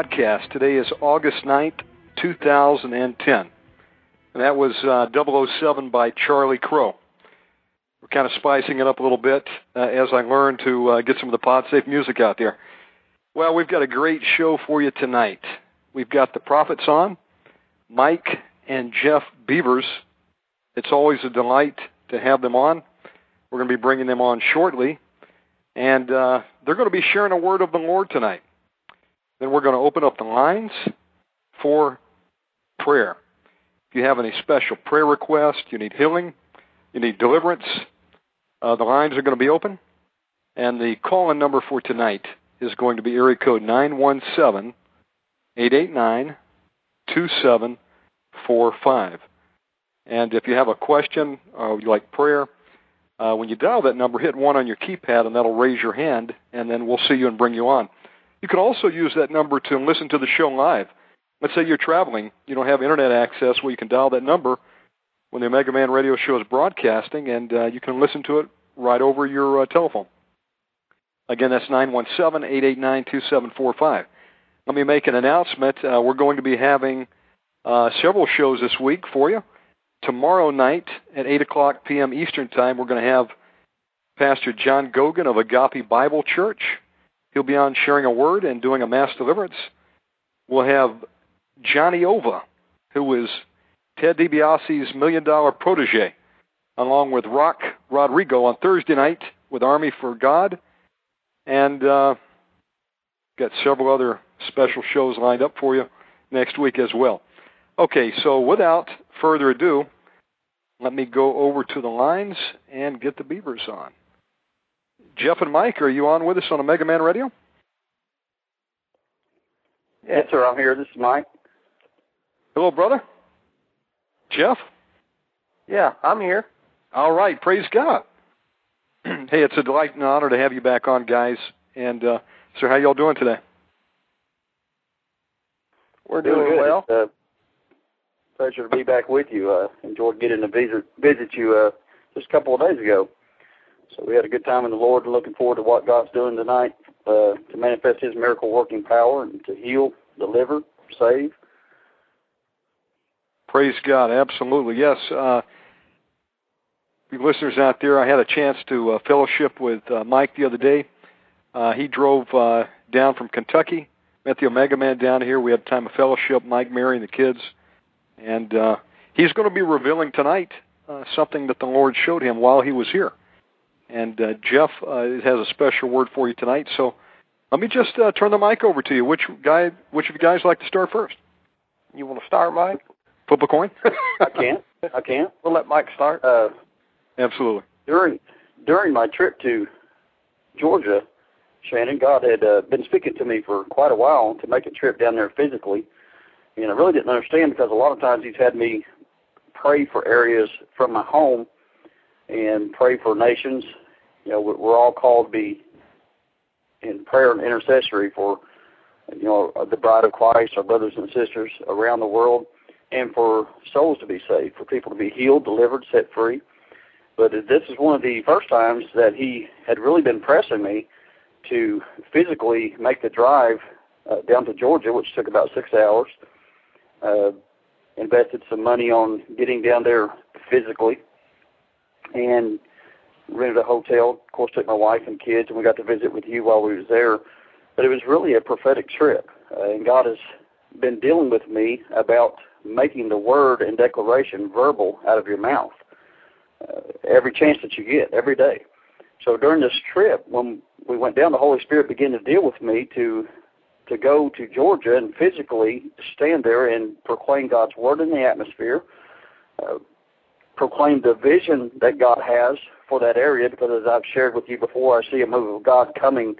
Broadcast. Today is August 9th, 2010. And that was uh, 007 by Charlie Crow. We're kind of spicing it up a little bit uh, as I learn to uh, get some of the pod safe music out there. Well, we've got a great show for you tonight. We've got the prophets on, Mike and Jeff Beavers. It's always a delight to have them on. We're going to be bringing them on shortly. And uh, they're going to be sharing a word of the Lord tonight. Then we're going to open up the lines for prayer. If you have any special prayer requests, you need healing, you need deliverance, uh, the lines are going to be open. And the call in number for tonight is going to be area code 917 889 2745. And if you have a question or you'd like prayer, uh, when you dial that number, hit one on your keypad, and that'll raise your hand, and then we'll see you and bring you on. You can also use that number to listen to the show live. Let's say you're traveling, you don't have internet access, well, you can dial that number when the Omega Man radio show is broadcasting, and uh, you can listen to it right over your uh, telephone. Again, that's 917 889 2745. Let me make an announcement. Uh, we're going to be having uh, several shows this week for you. Tomorrow night at 8 o'clock p.m. Eastern Time, we're going to have Pastor John Gogan of Agape Bible Church. He'll be on sharing a word and doing a mass deliverance. We'll have Johnny Ova, who is Ted DiBiase's million dollar protege, along with Rock Rodrigo on Thursday night with Army for God. And uh, got several other special shows lined up for you next week as well. Okay, so without further ado, let me go over to the lines and get the Beavers on. Jeff and Mike, are you on with us on Omega Man Radio? Yes, sir. I'm here. This is Mike. Hello, brother. Jeff? Yeah, I'm here. All right, praise God. hey, it's a delight and honor to have you back on, guys. And uh, sir, how y'all doing today? We're doing, Doing well. It's a pleasure to be back with you. Uh, enjoyed getting to visit visit you uh, just a couple of days ago. So we had a good time in the Lord and looking forward to what God's doing tonight uh, to manifest His miracle working power and to heal, deliver, save. Praise God, absolutely. Yes. Uh, you listeners out there, I had a chance to uh, fellowship with uh, Mike the other day. Uh, he drove uh, down from Kentucky, met the Omega Man down here. We had time of fellowship, Mike, Mary, and the kids. And uh, he's going to be revealing tonight uh, something that the Lord showed him while he was here. And uh, Jeff uh, has a special word for you tonight. So let me just uh, turn the mic over to you. Which guy? Which of you guys like to start first? You want to start, Mike? Flip a coin. I can't. I can't. We'll let Mike start. Uh, Absolutely. during during my trip to Georgia, Shannon, God had uh, been speaking to me for quite a while to make a trip down there physically, and I really didn't understand because a lot of times He's had me pray for areas from my home and pray for nations. You know, we're all called to be in prayer and intercessory for you know the bride of Christ, our brothers and sisters around the world, and for souls to be saved, for people to be healed, delivered, set free. But this is one of the first times that he had really been pressing me to physically make the drive uh, down to Georgia, which took about six hours. Uh, invested some money on getting down there physically, and rented a hotel. Of course, took my wife and kids, and we got to visit with you while we was there. But it was really a prophetic trip, uh, and God has been dealing with me about making the word and declaration verbal out of your mouth uh, every chance that you get, every day. So during this trip, when we went down, the Holy Spirit began to deal with me to to go to Georgia and physically stand there and proclaim God's word in the atmosphere, uh, proclaim the vision that God has for that area. Because as I've shared with you before, I see a move of God coming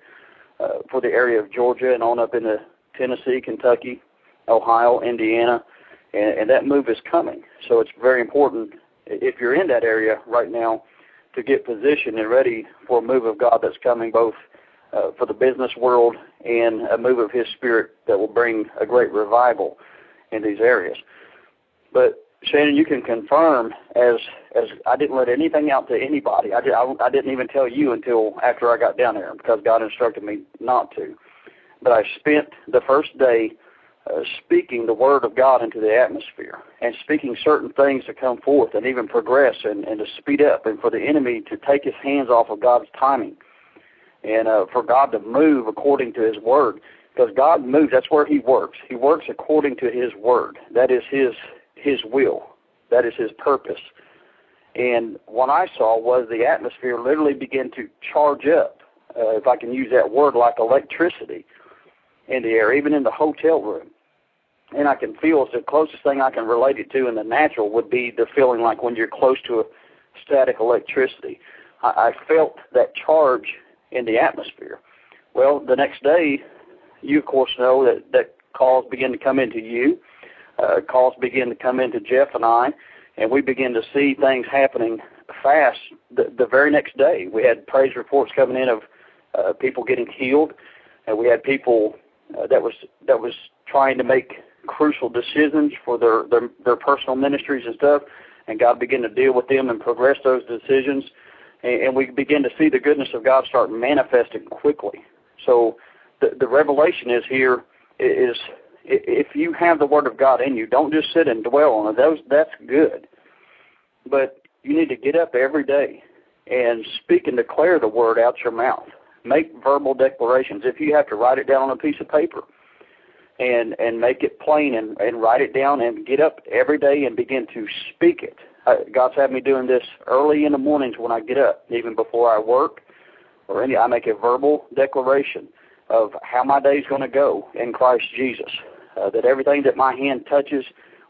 uh, for the area of Georgia and on up into Tennessee, Kentucky, Ohio, Indiana, and, and that move is coming. So it's very important if you're in that area right now to get positioned and ready for a move of God that's coming both uh, for the business world and a move of His Spirit that will bring a great revival in these areas. But Shannon, you can confirm as as I didn't let anything out to anybody. I, did, I, I didn't even tell you until after I got down there because God instructed me not to. But I spent the first day uh, speaking the word of God into the atmosphere and speaking certain things to come forth and even progress and, and to speed up and for the enemy to take his hands off of God's timing and uh, for God to move according to his word because God moves that's where he works he works according to his word that is his his will that is his purpose and what I saw was the atmosphere literally begin to charge up uh, if I can use that word like electricity in the air, even in the hotel room. And I can feel it's the closest thing I can relate it to in the natural would be the feeling like when you're close to a static electricity. I, I felt that charge in the atmosphere. Well, the next day, you of course know that that calls begin to come into you. Uh, calls begin to come into Jeff and I, and we begin to see things happening fast. The, the very next day, we had praise reports coming in of uh, people getting healed, and we had people uh, that was that was trying to make crucial decisions for their, their their personal ministries and stuff, and God began to deal with them and progress those decisions, and, and we begin to see the goodness of God start manifesting quickly. So the the revelation is here is if you have the Word of God in you, don't just sit and dwell on it. Those that's good, but you need to get up every day and speak and declare the Word out your mouth make verbal declarations. If you have to write it down on a piece of paper and and make it plain and and write it down and get up every day and begin to speak it. Uh, God's had me doing this early in the mornings when I get up, even before I work or any. I make a verbal declaration of how my day is going to go in Christ Jesus. Uh, that everything that my hand touches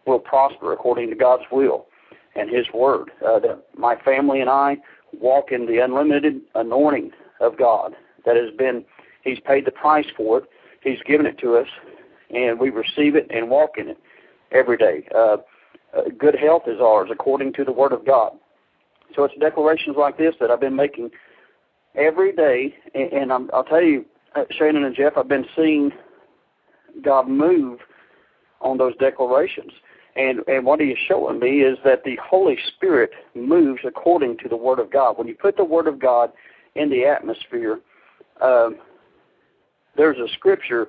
will prosper according to God's will and His Word. Uh, that my family and I walk in the unlimited anointing of God that has been, He's paid the price for it. He's given it to us, and we receive it and walk in it every day. Uh, uh, good health is ours according to the Word of God. So it's declarations like this that I've been making every day, and, and I'm, I'll tell you, uh, Shannon and Jeff, I've been seeing God move on those declarations. And and what he is showing me is that the Holy Spirit moves according to the Word of God. When you put the Word of God in the atmosphere. Um, there's a scripture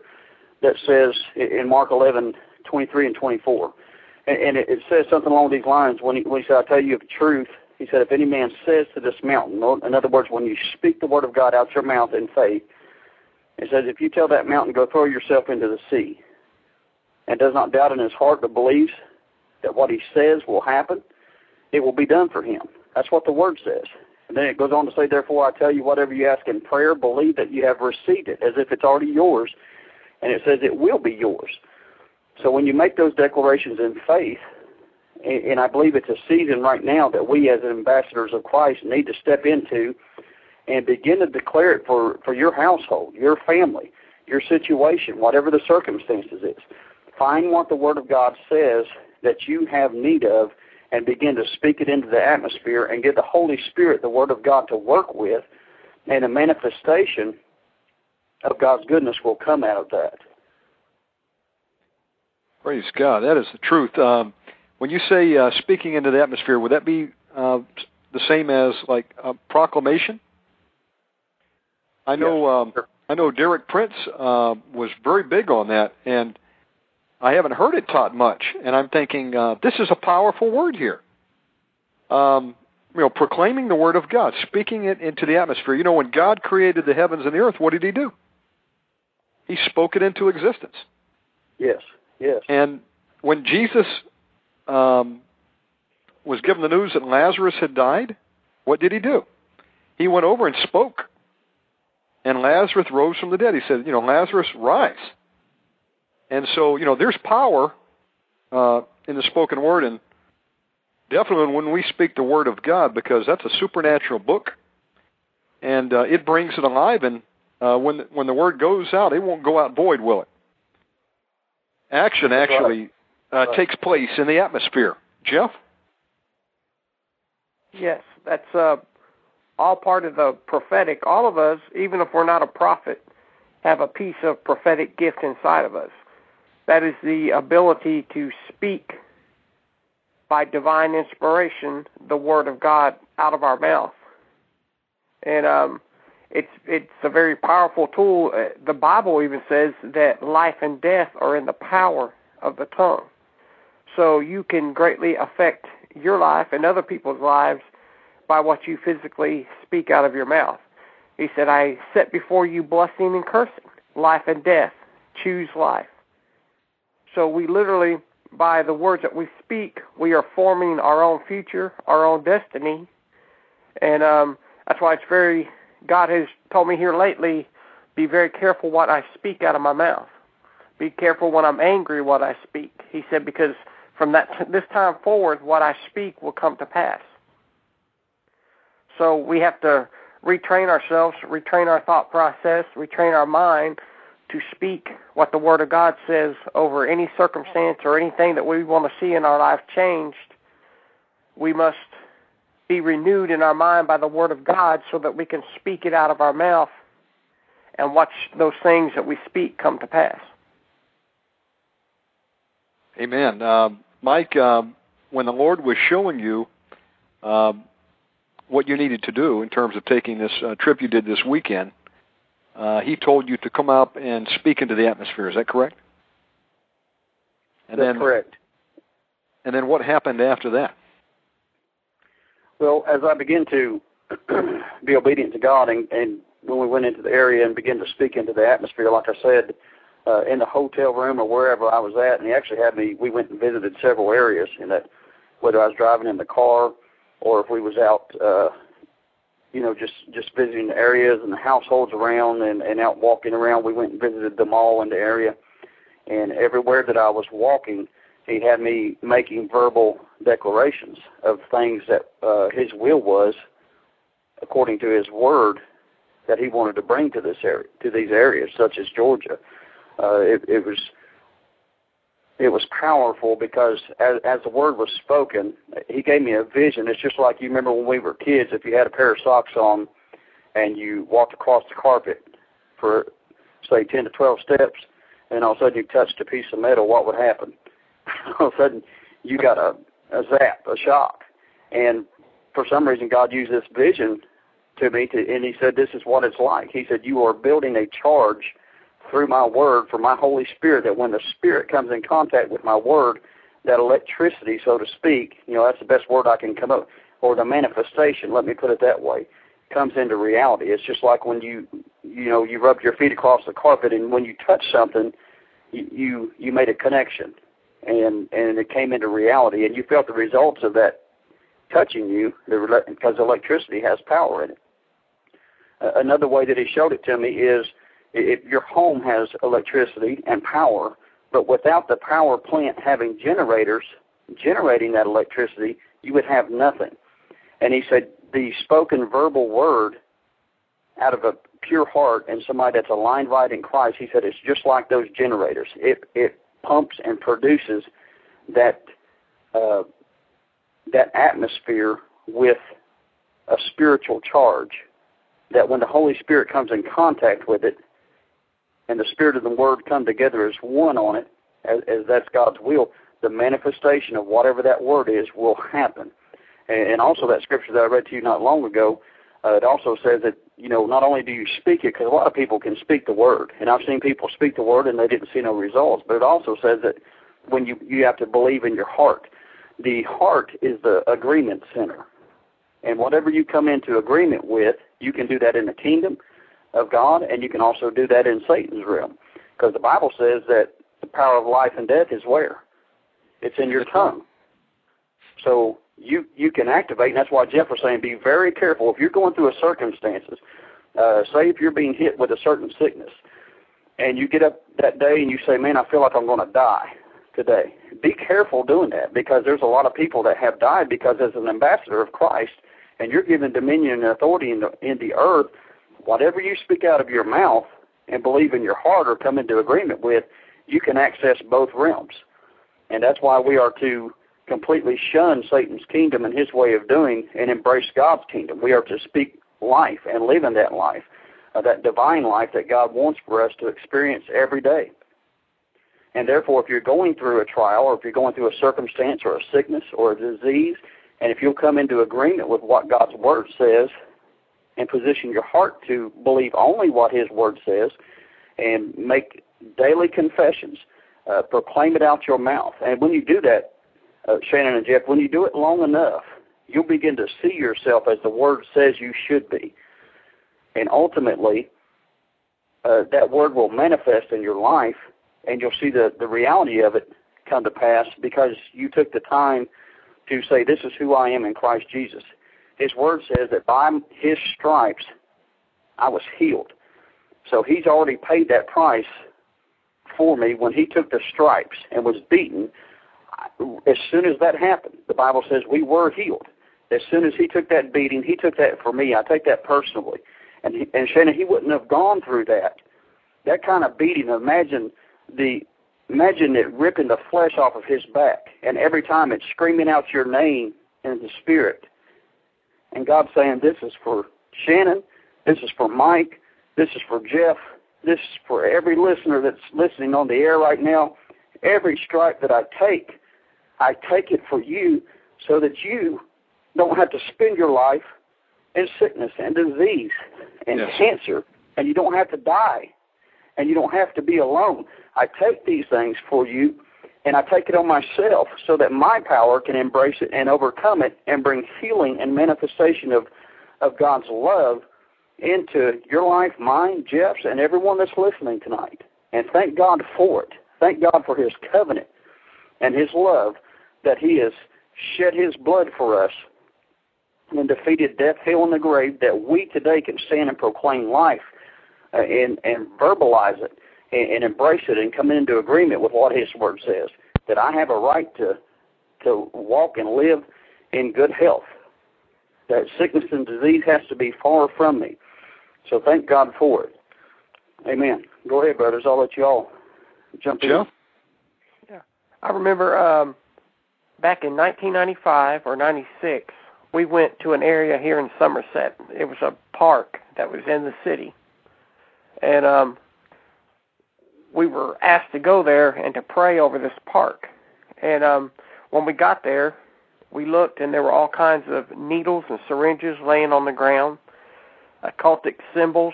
that says in Mark 11, 23 and 24, and, and it, it says something along these lines. When he, when he said, "I tell you the truth," he said, "If any man says to this mountain," in other words, when you speak the word of God out your mouth in faith, it says, "If you tell that mountain, go throw yourself into the sea," and does not doubt in his heart, but believes that what he says will happen, it will be done for him. That's what the word says. And then it goes on to say, Therefore I tell you, whatever you ask in prayer, believe that you have received it as if it's already yours. And it says it will be yours. So when you make those declarations in faith, and, I believe it's a season right now that we as ambassadors of Christ need to step into and begin to declare it for, for your household, your family, your situation, whatever the circumstances is. Find what the Word of God says that you have need of and begin to speak it into the atmosphere and get the Holy Spirit, the Word of God, to work with, and a manifestation of God's goodness will come out of that. Praise God. That is the truth. Um, when you say uh, speaking into the atmosphere, would that be uh, the same as like a proclamation? I know. Yes. Um, I know Derek Prince uh, was very big on that, and I haven't heard it taught much. And I'm thinking uh, this is a powerful word here. Um, you know, proclaiming the word of God, speaking it into the atmosphere. You know, when God created the heavens and the earth, what did He do? He spoke it into existence. Yes, yes. And when Jesus um, was given the news that Lazarus had died, what did he do? He went over and spoke. And Lazarus rose from the dead. He said, you know, Lazarus, rise. And so, you know, there's power uh, in the spoken word, and definitely when we speak the word of God, because that's a supernatural book, and uh, it brings it alive. And uh, when the, when the word goes out, it won't go out void, will it? Action actually uh, Right. takes place in the atmosphere. Jeff? Yes, that's uh, all part of the prophetic. All of us, even if we're not a prophet, have a piece of prophetic gift inside of us. That is the ability to speak by divine inspiration the word of God out of our mouth. And um, it's it's a very powerful tool. Uh, The Bible even says that life and death are in the power of the tongue. So you can greatly affect your life and other people's lives by what you physically speak out of your mouth. He said, I set before you blessing and cursing, life and death. Choose life. So we literally, by the words that we speak, we are forming our own future, our own destiny. And um, that's why it's very, God has told me here lately, be very careful what I speak out of my mouth. Be careful when I'm angry what I speak. He said, because from that this time forward, what I speak will come to pass. So we have to retrain ourselves, retrain our thought process, retrain our mind to speak what the Word of God says over any circumstance or anything that we want to see in our life changed. We must be renewed in our mind by the Word of God so that we can speak it out of our mouth and watch those things that we speak come to pass. Amen. Um, Mike, um, when the Lord was showing you um, what you needed to do in terms of taking this uh, trip you did this weekend, uh, He told you to come up and speak into the atmosphere. Is that correct? And That's then, correct. And then what happened after that? Well, as I began to be obedient to God, and, and when we went into the area and began to speak into the atmosphere, like I said, uh, in the hotel room or wherever I was at, and he actually had me. We went and visited several areas, in that whether I was driving in the car or if we was out, uh, you know, just just visiting the areas and the households around, and and out walking around. We went and visited the mall in the area, and everywhere that I was walking, he had me making verbal declarations of things that uh, his will was, according to his word, that he wanted to bring to this area, to these areas, such as Georgia. Uh, it, it was it was powerful because as, as the word was spoken, he gave me a vision. It's just like you remember when we were kids, if you had a pair of socks on and you walked across the carpet for say 10 to 12 steps, and all of a sudden you touched a piece of metal, what would happen? all of a sudden you got a, a zap, a shock. And for some reason God used this vision to me to, and he said, this is what it's like. He said, you are building a charge through my word for my Holy Spirit that when the Spirit comes in contact with my word, that electricity, so to speak, you know, that's the best word I can come up, or the manifestation, let me put it that way, comes into reality. It's just like when you, you know, you rubbed your feet across the carpet and when you touch something, you, you, you made a connection and, and it came into reality and you felt the results of that touching you because electricity has power in it. Another way that he showed it to me is if your home has electricity and power, but without the power plant having generators, generating that electricity, you would have nothing. And he said the spoken verbal word out of a pure heart and somebody that's aligned right in Christ, he said it's just like those generators. It it pumps and produces that uh, that atmosphere with a spiritual charge. That when the Holy Spirit comes in contact with it, and the Spirit and the Word come together as one on it, as, as that's God's will, the manifestation of whatever that word is will happen. And, and also that scripture that I read to you not long ago, uh, it also says that you know not only do you speak it, because a lot of people can speak the word, and I've seen people speak the word and they didn't see no results. But it also says that when you you have to believe in your heart. The heart is the agreement center, and whatever you come into agreement with, you can do that in the kingdom of God, and you can also do that in Satan's realm, because the Bible says that the power of life and death is where it's in your tongue. So you you can activate, and that's why Jeff was saying, be very careful if you're going through a circumstances. Uh, say if you're being hit with a certain sickness, and you get up that day and you say, "Man, I feel like I'm going to die today." Be careful doing that because there's a lot of people that have died because as an ambassador of Christ, and you're given dominion and authority in the in the earth, whatever you speak out of your mouth and believe in your heart or come into agreement with, you can access both realms. And that's why we are to completely shun Satan's kingdom and his way of doing and embrace God's kingdom. We are to speak life and live in that life, uh, that divine life that God wants for us to experience every day. And therefore, if you're going through a trial or if you're going through a circumstance or a sickness or a disease, and if you'll come into agreement with what God's Word says and position your heart to believe only what His Word says and make daily confessions uh, proclaim it out your mouth. And when you do that, uh, Shannon and Jeff, when you do it long enough, you'll begin to see yourself as the Word says you should be. And ultimately, uh, that Word will manifest in your life, and you'll see the, the reality of it come to pass because you took the time to say, This is who I am in Christ Jesus. His Word says that by His stripes I was healed. So He's already paid that price for me when he took the stripes and was beaten. As soon as that happened, the Bible says we were healed. As soon as he took that beating, he took that for me. I take that personally. And he, and Shannon, he wouldn't have gone through that. That kind of beating. Imagine the imagine it ripping the flesh off of his back, and every time it's screaming out your name in the spirit. And God saying, "This is for Shannon. This is for Mike. This is for Jeff this is for every listener that's listening on the air right now. Every stripe that I take, I take it for you so that you don't have to spend your life in sickness and disease and yes. cancer, and you don't have to die, and you don't have to be alone. I take these things for you, and I take it on myself so that my power can embrace it and overcome it and bring healing and manifestation of, of God's love into your life, mine, Jeff's, and everyone that's listening tonight. And thank God for it. Thank God for His covenant and His love that He has shed His blood for us and defeated death, hell, and the grave, that we today can stand and proclaim life uh, and, and verbalize it and, and embrace it and come into agreement with what His Word says. That I have a right to to walk and live in good health. That sickness and disease has to be far from me. So thank God for it. Amen. Go ahead, brothers. I'll let you all jump Joe? in. Yeah. I remember um, back in 1995 or 96, we went to an area here in Somerset. It was a park that was in the city. And um, we were asked to go there and to pray over this park. And um, when we got there, we looked and there were all kinds of needles and syringes laying on the ground occultic symbols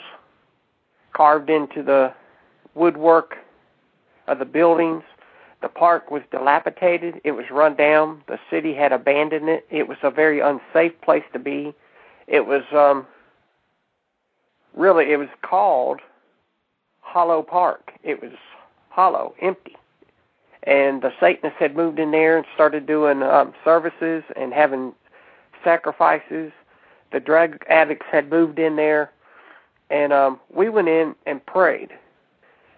carved into the woodwork of the buildings. The park was dilapidated. It was run down. The city had abandoned it. It was a very unsafe place to be. It was um really it was called Hollow Park. It was hollow, empty. And the Satanists had moved in there and started doing um services and having sacrifices the drug addicts had moved in there, and um, we went in and prayed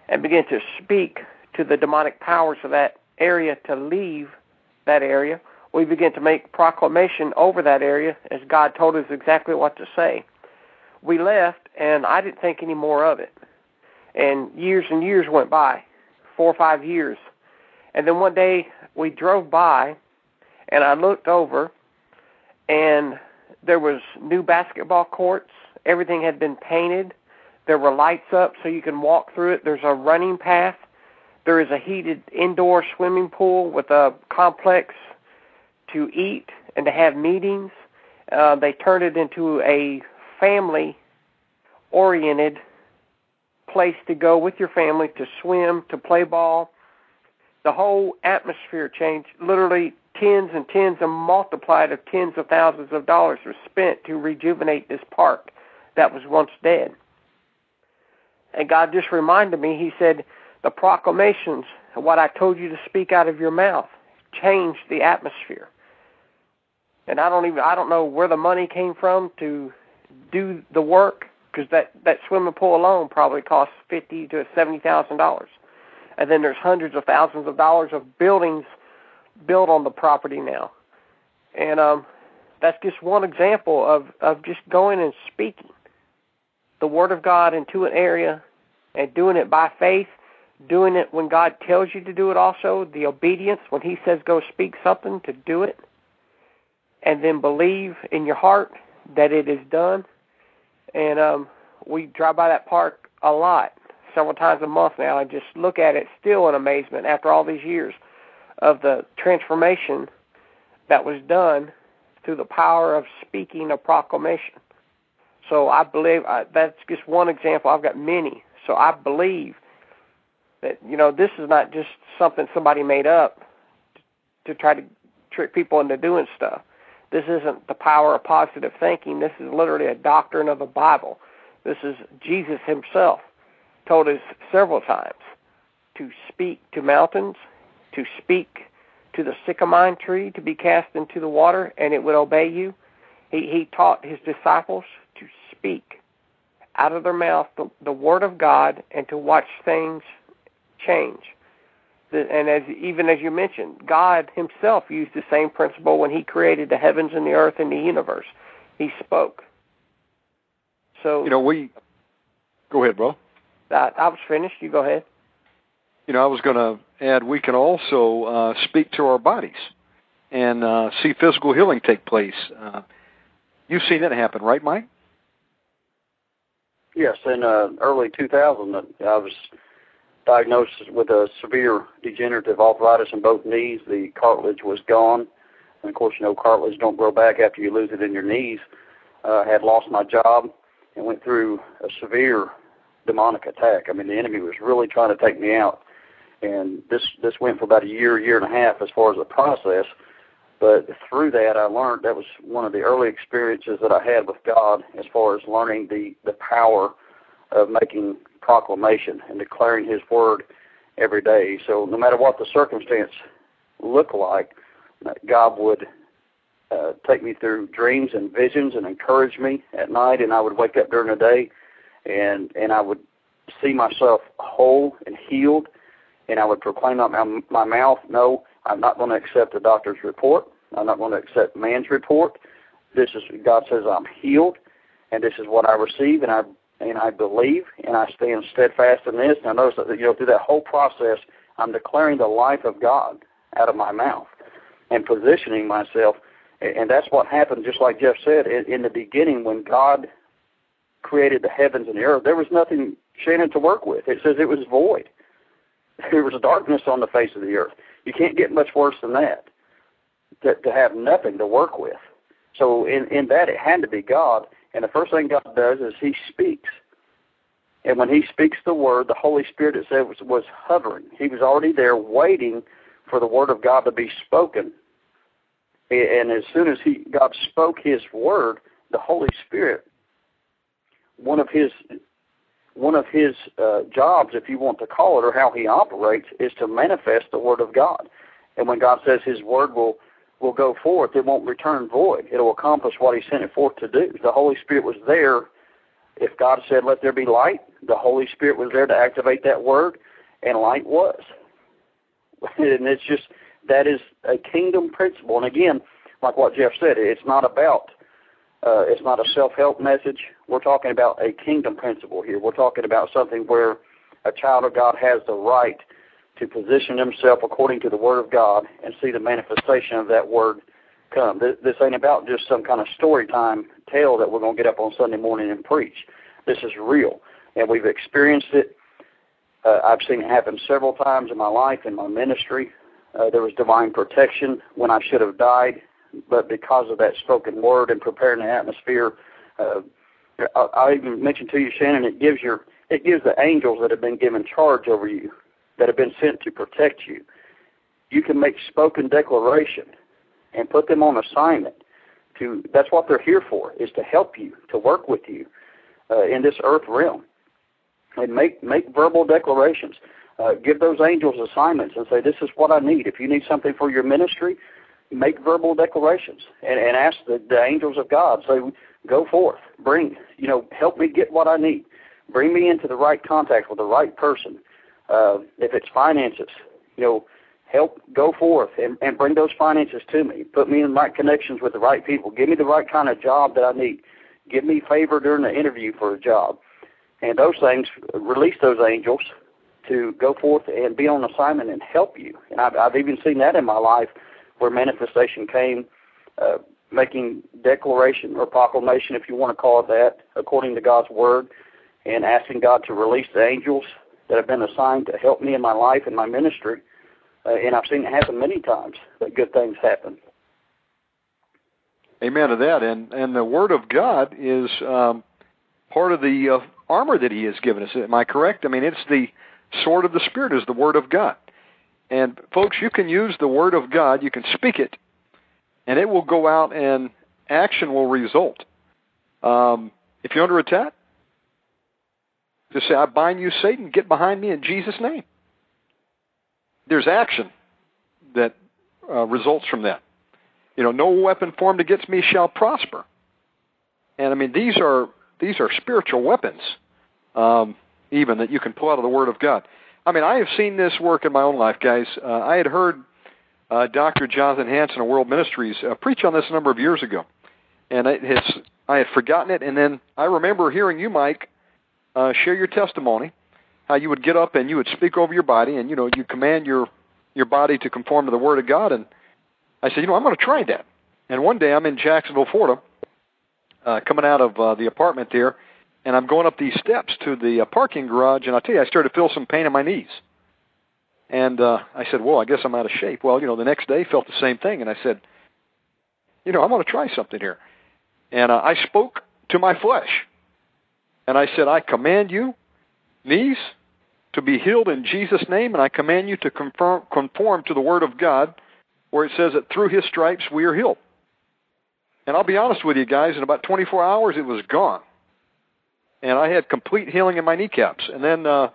and began to speak to the demonic powers of that area to leave that area. We began to make proclamation over that area as God told us exactly what to say. We left, and I didn't think any more of it. And years and years went by, four or five years. And then one day we drove by, and I looked over, and there was new basketball courts. Everything had been painted. There were lights up so you can walk through it. There's a running path. There is a heated indoor swimming pool with a complex to eat and to have meetings. Uh, they turned it into a family oriented place to go with your family to swim, to play ball. The whole atmosphere changed. Literally, tens and tens and multiplied of tens of thousands of dollars were spent to rejuvenate this park that was once dead. And God just reminded me, He said, the proclamations, what I told you to speak out of your mouth, changed the atmosphere. And I don't even I don't know where the money came from to do the work because that that swimming pool alone probably costs fifty to seventy thousand dollars, and then there's hundreds of thousands of dollars of buildings built on the property now, and um, that's just one example of of just going and speaking the word of God into an area and doing it by faith, doing it when God tells you to do it also, the obedience when he says go speak something to do it, and then believe in your heart that it is done. And um we drive by that park a lot, several times a month now, and just look at it still in amazement after all these years of the transformation that was done through the power of speaking a proclamation. So I believe I, that's just one example. I've got many. So I believe that you know this is not just something somebody made up to, to try to trick people into doing stuff. This isn't the power of positive thinking. This is literally a doctrine of the Bible. This is Jesus himself told us several times to speak to mountains, to speak to the sycamore tree to be cast into the water, and it would obey you. He, he taught his disciples to speak out of their mouth the, the word of God and to watch things change. The, and as even as you mentioned, God Himself used the same principle when He created the heavens and the earth and the universe. He spoke. So you know we. Go ahead, bro. I, I was finished. You go ahead. You know, I was going to add we can also uh, speak to our bodies and uh, see physical healing take place. Uh, you've seen it happen, right, Mike? Yes, in uh, early 2000, I was diagnosed with a severe degenerative arthritis in both knees. The cartilage was gone, and of course, you know cartilage don't grow back after you lose it in your knees. Uh, had lost my job and went through a severe demonic attack. I mean, the enemy was really trying to take me out, and this this went for about a year, year and a half as far as the process. But through that, I learned that was one of the early experiences that I had with God as far as learning the, the power of making proclamation and declaring His word every day. So no matter what the circumstance looked like, God would uh, take me through dreams and visions and encourage me at night, and I would wake up during the day, and and I would see myself whole and healed, and I would proclaim out my, my mouth, "No, I'm not going to accept the doctor's report. I'm not going to accept man's report. This is God says I'm healed, and this is what I receive, and I and I believe, and I stand steadfast in this. And I notice that you know through that whole process, I'm declaring the life of God out of my mouth and positioning myself. And that's what happened, just like Jeff said, in, the beginning when God created the heavens and the earth, there was nothing, Shannon, to work with. It says it was void. There was darkness on the face of the earth. You can't get much worse than that. To, to have nothing to work with. So in in that it had to be God. And the first thing God does is He speaks. And when He speaks the word, the Holy Spirit it said was, was hovering. He was already there, waiting for the word of God to be spoken. And as soon as He God spoke His word, the Holy Spirit, one of His one of his uh, jobs, if you want to call it, or how he operates, is to manifest the word of God. And when God says His word will will go forth, it won't return void. It'll accomplish what He sent it forth to do. The Holy Spirit was there. If God said, "Let there be light," the Holy Spirit was there to activate that word, and light was. and it's just that is a kingdom principle. And again, like what Jeff said, it's not about uh, it's not a self-help message. We're talking about a kingdom principle here. We're talking about something where a child of God has the right to position himself according to the Word of God and see the manifestation of that Word come. This, ain't about just some kind of story time tale that we're going to get up on Sunday morning and preach. This is real, and we've experienced it. Uh, I've seen it happen several times in my life, in my ministry. Uh, there was divine protection when I should have died but because of that spoken word and preparing the atmosphere, uh, I, I even mentioned to you, Shannon, it gives your it gives the angels that have been given charge over you, that have been sent to protect you. You can make spoken declaration and put them on assignment. To that's what they're here for, is to help you, to work with you uh, in this earth realm, and make make verbal declarations. Uh, give those angels assignments and say, "This is what I need. If you need something for your ministry, make verbal declarations and, and ask the, the angels of God, say, go forth, bring, you know, help me get what I need. Bring me into the right contact with the right person. Uh, if it's finances, you know, help go forth and, and bring those finances to me. Put me in the right connections with the right people. Give me the right kind of job that I need. Give me favor during the interview for a job. And those things, release those angels to go forth and be on assignment and help you. And I've, I've even seen that in my life where manifestation came, uh, making declaration or proclamation, if you want to call it that, according to God's word, and asking God to release the angels that have been assigned to help me in my life and my ministry. Uh, and I've seen it happen many times that good things happen. Amen to that. And and the Word of God is um, part of the uh, armor that He has given us. Am I correct? I mean, it's the sword of the Spirit is the Word of God. And folks, you can use the Word of God, you can speak it, and it will go out and action will result. Um, if you're under attack, just say, I bind you, Satan, get behind me in Jesus' name. There's action that uh, results from that. You know, no weapon formed against me shall prosper. And I mean, these are these are spiritual weapons, um, even that you can pull out of the Word of God. I mean, I have seen this work in my own life, guys. Uh, I had heard uh, Dr. Jonathan Hanson of World Ministries uh, preach on this a number of years ago, and it has, I had forgotten it. And then I remember hearing you, Mike, uh, share your testimony, how you would get up and you would speak over your body, and you know you command your your body to conform to the Word of God. And I said, you know, I'm going to try that. And one day I'm in Jacksonville, Florida, uh, coming out of uh, the apartment there and I'm going up these steps to the uh, parking garage, and I tell you, I started to feel some pain in my knees. And uh, I said, "Well, I guess I'm out of shape." Well, you know, the next day felt the same thing, and I said, "You know, I'm going to try something here." And uh, I spoke to my flesh, and I said, "I command you, knees, to be healed in Jesus' name, and I command you to conform, conform to the Word of God, where it says that through His stripes we are healed." And I'll be honest with you guys, in about 24 hours, it was gone and I had complete healing in my kneecaps. And then uh,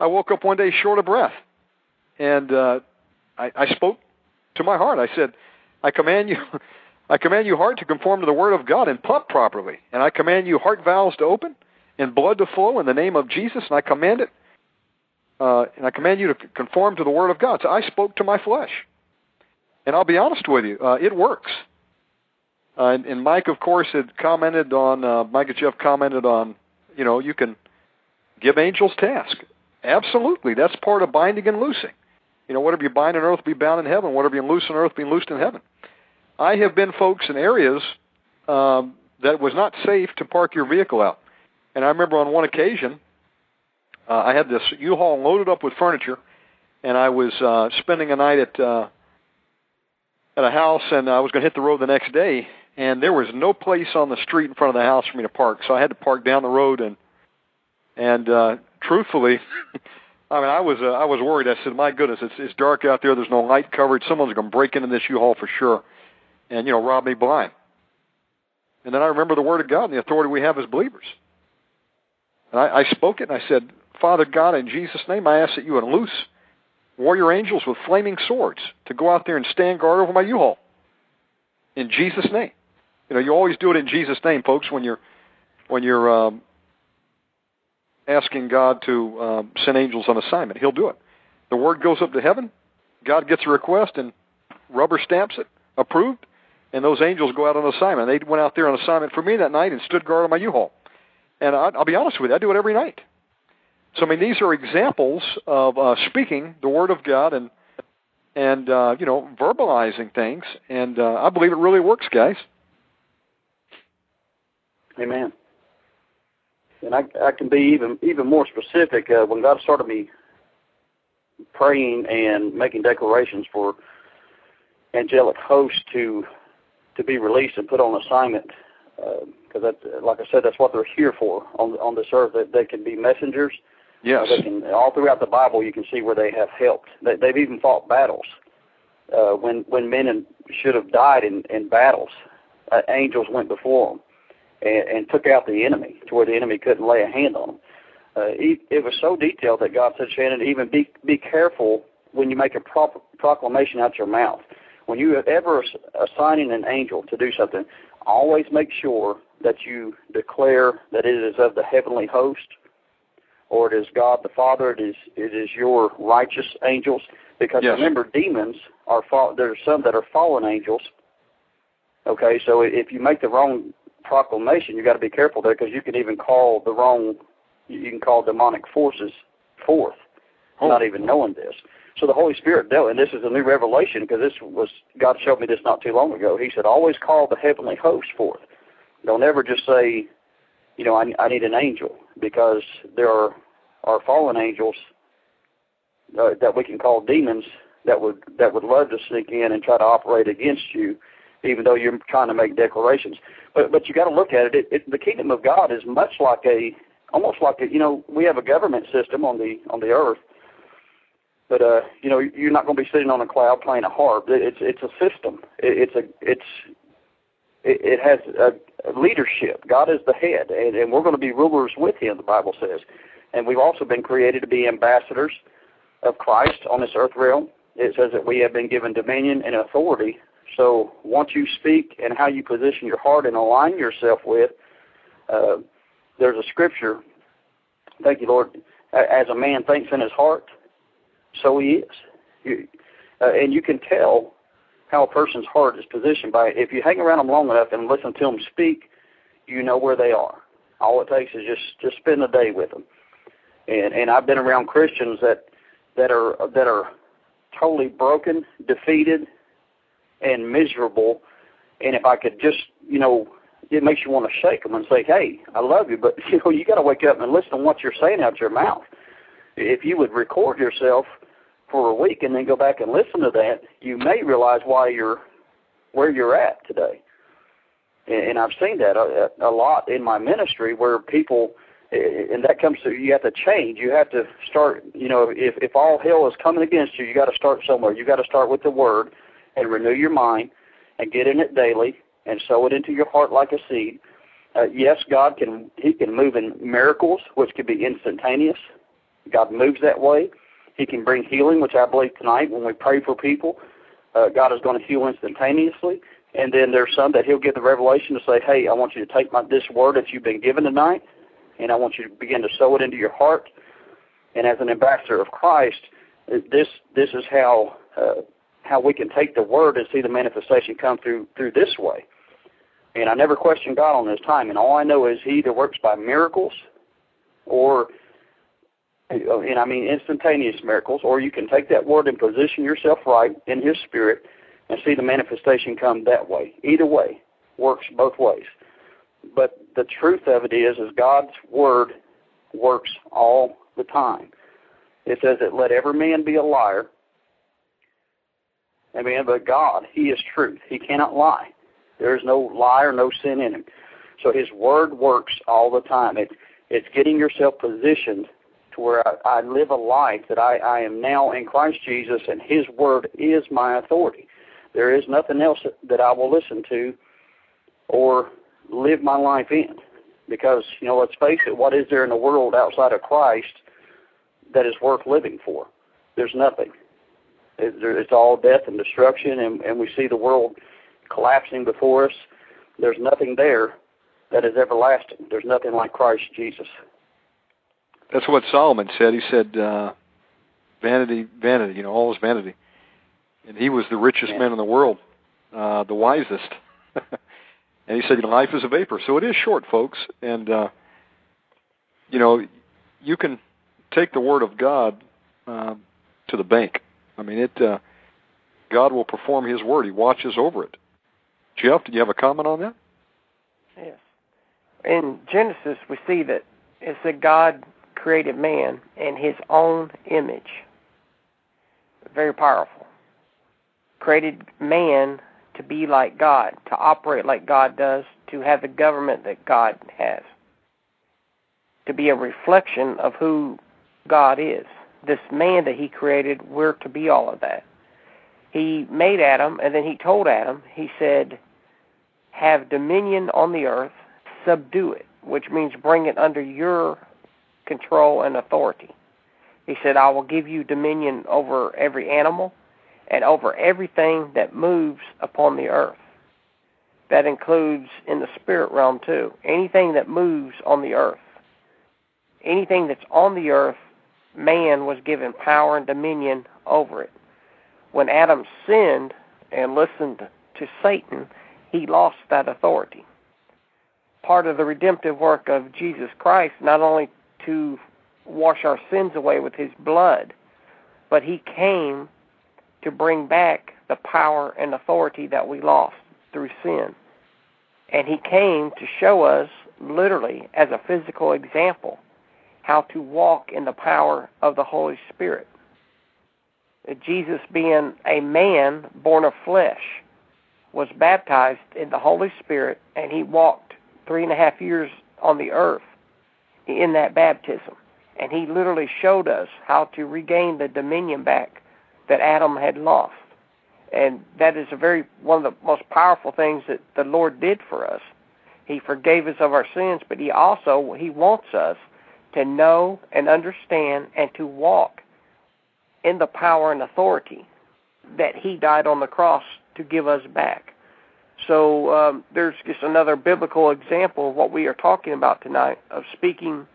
I woke up one day short of breath, and uh, I, I spoke to my heart. I said, "I command you." I command you heart to conform to the word of God and pump properly. And I command you heart valves to open and blood to flow in the name of Jesus. And I command it, uh, and I command you to conform to the word of God. So I spoke to my flesh. And I'll be honest with you, uh, it works. Uh, and, and Mike, of course, had commented on, uh, Mike and Jeff commented on you know, you can give angels task. Absolutely, that's part of binding and loosing. You know, whatever you bind on earth be bound in heaven. Whatever you loose on earth be loosed in heaven. I have been folks in areas um, that was not safe to park your vehicle out. And I remember on one occasion, uh, I had this U-Haul loaded up with furniture, and I was uh, spending a night at uh, at a house, and I was going to hit the road the next day and there was no place on the street in front of the house for me to park, so I had to park down the road and and uh truthfully I mean I was uh, I was worried. I said, "My goodness, it's it's dark out there. There's no light coverage. Someone's going to break into this U-Haul for sure and you know, rob me blind." And then I remember the word of God and the authority we have as believers. And I, I spoke it and I said, "Father God, in Jesus' name, I ask that you would loose warrior angels with flaming swords to go out there and stand guard over my U-Haul." In Jesus' name. You know, you always do it in Jesus' name, folks, when you're when you're um, asking God to um, send angels on assignment. He'll do it. The word goes up to heaven. God gets a request, and rubber stamps it, approved, and those angels go out on assignment. They went out there on assignment for me that night and stood guard on my U-Haul. And I'll be honest with you, I do it every night. So I mean, these are examples of uh, speaking the word of God and and uh, you know verbalizing things, and uh, I believe it really works, guys. Amen. And I, I can be even even more specific. Uh, when God started me praying and making declarations for angelic hosts to to be released and put on assignment, uh, that, like I said, that's what they're here for on on this earth. That they can be messengers. Yes. They can, all throughout the Bible, you can see where they have helped. They, they've even fought battles uh, when when men should have died in in battles. Uh, angels went before them and, and took out the enemy to where the enemy couldn't lay a hand on them. Uh, it, it was so detailed that God said, Shannon, even be be careful when you make a pro- proclamation out your mouth. When you ever assigning an angel to do something, always make sure that you declare that it is of the heavenly host, or it is God the Father. It is it is your righteous angels. Because yes. remember, demons are fall. are some that are fallen angels. Okay, so if you make the wrong proclamation, you got to be careful there because you can even call the wrong, you can call demonic forces forth, oh. not even knowing this. So the Holy Spirit dealt, and this is a new revelation because this was God showed me this not too long ago. He said, always call the heavenly host forth. Don't ever just say, you know, I, I need an angel because there are are fallen angels uh, that we can call demons that would that would love to sneak in and try to operate against you even though you're trying to make declarations. But but you got to look at it. It, it. The kingdom of God is much like a almost like a you know we have a government system on the on the earth, but uh you know you're not going to be sitting on a cloud playing a harp. It's it's a system. It, it's a it's it, it has a, a leadership. God is the head, and, and we're going to be rulers with Him. The Bible says, and we've also been created to be ambassadors of Christ on this earth realm. It says that we have been given dominion and authority so once you speak and how you position your heart and align yourself with, uh, there's a scripture. Thank you, Lord. As a man thinks in his heart, so he is. You, uh, and you can tell how a person's heart is positioned by if you hang around them long enough and listen to them speak, you know where they are. All it takes is just just spend a day with them. And and I've been around Christians that that are that are totally broken, defeated, and miserable. And if I could just, you know, it makes you want to shake them and say, "Hey, I love you," but you know, you got to wake up and listen to what you're saying out your mouth. If you would record yourself for a week and then go back and listen to that, you may realize why you're where you're at today. And I've seen that a, a lot in my ministry where people, and that comes to you have to change. You have to start. You know, if if all hell is coming against you, you got to start somewhere. You got to start with the Word and renew your mind and get in it daily and sow it into your heart like a seed. Uh, yes, God can He can move in miracles, which could be instantaneous. God moves that way. He can bring healing, which I believe tonight when we pray for people, uh, God is going to heal instantaneously. And then there's some that He'll give the revelation to say, "Hey, I want you to take my this word that you've been given tonight, and I want you to begin to sow it into your heart." And as an ambassador of Christ, this this is how uh, how we can take the word and see the manifestation come through through this way. And I never question God on this time. And all I know is He either works by miracles, or Oh, and I mean instantaneous miracles, or you can take that word and position yourself right in His Spirit and see the manifestation come that way. Either way works both ways. But the truth of it is, is God's word works all the time. It says that let every man be a liar Amen. But God, He is truth. He cannot lie. There is no lie or no sin in Him. So His Word works all the time. It, it's getting yourself positioned to where I, I live a life that I, I am now in Christ Jesus, and His Word is my authority. There is nothing else that I will listen to or live my life in. Because, you know, let's face it, what is there in the world outside of Christ that is worth living for? There's nothing. It's all death and destruction, and, and we see the world collapsing before us. There's nothing there that is everlasting. There's nothing like Christ Jesus. That's what Solomon said. He said, uh, "Vanity, vanity. You know, all is vanity." and he was the richest yeah. man in the world, uh, the wisest. and he said, "Life is a vapor." So it is short, folks, and uh, you know, you can take the word of God uh, to the bank. I mean, it. Uh, God will perform His word. He watches over it. Jeff, did you have a comment on that? Yes. In Genesis, we see that it said God created man in His own image. Very powerful. Created man to be like God, to operate like God does, to have the government that God has, to be a reflection of who God is. This man that He created, we're to be all of that. He made Adam, and then He told Adam, He said, have dominion on the earth, subdue it, which means bring it under your control and authority. He said, I will give you dominion over every animal and over everything that moves upon the earth. That includes in the spirit realm too. Anything that moves on the earth. Anything that's on the earth, man was given power and dominion over it. When Adam sinned and listened to Satan, he lost that authority. Part of the redemptive work of Jesus Christ, not only to wash our sins away with his blood, but he came to bring back the power and authority that we lost through sin. And he came to show us, literally, as a physical example, how to walk in the power of the Holy Spirit. Jesus, being a man born of flesh, was baptized in the Holy Spirit, and he walked three and a half years on the earth in that baptism. And he literally showed us how to regain the dominion back that Adam had lost. And that is a very one of the most powerful things that the Lord did for us. He forgave us of our sins, but he also he wants us to know and understand and to walk in the power and authority that he died on the cross to give us back. So um, there's just another biblical example of what we are talking about tonight of speaking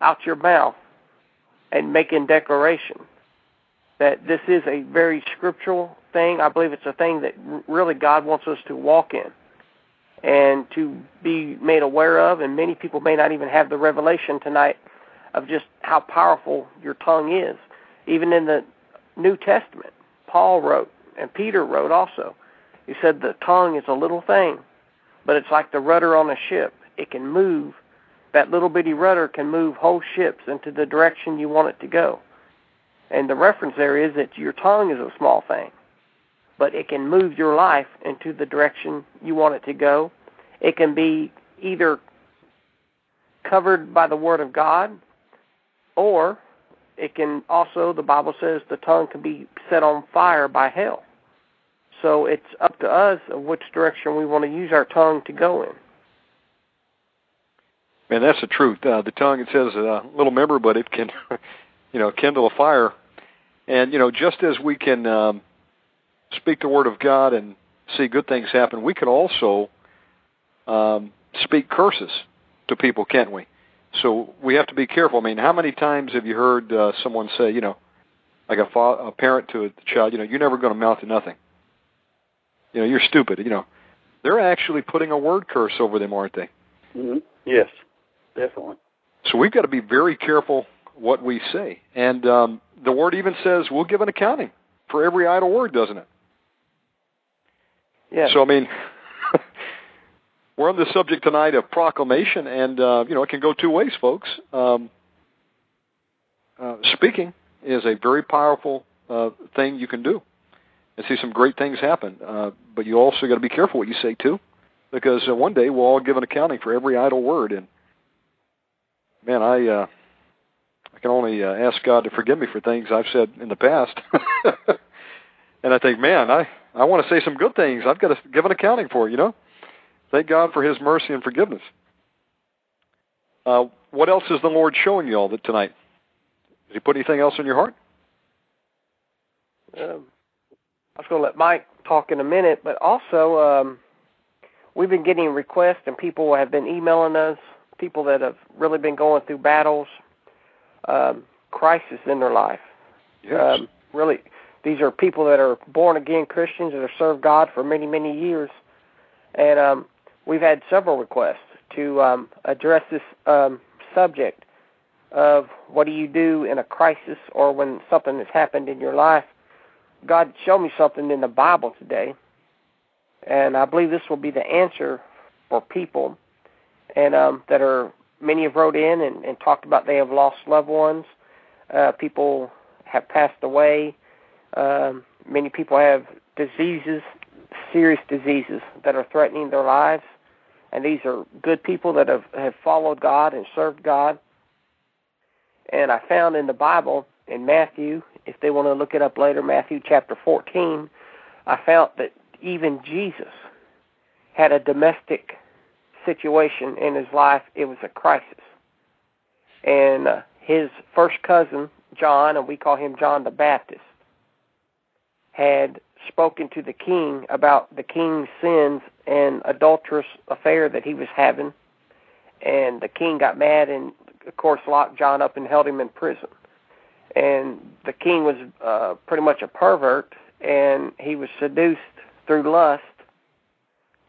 out your mouth and making declaration that this is a very scriptural thing. I believe it's a thing that really God wants us to walk in and to be made aware of. And many people may not even have the revelation tonight of just how powerful your tongue is. Even in the New Testament, Paul wrote, and Peter wrote also. He said the tongue is a little thing, but it's like the rudder on a ship. It can move. That little bitty rudder can move whole ships into the direction you want it to go. And the reference there is that your tongue is a small thing, but it can move your life into the direction you want it to go. It can be either covered by the Word of God, or it can also, the Bible says, the tongue can be set on fire by hell. So it's up to us of which direction we want to use our tongue to go in. Man, that's the truth. Uh, the tongue, it says, a uh, little member, but it can, you know, kindle a fire. And you know, just as we can um, speak the word of God and see good things happen, we can also um, speak curses to people, can't we? So we have to be careful. I mean, how many times have you heard uh, someone say, you know, like a, fa- a parent to a child, you know, you're never going to amount to nothing. You know, you're stupid. You know, they're actually putting a word curse over them, aren't they? Mm-hmm. Yes, definitely. So we've got to be very careful what we say. And um, the word even says we'll give an accounting for every idle word, doesn't it? Yeah. So I mean, we're on the subject tonight of proclamation, and uh, you know it can go two ways, folks. Um, uh, speaking is a very powerful uh, thing you can do, and see some great things happen. Uh, but you also got to be careful what you say too, because uh, one day we'll all give an accounting for every idle word. And man, I uh, I can only uh, ask God to forgive me for things I've said in the past. and I think, man, I I want to say some good things. I've got to give an accounting for, you know. Thank God for His mercy and forgiveness. Uh, what else is the Lord showing you all that tonight? Has He put anything else in your heart? Um, was going to let Mike talk in a minute, but also um, we've been getting requests, and people have been emailing us. People that have really been going through battles, um, crisis in their life. Yes. Um, really, these are people that are born again Christians that have served God for many, many years. And um, we've had several requests to um, address this um, subject of what do you do in a crisis or when something has happened in your life. God showed me something in the Bible today, and I believe this will be the answer for people and um, that are many have wrote in and, and talked about they have lost loved ones. Uh, people have passed away. Um, many people have diseases, serious diseases that are threatening their lives. And these are good people that have, have followed God and served God. And I found in the Bible, in Matthew, if they want to look it up later, Matthew chapter 14, I found that even Jesus had a domestic situation in his life. It was a crisis. And uh, his first cousin, John, and we call him John the Baptist, had spoken to the king about the king's sins and adulterous affair that he was having. And the king got mad and, of course, locked John up and held him in prison. And the king was uh, pretty much a pervert, and he was seduced through lust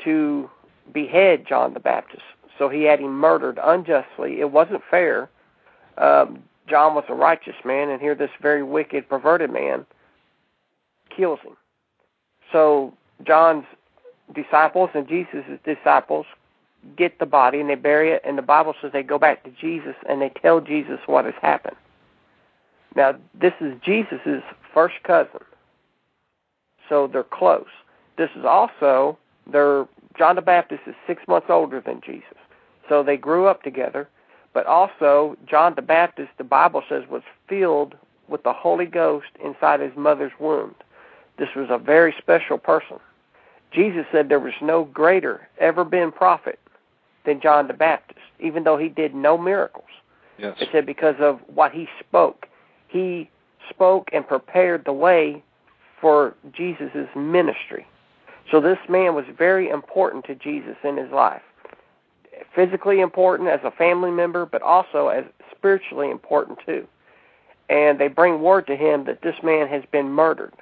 to behead John the Baptist. So he had him murdered unjustly. It wasn't fair. Um, John was a righteous man, and here this very wicked, perverted man kills him. So John's disciples and Jesus' disciples get the body and they bury it, and the Bible says they go back to Jesus and they tell Jesus what has happened. Now, this is Jesus' first cousin, so they're close. This is also their John the Baptist is six months older than Jesus. So they grew up together. But also, John the Baptist, the Bible says, was filled with the Holy Ghost inside his mother's womb. This was a very special person. Jesus said there was no greater ever been prophet than John the Baptist, even though he did no miracles. Yes. It said because of what he spoke. He spoke and prepared the way for Jesus' ministry. So this man was very important to Jesus in his life. Physically important as a family member, but also as spiritually important too. And they bring word to him that this man has been murdered.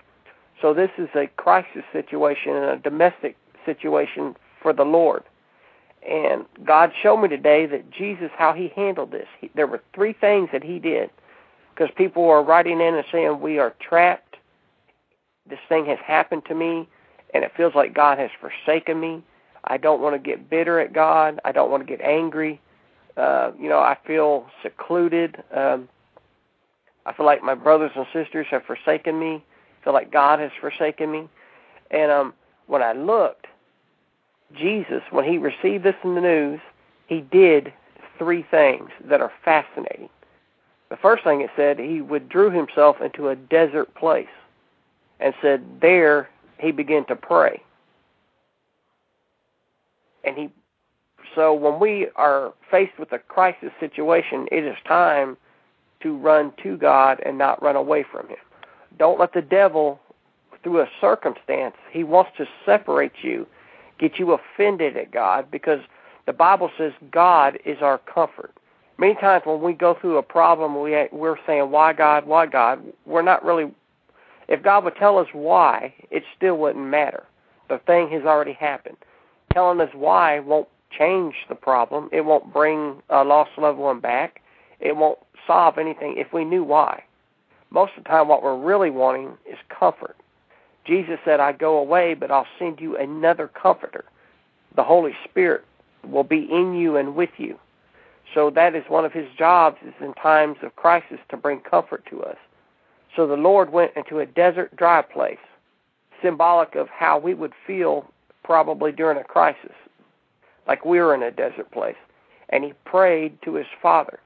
So this is a crisis situation and a domestic situation for the Lord. And God showed me today that Jesus, how he handled this. He, there were three things that he did. Because people are writing in and saying, We are trapped. This thing has happened to me and it feels like God has forsaken me. I don't want to get bitter at God. I don't want to get angry. Uh, you know, I feel secluded. Um, I feel like my brothers and sisters have forsaken me. I feel like God has forsaken me. And um, when I looked, Jesus, when he received this in the news, he did three things that are fascinating. The first thing it said, he withdrew himself into a desert place and said, There he began to pray. And he so when we are faced with a crisis situation, it is time to run to God and not run away from him. Don't let the devil through a circumstance, he wants to separate you, get you offended at God because the Bible says God is our comfort. Many times when we go through a problem, we we're saying, "Why God? Why God?" We're not really if God would tell us why, it still wouldn't matter. The thing has already happened. Telling us why won't change the problem. It won't bring a lost loved one back. It won't solve anything if we knew why. Most of the time, what we're really wanting is comfort. Jesus said, I go away, but I'll send you another comforter. The Holy Spirit will be in you and with you. So that is one of his jobs is in times of crisis to bring comfort to us. So the Lord went into a desert, dry place, symbolic of how we would feel probably during a crisis, like we were in a desert place. And he prayed to his Father.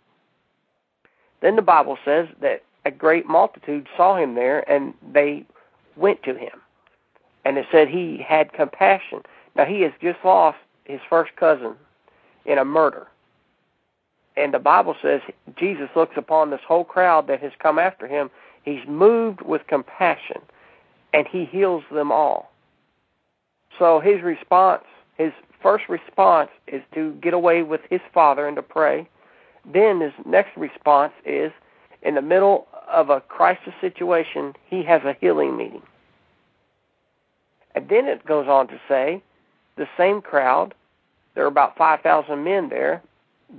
Then the Bible says that a great multitude saw him there and they went to him. And it said he had compassion. Now he has just lost his first cousin in a murder. And the Bible says Jesus looks upon this whole crowd that has come after him He's moved with compassion and he heals them all. So his response, his first response is to get away with his father and to pray. Then his next response is in the middle of a crisis situation, he has a healing meeting. And then it goes on to say the same crowd, there are about 5,000 men there,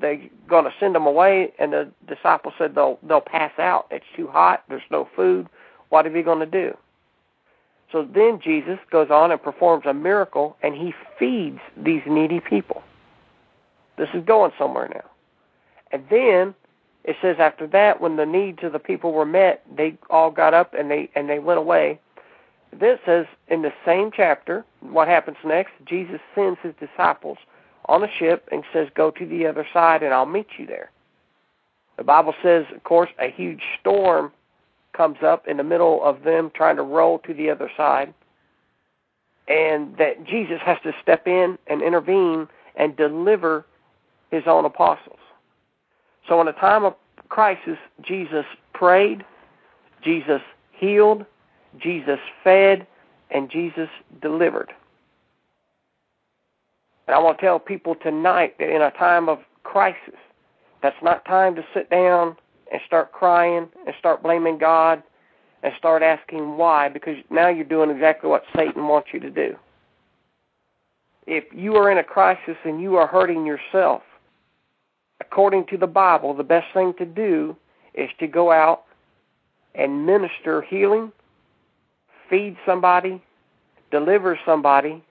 they're going to send them away, and the disciples said they'll, they'll pass out. It's too hot, there's no food. What are we going to do? So then Jesus goes on and performs a miracle, and he feeds these needy people. This is going somewhere now. And then it says after that, when the needs of the people were met, they all got up and they and they went away. Then it says in the same chapter, what happens next? Jesus sends his disciples on a ship and says, "Go to the other side, and I'll meet you there." The Bible says, of course, a huge storm comes up in the middle of them trying to roll to the other side, and that Jesus has to step in and intervene and deliver his own apostles. So in a time of crisis, Jesus prayed, Jesus healed, Jesus fed, and Jesus delivered. And I want to tell people tonight that in a time of crisis, that's not time to sit down and start crying and start blaming God and start asking why, because now you're doing exactly what Satan wants you to do. If you are in a crisis and you are hurting yourself, according to the Bible, the best thing to do is to go out and minister healing, feed somebody, deliver somebody,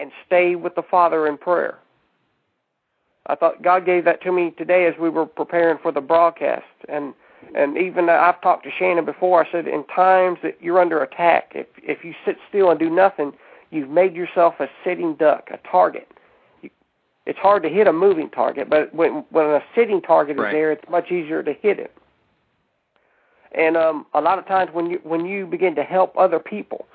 and stay with the Father in prayer. I thought God gave that to me today as we were preparing for the broadcast, and and even I've talked to Shannon before. I said in times that you're under attack, if if you sit still and do nothing, you've made yourself a sitting duck, a target it's hard to hit a moving target, but when when a sitting target right. is there, it's much easier to hit it. And um, a lot of times when you when you begin to help other people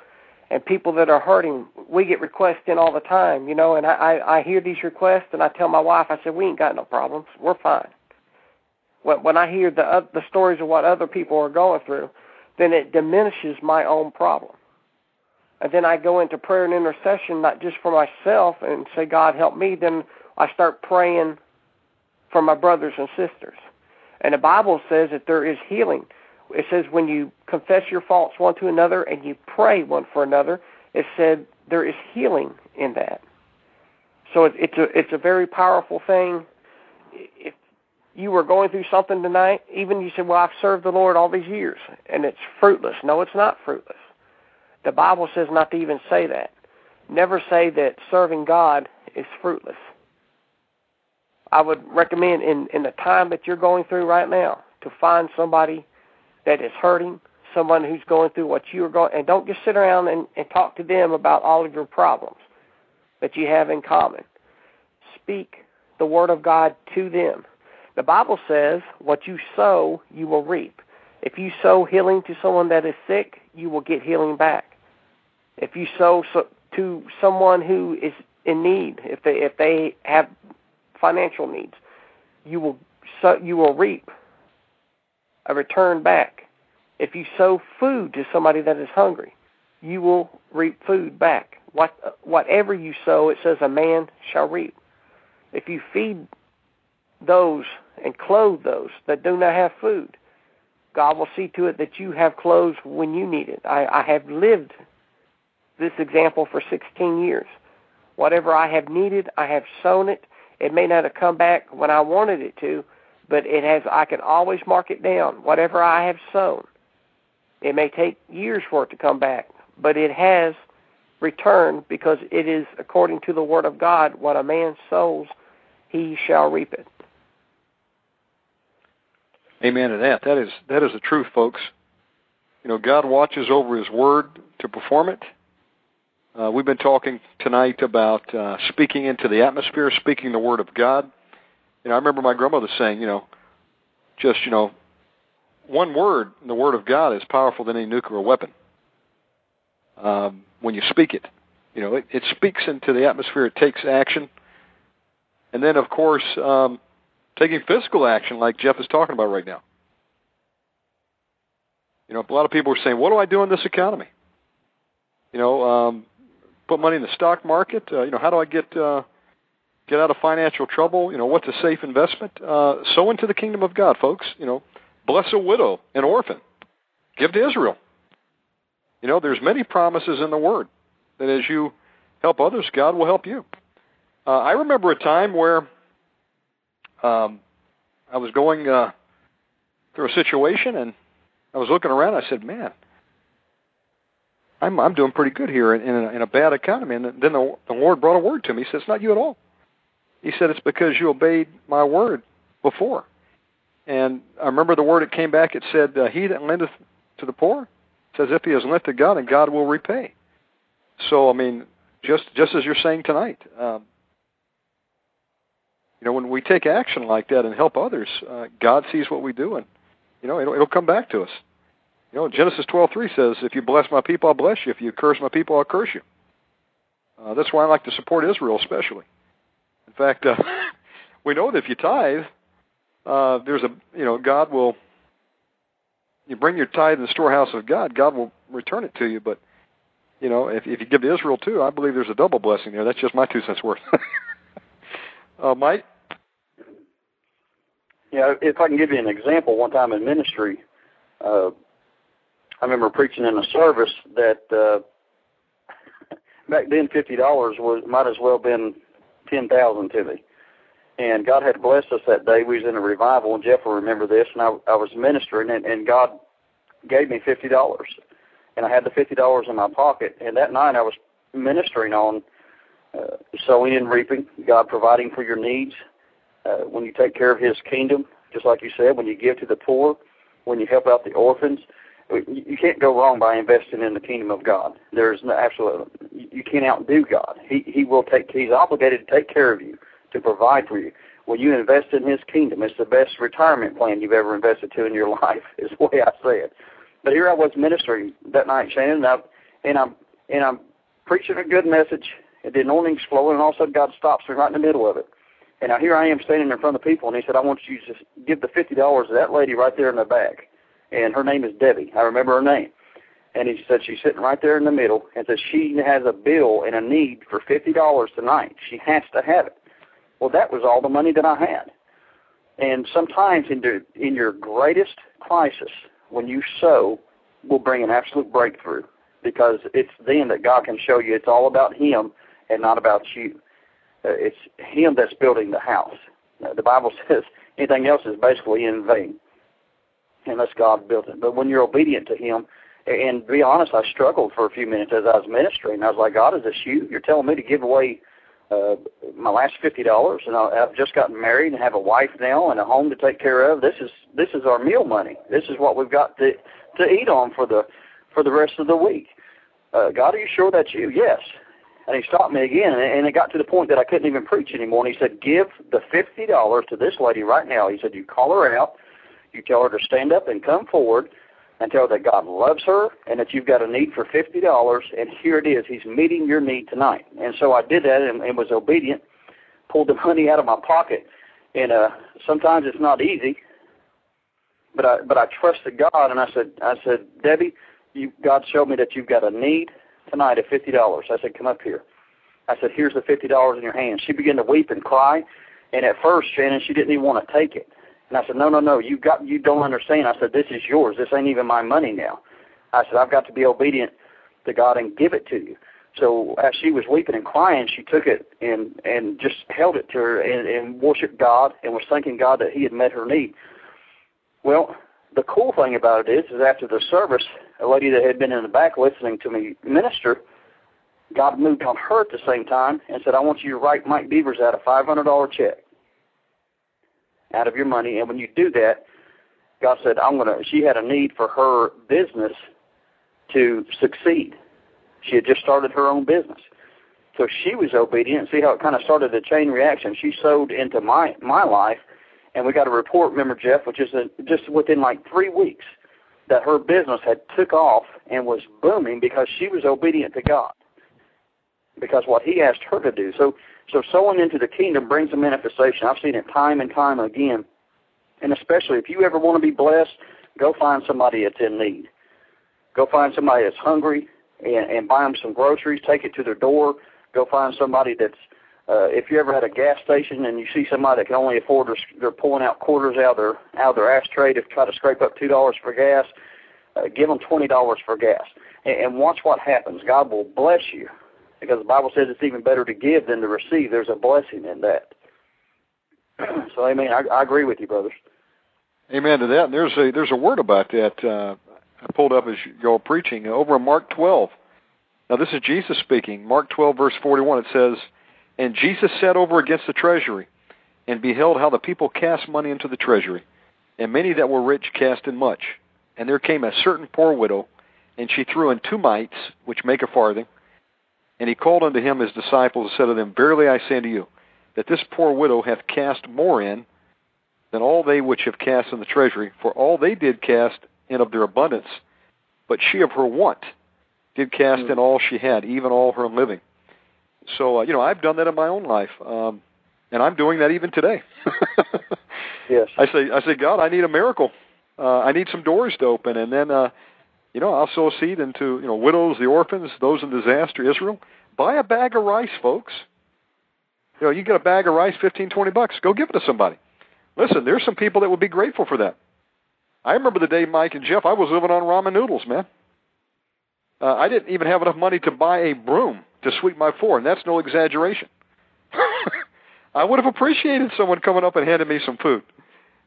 and people that are hurting, we get requests in all the time, you know. And I I, I hear these requests, and I tell my wife, I said, we ain't got no problems, we're fine. When when I hear the uh, the stories of what other people are going through, then it diminishes my own problem. And then I go into prayer and intercession, not just for myself, and say, God help me. Then I start praying for my brothers and sisters. And the Bible says that there is healing. It says when you confess your faults one to another and you pray one for another, it said there is healing in that. So it's a it's a very powerful thing. If you were going through something tonight, even you said, "Well, I've served the Lord all these years and it's fruitless." No, it's not fruitless. The Bible says not to even say that. Never say that serving God is fruitless. I would recommend in in the time that you're going through right now to find somebody that is hurting, someone who's going through what you're going, and don't just sit around and, and talk to them about all of your problems that you have in common. Speak the word of God to them. The Bible says, "What you sow, you will reap." If you sow healing to someone that is sick, you will get healing back. If you sow so, to someone who is in need, if they if they have financial needs. You will so you will reap a return back. If you sow food to somebody that is hungry, you will reap food back. What whatever you sow, it says a man shall reap. If you feed those and clothe those that do not have food, God will see to it that you have clothes when you need it. I, I have lived this example for 16 years. Whatever I have needed, I have sown it, it may not have come back when I wanted it to, but it has. I can always mark it down. Whatever I have sown, it may take years for it to come back, but it has returned because it is according to the word of God. What a man sows, he shall reap it. Amen to that. That is that is the truth, folks. You know, God watches over His word to perform it. Uh, we've been talking tonight about uh, speaking into the atmosphere, speaking the word of God. You know, I remember my grandmother saying, you know, just you know, one word, the word of God, is powerful than any nuclear weapon. Um, when you speak it, you know, it, it speaks into the atmosphere. It takes action, and then of course, um, taking physical action, like Jeff is talking about right now. You know, a lot of people are saying, "What do I do in this economy?" You know, um, put money in the stock market? Uh, you know, how do I get uh, get out of financial trouble. You know, what's a safe investment? Uh, sow into the kingdom of God, folks. You know, bless a widow, an orphan, give to Israel. You know, there's many promises in the Word that as you help others, God will help you. Uh, I remember a time where um, I was going uh, through a situation and I was looking around. I said, "Man, I'm I'm doing pretty good here in, in, a, in a bad economy." And then the, the Lord brought a word to me. He said, "It's not you at all." He said, "It's because you obeyed my word before." And I remember the word that came back. It said, uh, "He that lendeth to the poor, says if he has lent to God, and God will repay." So I mean, just just as you're saying tonight, um, you know, when we take action like that and help others, uh, God sees what we do, and you know, it'll, it'll come back to us. You know, Genesis 12:3 says, "If you bless my people, I'll bless you. If you curse my people, I'll curse you." Uh, that's why I like to support Israel, especially. Fact, uh, we know that if you tithe, uh, there's a you know God will. You bring your tithe in the storehouse of God, God will return it to you. But you know, if if you give to Israel too, I believe there's a double blessing there. That's just my two cents worth. uh, Mike. Yeah, if I can give you an example, one time in ministry, uh, I remember preaching in a service that uh, back then fifty dollars was might as well been ten thousand to me. And God had blessed us that day. We was in a revival, and Jeff will remember this. And I, I was ministering, and, and God gave me fifty dollars, and I had the fifty dollars in my pocket. And that night, I was ministering on uh, sowing and reaping, God providing for your needs, uh, when you take care of His kingdom, just like you said, when you give to the poor, when you help out the orphans, you can't go wrong by investing in the kingdom of God. There's no absolute you can't outdo God. He He will take He's obligated to take care of you, to provide for you. When you invest in His kingdom, it's the best retirement plan you've ever invested to in your life. Is the way I say it. But here I was ministering that night, Shannon, and, I, and I'm and I'm preaching a good message, and the anointing's flowing, and all of a sudden God stops me right in the middle of it. And now here I am standing in front of people, and he said, I want you to give the fifty dollars to that lady right there in the back. And her name is Debbie. I remember her name. And he said she's sitting right there in the middle and says she has a bill and a need for fifty dollars tonight. She has to have it. Well, that was all the money that I had. And sometimes in, in your greatest crisis, when you sow, will bring an absolute breakthrough because it's then that God can show you it's all about Him and not about you. Uh, it's Him that's building the house. The Bible says anything else is basically in vain unless God built it. But when you're obedient to Him, and be honest, I struggled for a few minutes as I was ministering. I was like, God, is this you? You're telling me to give away uh, my last fifty dollars, and I've just gotten married and have a wife now and a home to take care of. This is this is our meal money. This is what we've got to to eat on for the for the rest of the week. Uh, God, are you sure that's you? Yes. And he stopped me again, and it got to the point that I couldn't even preach anymore. And he said, "Give the fifty dollars to this lady right now." He said, "You call her out, you tell her to stand up and come forward, and tell her that God loves her and that you've got a need for fifty dollars, and here it is. He's meeting your need tonight." And so I did that and, and was obedient. Pulled the money out of my pocket, and uh, sometimes it's not easy, but I but I trusted God, and I said I said Debbie, you God showed me that you've got a need tonight of fifty dollars. I said, come up here. I said, here's the fifty dollars in your hand. She began to weep and cry, and at first, Shannon, she didn't even want to take it. And I said, no, no, no, you got, you don't understand. I said, this is yours. This ain't even my money now. I said, I've got to be obedient to God and give it to you. So as she was weeping and crying, she took it and and just held it to her and, and worshiped God and was thanking God that He had met her need. Well, the cool thing about it is, is after the service, a lady that had been in the back listening to me minister, God moved on her at the same time and said, I want you to write Mike Beavers out a $500 check out of your money. And when you do that, God said, I'm going to, she had a need for her business to succeed. She had just started her own business. So she was obedient. See how it kind of started a chain reaction. She sowed into my, my life. And we got a report, remember, Jeff, which is a, just within like three weeks that her business had took off and was booming because she was obedient to God. Because what he asked her to do. So so sowing into the kingdom brings a manifestation. I've seen it time and time again. And especially if you ever want to be blessed, go find somebody that's in need. Go find somebody that's hungry and, and buy them some groceries. Take it to their door. Go find somebody that's uh, if you ever had a gas station and you see somebody that can only afford, to, they're pulling out quarters out of their out of their ashtray to try to scrape up two dollars for gas, uh, give them twenty dollars for gas, and, and watch what happens. God will bless you, because the Bible says it's even better to give than to receive. There's a blessing in that. so, amen. I, I agree with you, brothers. Amen to that. And there's a there's a word about that. Uh, I pulled up as you're preaching over in Mark 12. Now this is Jesus speaking. Mark 12 verse 41. It says, "And Jesus sat over against the treasury, and beheld how the people cast money into the treasury, and many that were rich cast in much. And there came a certain poor widow, and she threw in two mites, which make a farthing. And he called unto him his disciples, and said to them, Verily I say unto you, that this poor widow hath cast more in than all they which have cast in the treasury, for all they did cast in of their abundance, but she of her want did cast mm. in all she had, even all her living. So uh, you know, I've done that in my own life, um, and I'm doing that even today. yes. I say, I say, God, I need a miracle. Uh, I need some doors to open, and then uh, you know, I'll sow seed into you know widows, the orphans, those in disaster, Israel. Buy a bag of rice, folks. You know, you get a bag of rice, fifteen, twenty bucks. Go give it to somebody. Listen, there's some people that would be grateful for that. I remember the day Mike and Jeff, I was living on ramen noodles, man. Uh, I didn't even have enough money to buy a broom to sweep my floor, and that's no exaggeration. I would have appreciated someone coming up and handing me some food.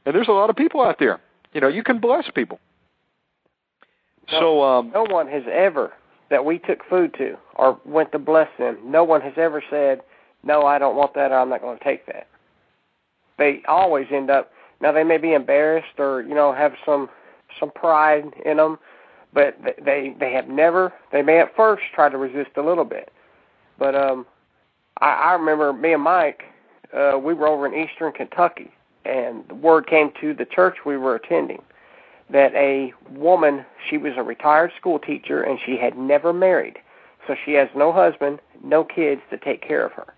And there's a lot of people out there. You know, you can bless people. No, so um, no one has ever that we took food to or went to bless them. No one has ever said, "No, I don't want that. or I'm not going to take that." They always end up now they may be embarrassed or you know have some some pride in them, but they they have never. They may at first try to resist a little bit, but um, I, I remember me and Mike. Uh, we were over in Eastern Kentucky, and the word came to the church we were attending that a woman, she was a retired school teacher, and she had never married, so she has no husband, no kids to take care of her.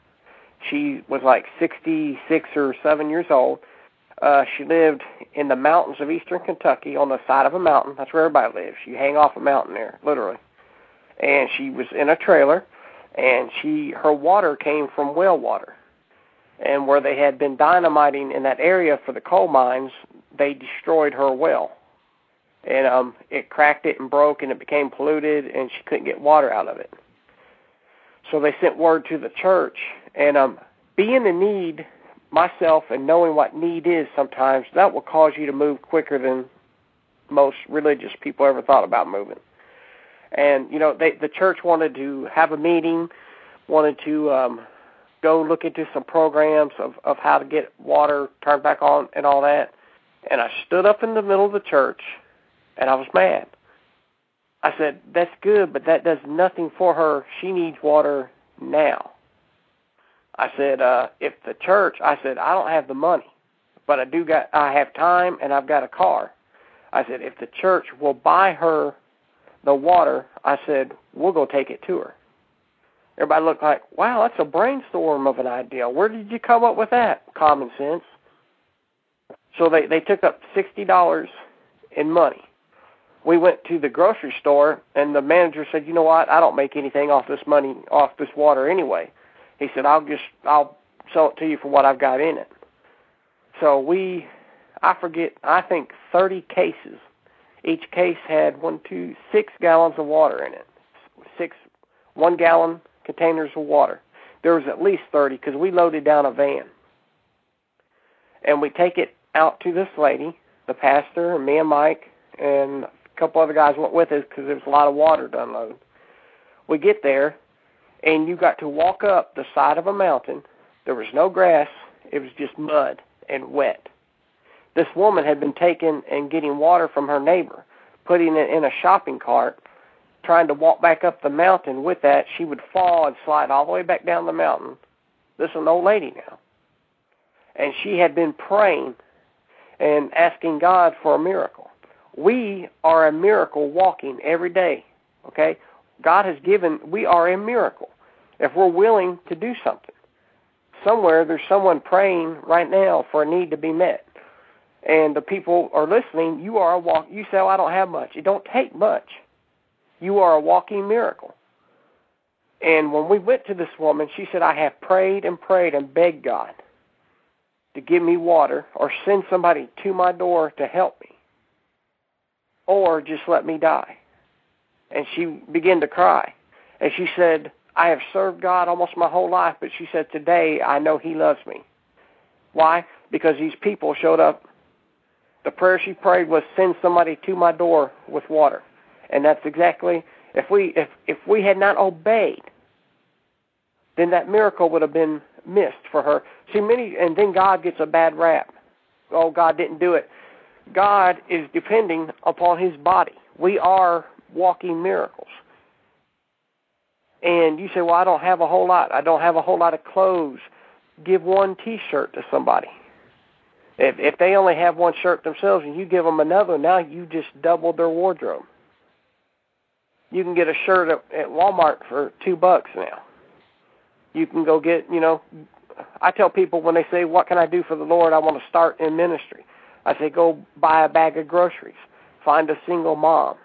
She was like 66 or 7 years old uh, she lived in the mountains of eastern Kentucky on the side of a mountain. That's where everybody lives. You hang off a mountain there, literally. And she was in a trailer, and she her water came from well water. And where they had been dynamiting in that area for the coal mines, they destroyed her well. And um it cracked it and broke and it became polluted and she couldn't get water out of it. So they sent word to the church and um being in need myself and knowing what need is sometimes that will cause you to move quicker than most religious people ever thought about moving. And you know, they the church wanted to have a meeting, wanted to um go look into some programs of of how to get water turned back on and all that. And I stood up in the middle of the church and I was mad. I said, "That's good, but that does nothing for her. She needs water now." I said, uh, if the church, I said, I don't have the money, but I do got, I have time and I've got a car. I said, if the church will buy her the water, I said, we'll go take it to her. Everybody looked like, wow, that's a brainstorm of an idea. Where did you come up with that? Common sense. So they they took up sixty dollars in money. We went to the grocery store, and the manager said, "You know what? I don't make anything off this money, off this water anyway." He said, I'll just I'll sell it to you for what I've got in it. So we I forget I think thirty cases. Each case had one, two, six gallons of water in it. Six one gallon containers of water. There was at least thirty because we loaded down a van. And we take it out to this lady, the pastor, and me and Mike, and couple other guys went with us because there was a lot of water to unload. We get there, and you got to walk up the side of a mountain. There was no grass, it was just mud and wet. This woman had been taking and getting water from her neighbor, putting it in a shopping cart, trying to walk back up the mountain with that. She would fall and slide all the way back down the mountain. This is an old lady now. And she had been praying and asking God for a miracle. We are a miracle walking every day. Okay? God has given, we are a miracle if we're willing to do something. Somewhere there's someone praying right now for a need to be met. And the people are listening, you are a walk you say, oh, I don't have much. It don't take much. You are a walking miracle. And when we went to this woman, she said, I have prayed and prayed and begged God to give me water or send somebody to my door to help me or just let me die. And she began to cry. And she said, I have served God almost my whole life, but she said, Today I know He loves me. Why? Because these people showed up. The prayer she prayed was send somebody to my door with water. And that's exactly if we if if we had not obeyed, then that miracle would have been missed for her. See many and then God gets a bad rap. Oh, God didn't do it. God is depending upon his body. We are walking miracles. And you say, Well, I don't have a whole lot. I don't have a whole lot of clothes. Give one t shirt to somebody. If if they only have one shirt themselves and you give them another, now you just doubled their wardrobe. You can get a shirt at, at Walmart for two bucks now. You can go get, you know, I tell people when they say, "What can I do for the Lord?" I want to start in ministry. I say, go buy a bag of groceries. Find a single mom.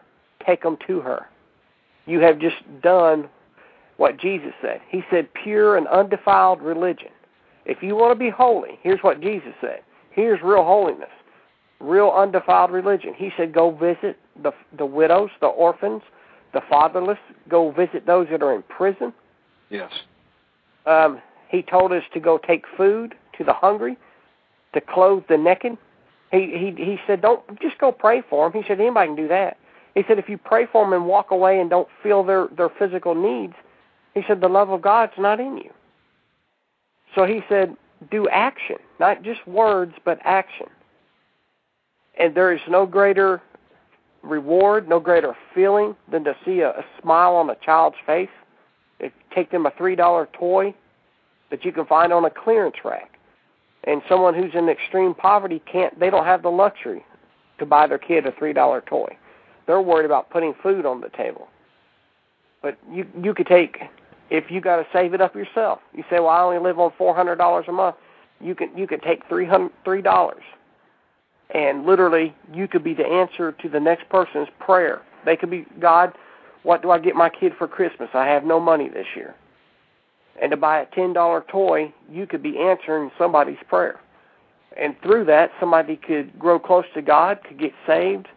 Take them to her. You have just done what Jesus said. He said, pure and undefiled religion. If you want to be holy, here's what Jesus said. Here's real holiness, real undefiled religion. He said, go visit the the widows, the orphans, the fatherless. Go visit those that are in prison. Yes. Um, he told us to go take food to the hungry, to clothe the naked, he he he said, don't just go pray for them. He said anybody can do that. He said if you pray for them and walk away and don't feel their their physical needs, he said the love of God's not in you. So he said do action, not just words, but action. And there is no greater reward, no greater feeling than to see a, a smile on a child's face. If take them a three dollar toy that you can find on a clearance rack and someone who's in extreme poverty can't they don't have the luxury to buy their kid a three dollar toy. They're worried about putting food on the table. But you you could take if you got to save it up yourself you say well i only live on four hundred dollars a month you can you could take three hundred three dollars. And literally you could be the answer to the next person's prayer. They could be god what do i get my kid for christmas? I have no money this year and to buy a ten dollar toy, you could be answering somebody's prayer. And through that somebody could grow close to God, could get saved.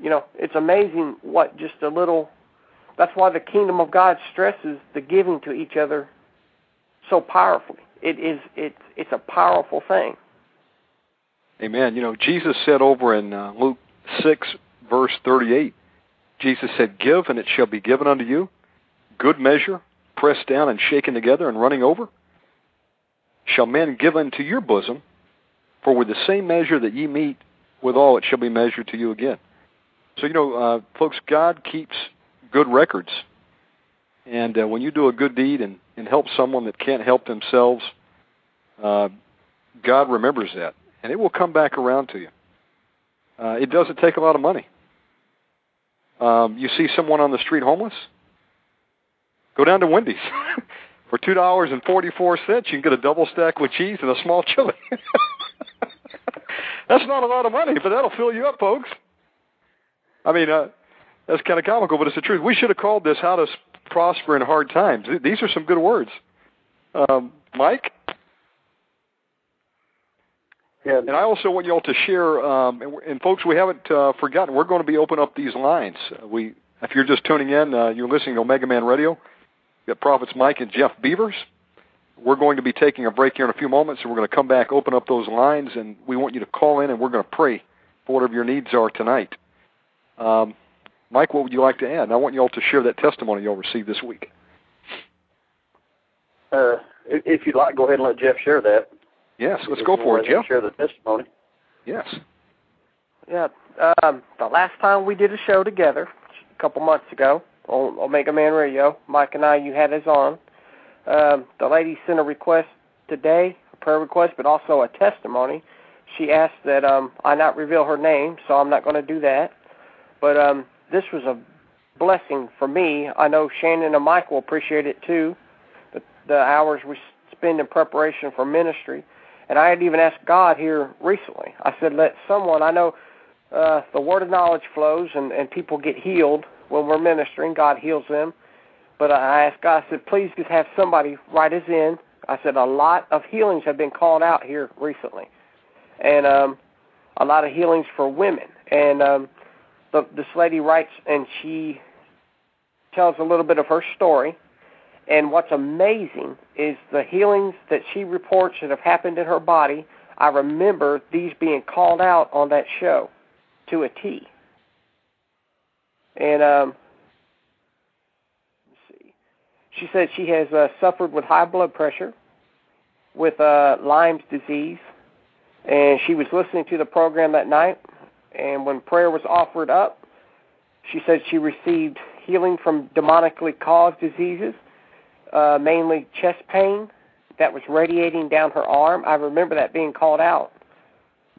You know, it's amazing what just a little that's why the kingdom of God stresses the giving to each other so powerfully. It is it's it's a powerful thing. Amen. You know, Jesus said over in uh, Luke 6 verse 38, Jesus said, "Give and it shall be given unto you, good measure, pressed down and shaken together and running over? Shall men give unto your bosom? For with the same measure that ye meet withal, it shall be measured to you again. So, you know, uh, folks, God keeps good records. And uh, when you do a good deed and, and help someone that can't help themselves, uh, God remembers that. And it will come back around to you. Uh, it doesn't take a lot of money. Um, you see someone on the street homeless, Go down to Wendy's. For two dollars and forty four cents you can get a double stack with cheese and a small chili. that's not a lot of money, but that'll fill you up, folks. I mean, uh, that's kind of comical, but it's the truth. We should have called this "How to Prosper in Hard Times." These are some good words. Um, Mike. Yeah. And I also want you all to share, um, and, and folks, we haven't uh, forgotten. We're going to be opening up these lines. We, if you're just tuning in, uh, you're listening to Omega Man Radio. We've got Prophets Mike and Jeff Beavers. We're going to be taking a break here in a few moments, and we're going to come back, open up those lines, and we want you to call in, and we're going to pray for whatever your needs are tonight. Um, Mike, what would you like to add? I want you all to share that testimony you'll receive this week. Uh, if you'd like, go ahead and let Jeff share that. Yes, let's go for it, Jeff. Share the testimony. Yes. Yeah. Um, the last time we did a show together, a couple months ago, on Omega Man Radio. Mike and I, you had us on. Um, the lady sent a request today, a prayer request, but also a testimony. She asked that um, I not reveal her name, so I'm not going to do that. But um, this was a blessing for me. I know Shannon and Mike will appreciate it too. The, the hours we spend in preparation for ministry. And I had even asked God here recently. I said, let someone, I know uh, the word of knowledge flows and, and people get healed when we're ministering. God heals them. But I asked God, I said, please just have somebody write us in. I said, a lot of healings have been called out here recently. And um, a lot of healings for women. And um, the, this lady writes, and she tells a little bit of her story. And what's amazing is the healings that she reports that have happened in her body. I remember these being called out on that show to a T. And um, let's see, she said she has uh, suffered with high blood pressure, with uh, Lyme's disease, and she was listening to the program that night. And when prayer was offered up, she said she received healing from demonically caused diseases, uh, mainly chest pain that was radiating down her arm. I remember that being called out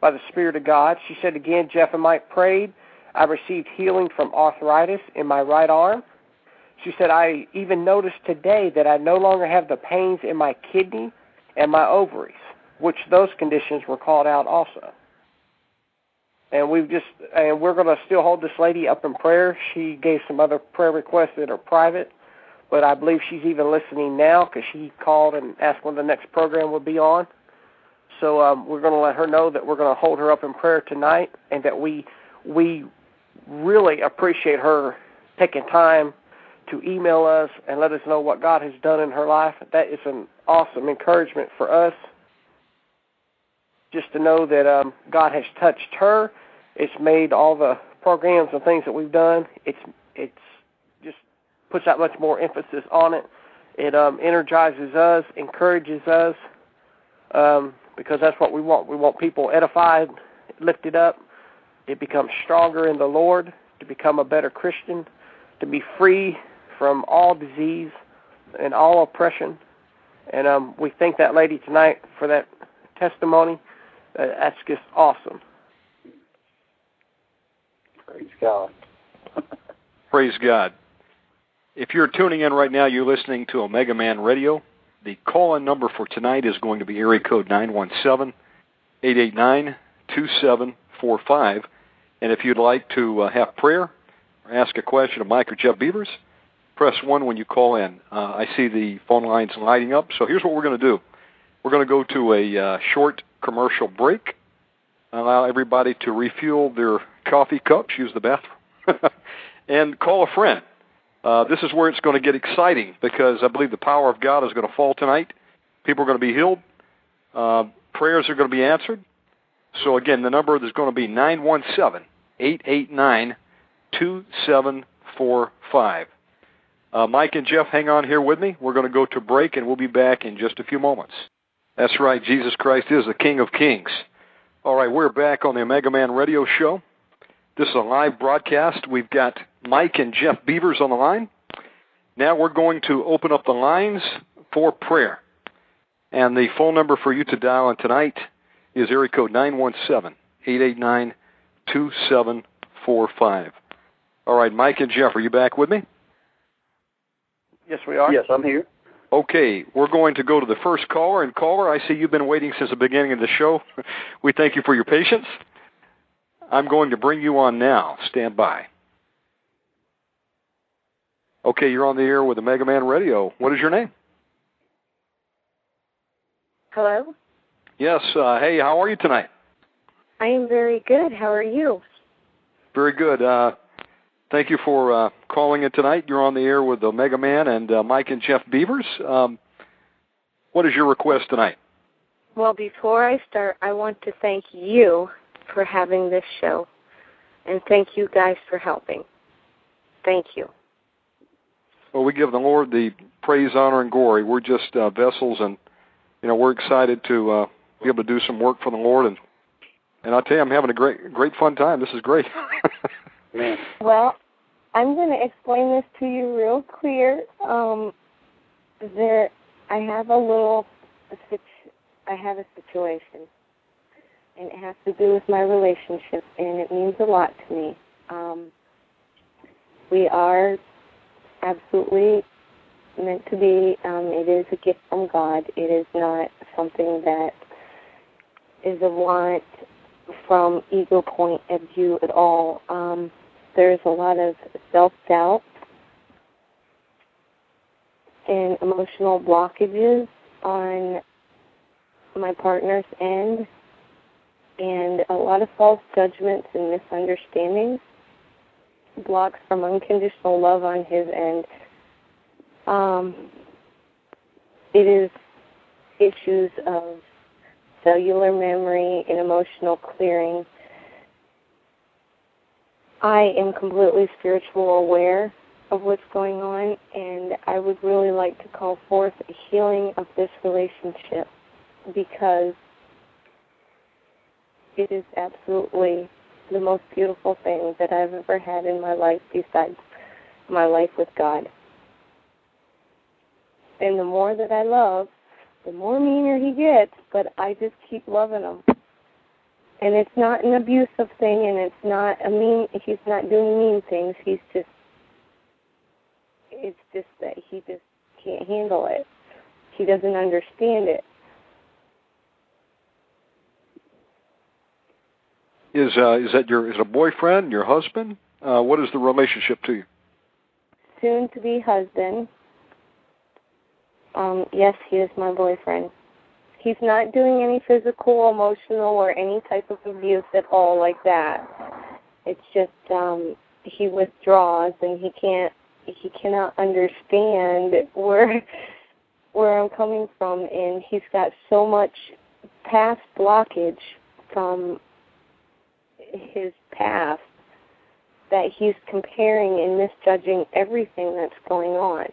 by the Spirit of God. She said again, Jeff and Mike prayed. I received healing from arthritis in my right arm. She said, I even noticed today that I no longer have the pains in my kidney and my ovaries, which those conditions were called out also. And we've just, and we're going to still hold this lady up in prayer. She gave some other prayer requests that are private, but I believe she's even listening now because she called and asked when the next program would be on. So um, we're going to let her know that we're going to hold her up in prayer tonight, and that we we really appreciate her taking time to email us and let us know what God has done in her life. That is an awesome encouragement for us. Just to know that um, God has touched her. It's made all the programs and things that we've done. It's it's just puts that much more emphasis on it. It um, energizes us, encourages us, um, because that's what we want. We want people edified, lifted up, to become stronger in the Lord, to become a better Christian, to be free from all disease and all oppression. And um, we thank that lady tonight for that testimony. Uh, that's just awesome. Praise God. Praise God. If you're tuning in right now, you're listening to Omega Man Radio. The call-in number for tonight is going to be area code 917-889-2745. And if you'd like to uh, have prayer or ask a question of Mike or Jeff Beavers, press 1 when you call in. Uh, I see the phone lines lighting up. So here's what we're going to do. We're going to go to a uh, short commercial break, allow everybody to refuel their coffee cups, use the bathroom, and call a friend. Uh, this is where it's going to get exciting because I believe the power of God is going to fall tonight. People are going to be healed. Uh, prayers are going to be answered. So again, the number is going to be nine one seven eight eight nine two seven four five. Uh, Mike and Jeff, hang on here with me. We're going to go to break, and we'll be back in just a few moments. That's right. Jesus Christ is the King of Kings. All right, we're back on the Omega Man Radio Show. This is a live broadcast. We've got Mike and Jeff Beavers on the line. Now we're going to open up the lines for prayer. And the phone number for you to dial in tonight is area code 917-889-2745. All right, Mike and Jeff, are you back with me? Yes, we are. Yes, I'm here. Okay, we're going to go to the first caller. And caller, I see you've been waiting since the beginning of the show. we thank you for your patience. I'm going to bring you on now. Stand by. Okay, you're on the air with the Mega Man Radio. What is your name? Hello? Yes. Uh, hey, how are you tonight? I am very good. How are you? Very good. Uh, thank you for uh, calling in tonight. You're on the air with the Mega Man and uh, Mike and Jeff Beavers. Um, what is your request tonight? Well, before I start, I want to thank you for having this show, and thank you guys for helping. Thank you. Well, we give the Lord the praise, honor, and glory. We're just uh, vessels, and you know we're excited to uh, be able to do some work for the Lord. And and I tell you, I'm having a great, great fun time. This is great. Man. Well, I'm going to explain this to you real clear. Um, there, I have a little, I have a situation, and it has to do with my relationship, and it means a lot to me. Um, we are absolutely meant to be. Um, it is a gift from God. It is not something that is a want from ego point of view at all. Um, there's a lot of self doubt and emotional blockages on my partner's end and a lot of false judgments and misunderstandings, blocks from unconditional love on his end. Um, it is issues of cellular memory and emotional clearing. I am completely spiritual aware of what's going on, and I would really like to call forth a healing of this relationship because it is absolutely the most beautiful thing that I've ever had in my life besides my life with God. And the more that I love, the more meaner he gets, but I just keep loving him. And it's not an abusive thing and it's not a mean he's not doing mean things. He's just it's just that he just can't handle it. He doesn't understand it. Is uh, is that your is it a boyfriend, your husband? Uh, what is the relationship to you? Soon to be husband. Um, yes, he is my boyfriend. He's not doing any physical, emotional, or any type of abuse at all like that. It's just um, he withdraws and he can't he cannot understand where where I'm coming from, and he's got so much past blockage from his past that he's comparing and misjudging everything that's going on.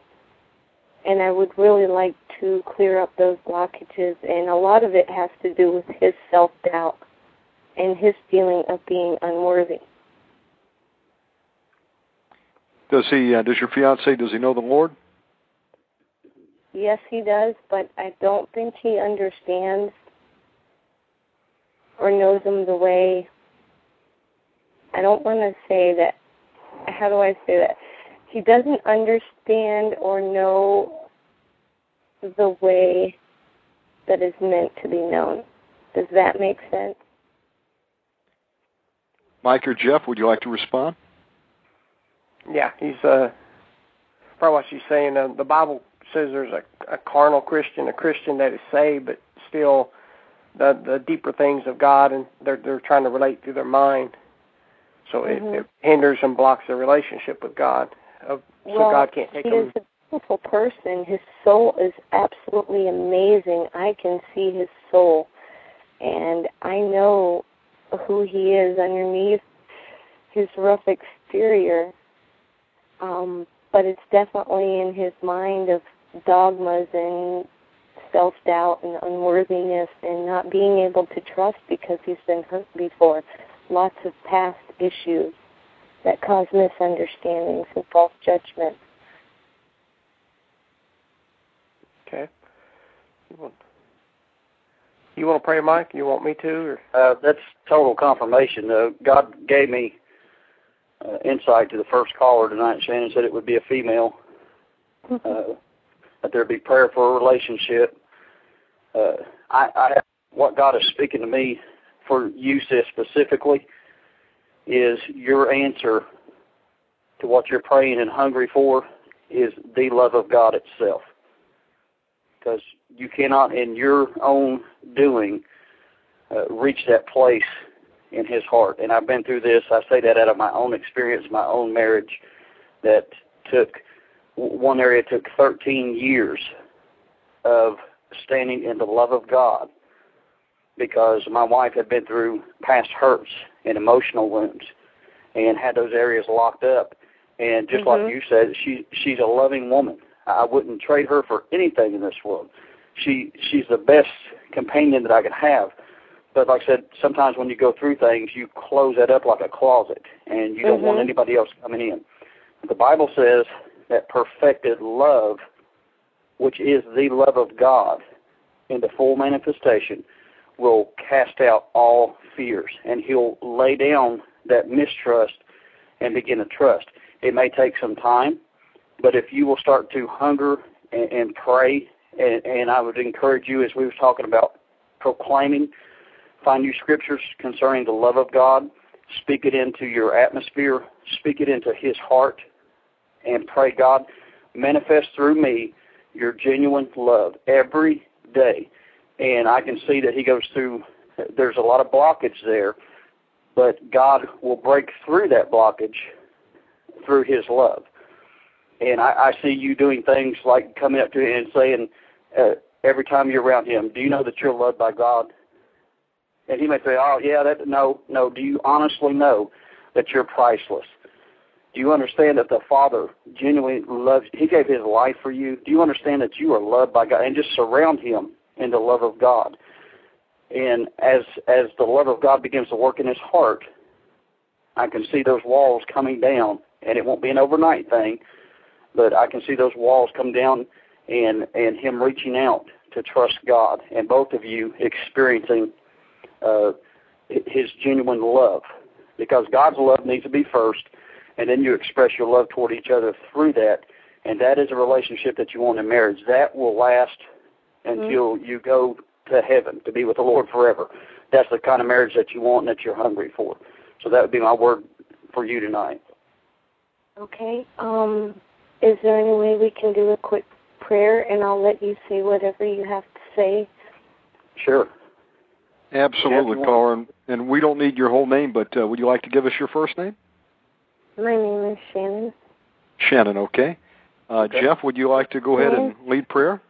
And I would really like to clear up those blockages, and a lot of it has to do with his self doubt and his feeling of being unworthy. Does he? Uh, does your fiance? Does he know the Lord? Yes, he does, but I don't think he understands or knows him the way I don't want to say that. How do I say that? He doesn't understand or know the way that is meant to be known. Does that make sense? Mike or Jeff, would you like to respond? Yeah, he's uh, probably what she's saying. Uh, the Bible says there's a, a carnal Christian, a Christian that is saved, but still the the deeper things of God, and they're they're trying to relate through their mind. So mm-hmm. it, it hinders and blocks their relationship with God. Uh, so well, God can't take he them. is a beautiful person. His soul is absolutely amazing. I can see his soul, and I know who he is underneath his rough exterior. Um, but it's definitely in his mind of dogmas and self doubt and unworthiness and not being able to trust because he's been hurt before lots of past issues that cause misunderstandings and false judgments. Okay. You want, you want to pray, Mike? You want me to? Or? Uh, that's total confirmation. Uh, God gave me uh, insight to the first caller tonight. Shannon said it would be a female. Uh, that there'd be prayer for a relationship. Uh, I, I what God is speaking to me for you sis specifically is your answer to what you're praying and hungry for is the love of God itself. Because you cannot, in your own doing, uh, reach that place in His heart. And I've been through this. I say that out of my own experience, my own marriage, that took one area took 13 years of standing in the love of God because my wife had been through past hurts and emotional wounds and had those areas locked up. And just mm-hmm. like you said, she she's a loving woman. I wouldn't trade her for anything in this world. She she's the best companion that I could have. But like I said, sometimes when you go through things, you close that up like a closet, and you don't mm-hmm. want anybody else coming in. The Bible says that perfected love, which is the love of God, in the full manifestation, will cast out all fears, and He'll lay down that mistrust and begin to trust. It may take some time, but if you will start to hunger and, and pray, and, and I would encourage you, as we were talking about, proclaiming, find you scriptures concerning the love of God, speak it into your atmosphere, speak it into His heart, and pray, God, manifest through me your genuine love every day. And I can see that he goes through, there's a lot of blockage there, but God will break through that blockage through his love. And I, I see you doing things like coming up to him and saying, uh, every time you're around him, do you know that you're loved by God? And he may say, oh, yeah, that, no, no. Do you honestly know that you're priceless? Do you understand that the Father genuinely loves? He gave his life for you. Do you understand that you are loved by God? And just surround him in the love of God. And as as the love of God begins to work in his heart, I can see those walls coming down. And it won't be an overnight thing, but I can see those walls come down and and him reaching out to trust God and both of you experiencing uh, his genuine love because God's love needs to be first and then you express your love toward each other through that, and that is a relationship that you want in marriage. That will last until mm-hmm. you go to heaven to be with the Lord forever. That's the kind of marriage that you want and that you're hungry for. So that would be my word for you tonight. Okay. Um, is there any way we can do a quick prayer, and I'll let you say whatever you have to say? Sure. Absolutely, caller. And, and we don't need your whole name, but uh, would you like to give us your first name? My name is Shannon. Shannon, okay. Uh, okay. Jeff, would you like to go ahead and lead prayer?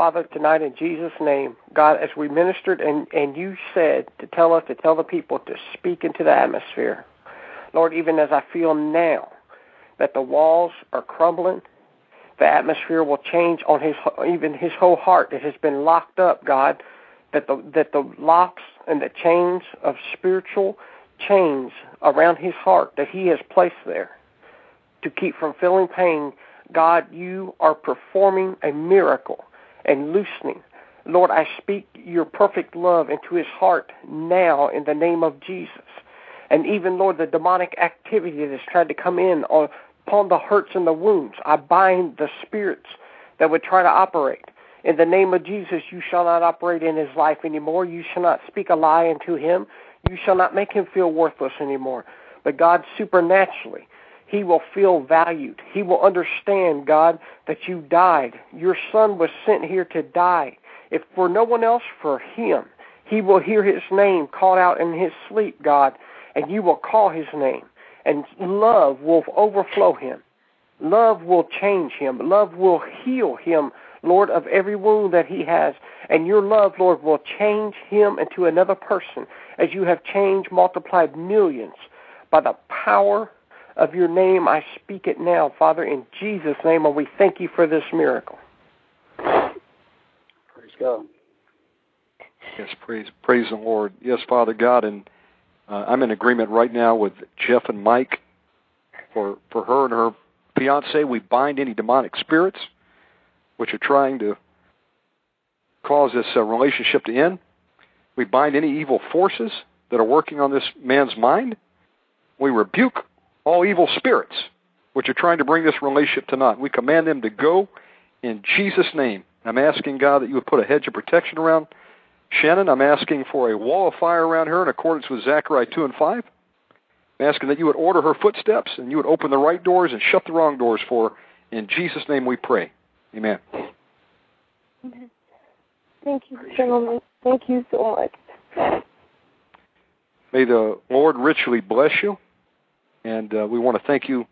Father, tonight in Jesus' name, God, as we ministered and, and you said to tell us to tell the people to speak into the atmosphere, Lord, even as I feel now that the walls are crumbling, the atmosphere will change on his even his whole heart that has been locked up, God, that the that the locks and the chains of spiritual chains around his heart that he has placed there to keep from feeling pain, God, you are performing a miracle and loosening. Lord, I speak your perfect love into his heart now in the name of Jesus. And even, Lord, the demonic activity that has tried to come in on, upon the hurts and the wounds, I bind the spirits that would try to operate. In the name of Jesus, you shall not operate in his life anymore. You shall not speak a lie into him. You shall not make him feel worthless anymore. But God, supernaturally, he will feel valued. He will understand, God, that you died. Your son was sent here to die. If for no one else, for him. He will hear his name called out in his sleep, God, and you will call his name. And love will overflow him. Love will change him. Love will heal him, Lord, of every wound that he has. And your love, Lord, will change him into another person as you have changed, multiplied millions by the power of your name. I speak it now, Father, in Jesus' name, and we thank you for this miracle. Praise God. Yes, praise, praise the Lord. Yes, Father God, and uh, I'm in agreement right now with Jeff and Mike for for her and her fiance. We bind any demonic spirits which are trying to cause this uh, relationship to end. We bind any evil forces that are working on this man's mind. We rebuke all evil spirits which are trying to bring this relationship to naught. We command them to go in Jesus' name. I'm asking God that you would put a hedge of protection around Shannon. I'm asking for a wall of fire around her in accordance with Zechariah 2 and 5. I'm asking that you would order her footsteps and you would open the right doors and shut the wrong doors for her. In Jesus' name we pray. Amen. Thank you, gentlemen. Thank you so much. May the Lord richly bless you, and uh, we want to thank you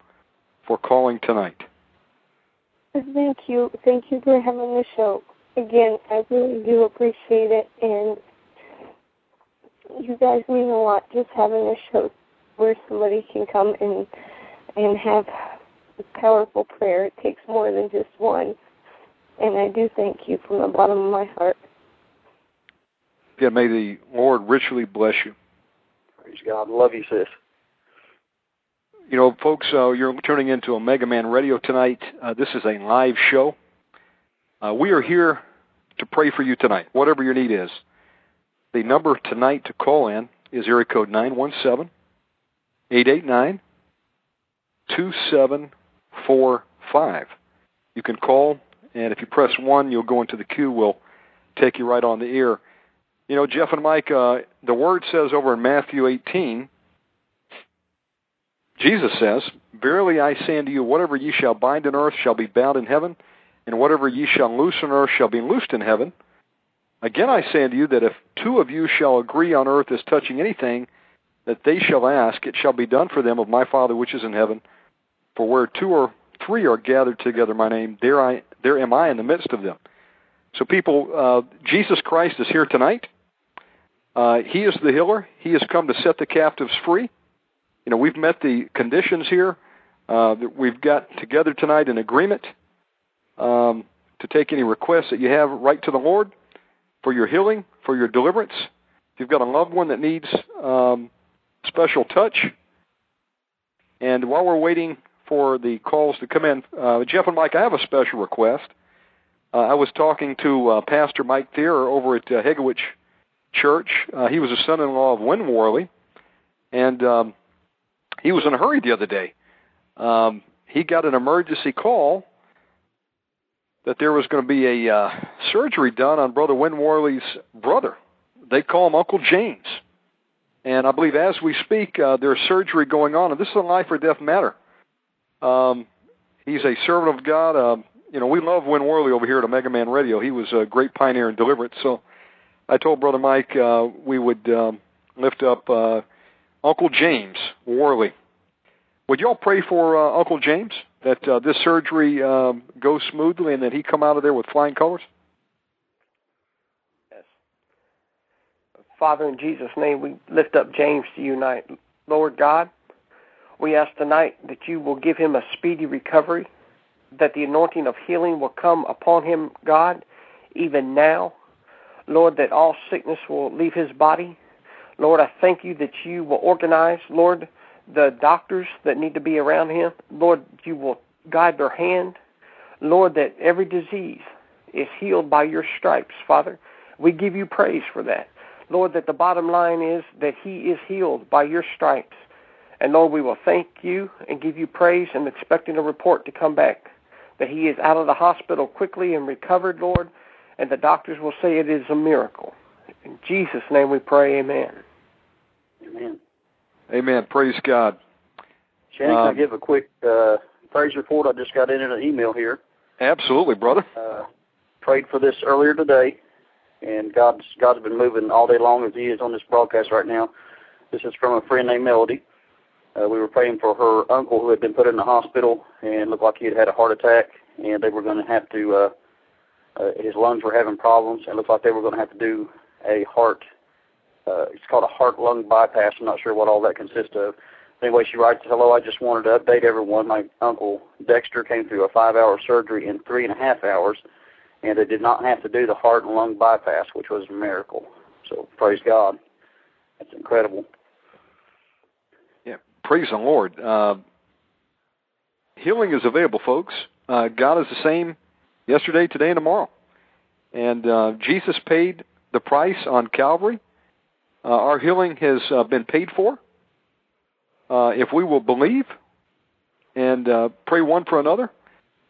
for calling tonight. Thank you. Thank you for having the show. Again, I really do appreciate it, and you guys mean a lot just having a show where somebody can come and and have powerful prayer. It takes more than just one. And I do thank you from the bottom of my heart. Yeah, may the Lord richly bless you. Praise God. Love you, sis. You know, folks, uh, you're turning into Omega Man Radio tonight. Uh, this is a live show. Uh, we are here to pray for you tonight, whatever your need is. The number tonight to call in is area code 917 889 2745. You can call and if you press one, you'll go into the queue. We'll take you right on the air. You know, Jeff and Mike, uh, the word says over in Matthew 18, Jesus says, Verily I say unto you, whatever ye shall bind on earth shall be bound in heaven, and whatever ye shall loose on earth shall be loosed in heaven. Again I say unto you that if two of you shall agree on earth as touching anything that they shall ask, it shall be done for them of my Father which is in heaven. For where two or three are gathered together my name, there I there am I in the midst of them. So people, uh, Jesus Christ is here tonight. Uh, he is the healer. He has come to set the captives free. You know, we've met the conditions here. Uh, we've got together tonight in agreement um, to take any requests that you have right to the Lord for your healing, for your deliverance. If you've got a loved one that needs um, special touch, and while we're waiting for the calls to come in, uh, Jeff and Mike, I have a special request. Uh, I was talking to uh, Pastor Mike Thierer over at uh, Hegewisch Church. Uh, he was a son-in-law of Win Worley, and um, he was in a hurry the other day. Um, he got an emergency call that there was going to be a uh, surgery done on Brother Win Worley's brother. They call him Uncle James. And I believe as we speak, uh, there's surgery going on, and this is a life or death matter. Um, he's a servant of God. Uh, you know, we love Win Worley over here at Omega Man Radio. He was a great pioneer in deliverance. So I told Brother Mike uh, we would um, lift up uh, Uncle James Worley. Would y'all pray for uh, Uncle James that uh, this surgery um, goes smoothly and that he come out of there with flying colors? Yes. Father, in Jesus' name, we lift up James to you tonight. Lord God, we ask tonight that you will give him a speedy recovery that the anointing of healing will come upon him, God, even now. Lord, that all sickness will leave his body. Lord, I thank you that you will organize, Lord, the doctors that need to be around him. Lord, you will guide their hand. Lord, that every disease is healed by your stripes, Father. We give you praise for that. Lord, that the bottom line is that he is healed by your stripes. And Lord, we will thank you and give you praise and expecting a report to come back that he is out of the hospital quickly and recovered, Lord, and the doctors will say it is a miracle. In Jesus' name we pray, amen. Amen. Amen. Praise God. Shannon, Um, can I give a quick uh, praise report? I just got in an email here. Absolutely, brother. Uh, prayed for this earlier today, and God's God's been moving all day long as He is on this broadcast right now. This is from a friend named Melody. Uh, we were praying for her uncle who had been put in the hospital and looked like he had had a heart attack, and they were going to have to. Uh, uh, his lungs were having problems, and it looked like they were going to have to do a heart. Uh, it's called a heart lung bypass. I'm not sure what all that consists of. Anyway, she writes, "Hello, I just wanted to update everyone. My uncle Dexter came through a five-hour surgery in three and a half hours, and they did not have to do the heart and lung bypass, which was a miracle. So praise God. That's incredible." Yeah, praise the Lord. Uh, healing is available, folks. Uh, God is the same yesterday, today, and tomorrow. And uh, Jesus paid the price on Calvary. Uh, our healing has uh, been paid for. Uh, if we will believe and uh, pray one for another,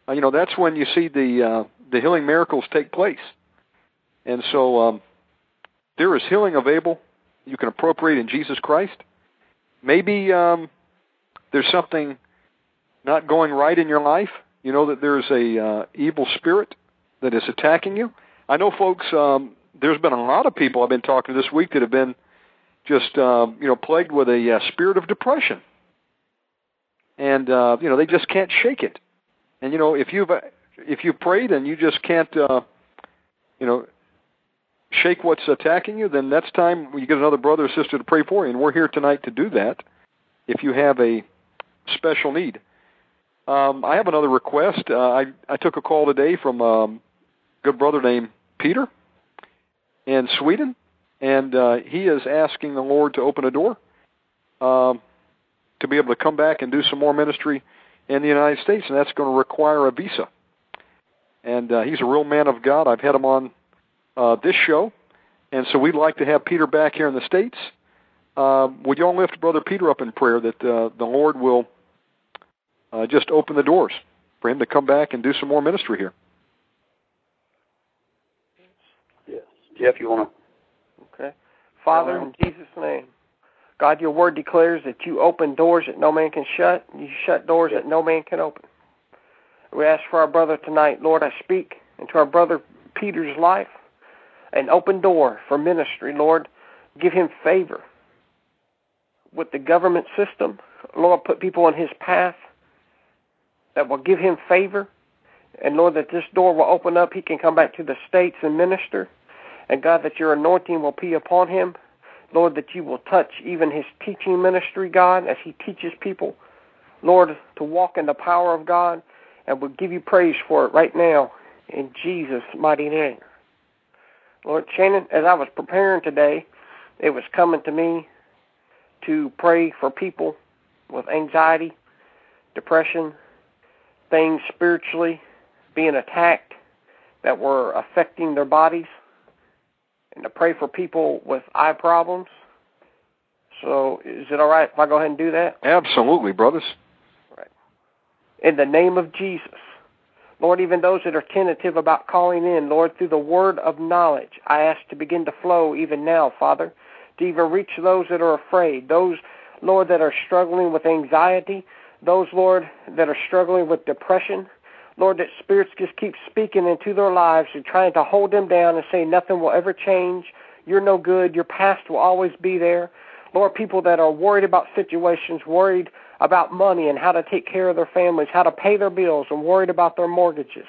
uh, you know that's when you see the uh, the healing miracles take place. And so um, there is healing available. You can appropriate in Jesus Christ maybe um, there's something not going right in your life. You know that there's a uh, evil spirit that is attacking you. I know, folks. Um, there's been a lot of people I've been talking to this week that have been just uh, you know plagued with a uh, spirit of depression, and uh, you know they just can't shake it. And you know if you've if you've prayed and you just can't uh, you know shake what's attacking you, then that's time you get another brother or sister to pray for you. And we're here tonight to do that if you have a special need. Um, I have another request. Uh, I, I took a call today from um, a good brother named Peter in Sweden, and uh, he is asking the Lord to open a door um, to be able to come back and do some more ministry in the United States, and that's going to require a visa. And uh, he's a real man of God. I've had him on uh, this show, and so we'd like to have Peter back here in the states. Uh, would you all lift Brother Peter up in prayer that uh, the Lord will uh, just open the doors for him to come back and do some more ministry here? Yes. Jeff, you want to? Okay. Father, in Jesus' name, God, your word declares that you open doors that no man can shut, and you shut doors that no man can open. We ask for our brother tonight, Lord, I speak into our brother Peter's life, an open door for ministry, Lord. Give him favor with the government system. Lord, put people on his path that will give him favor. And Lord, that this door will open up. He can come back to the States and minister. And God, that your anointing will be upon him. Lord, that you will touch even his teaching ministry, God, as he teaches people, Lord, to walk in the power of God. And we'll give you praise for it right now in Jesus' mighty name. Lord Shannon, as I was preparing today, it was coming to me to pray for people with anxiety, depression, things spiritually being attacked that were affecting their bodies, and to pray for people with eye problems. So, is it all right if I go ahead and do that? Absolutely, brothers. Right. In the name of Jesus. Lord, even those that are tentative about calling in, Lord, through the word of knowledge, I ask to begin to flow even now, Father, to even reach those that are afraid, those, Lord, that are struggling with anxiety, those, Lord, that are struggling with depression. Lord, that spirits just keep speaking into their lives and trying to hold them down and say nothing will ever change. You're no good. Your past will always be there. Lord, people that are worried about situations, worried about money and how to take care of their families, how to pay their bills, and worried about their mortgages.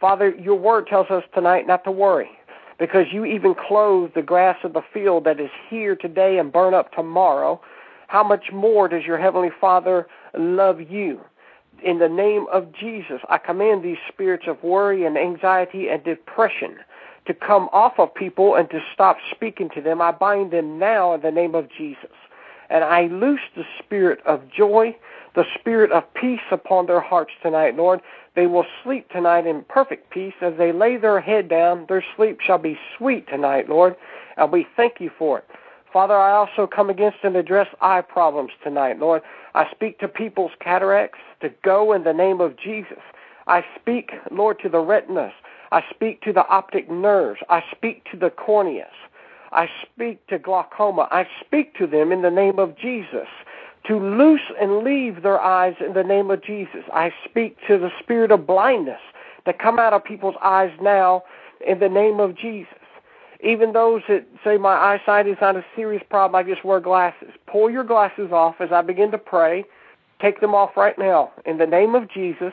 Father, your word tells us tonight not to worry because you even clothe the grass of the field that is here today and burn up tomorrow. How much more does your Heavenly Father love you? In the name of Jesus, I command these spirits of worry and anxiety and depression to come off of people and to stop speaking to them. I bind them now in the name of Jesus. And I loose the spirit of joy, the spirit of peace upon their hearts tonight, Lord. They will sleep tonight in perfect peace. As they lay their head down, their sleep shall be sweet tonight, Lord. And we thank you for it. Father, I also come against and address eye problems tonight, Lord. I speak to people's cataracts to go in the name of Jesus. I speak, Lord, to the retinas. I speak to the optic nerves. I speak to the corneas. I speak to glaucoma. I speak to them in the name of Jesus to loose and leave their eyes in the name of Jesus. I speak to the spirit of blindness to come out of people's eyes now in the name of Jesus. Even those that say my eyesight is not a serious problem, I just wear glasses. Pull your glasses off as I begin to pray. Take them off right now. In the name of Jesus,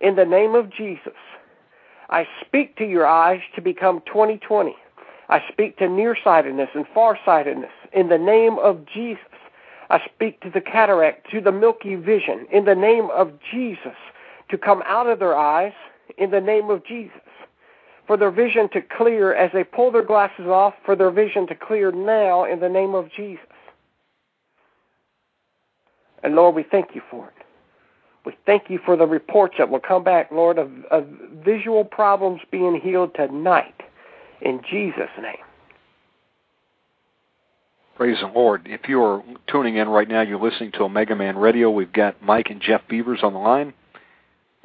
in the name of Jesus, I speak to your eyes to become 2020. I speak to nearsightedness and farsightedness in the name of Jesus. I speak to the cataract, to the milky vision in the name of Jesus to come out of their eyes in the name of Jesus. For their vision to clear as they pull their glasses off, for their vision to clear now in the name of Jesus. And Lord, we thank you for it. We thank you for the reports that will come back, Lord, of, of visual problems being healed tonight. In Jesus' name. Praise the Lord. If you're tuning in right now, you're listening to Omega Man Radio. We've got Mike and Jeff Beavers on the line.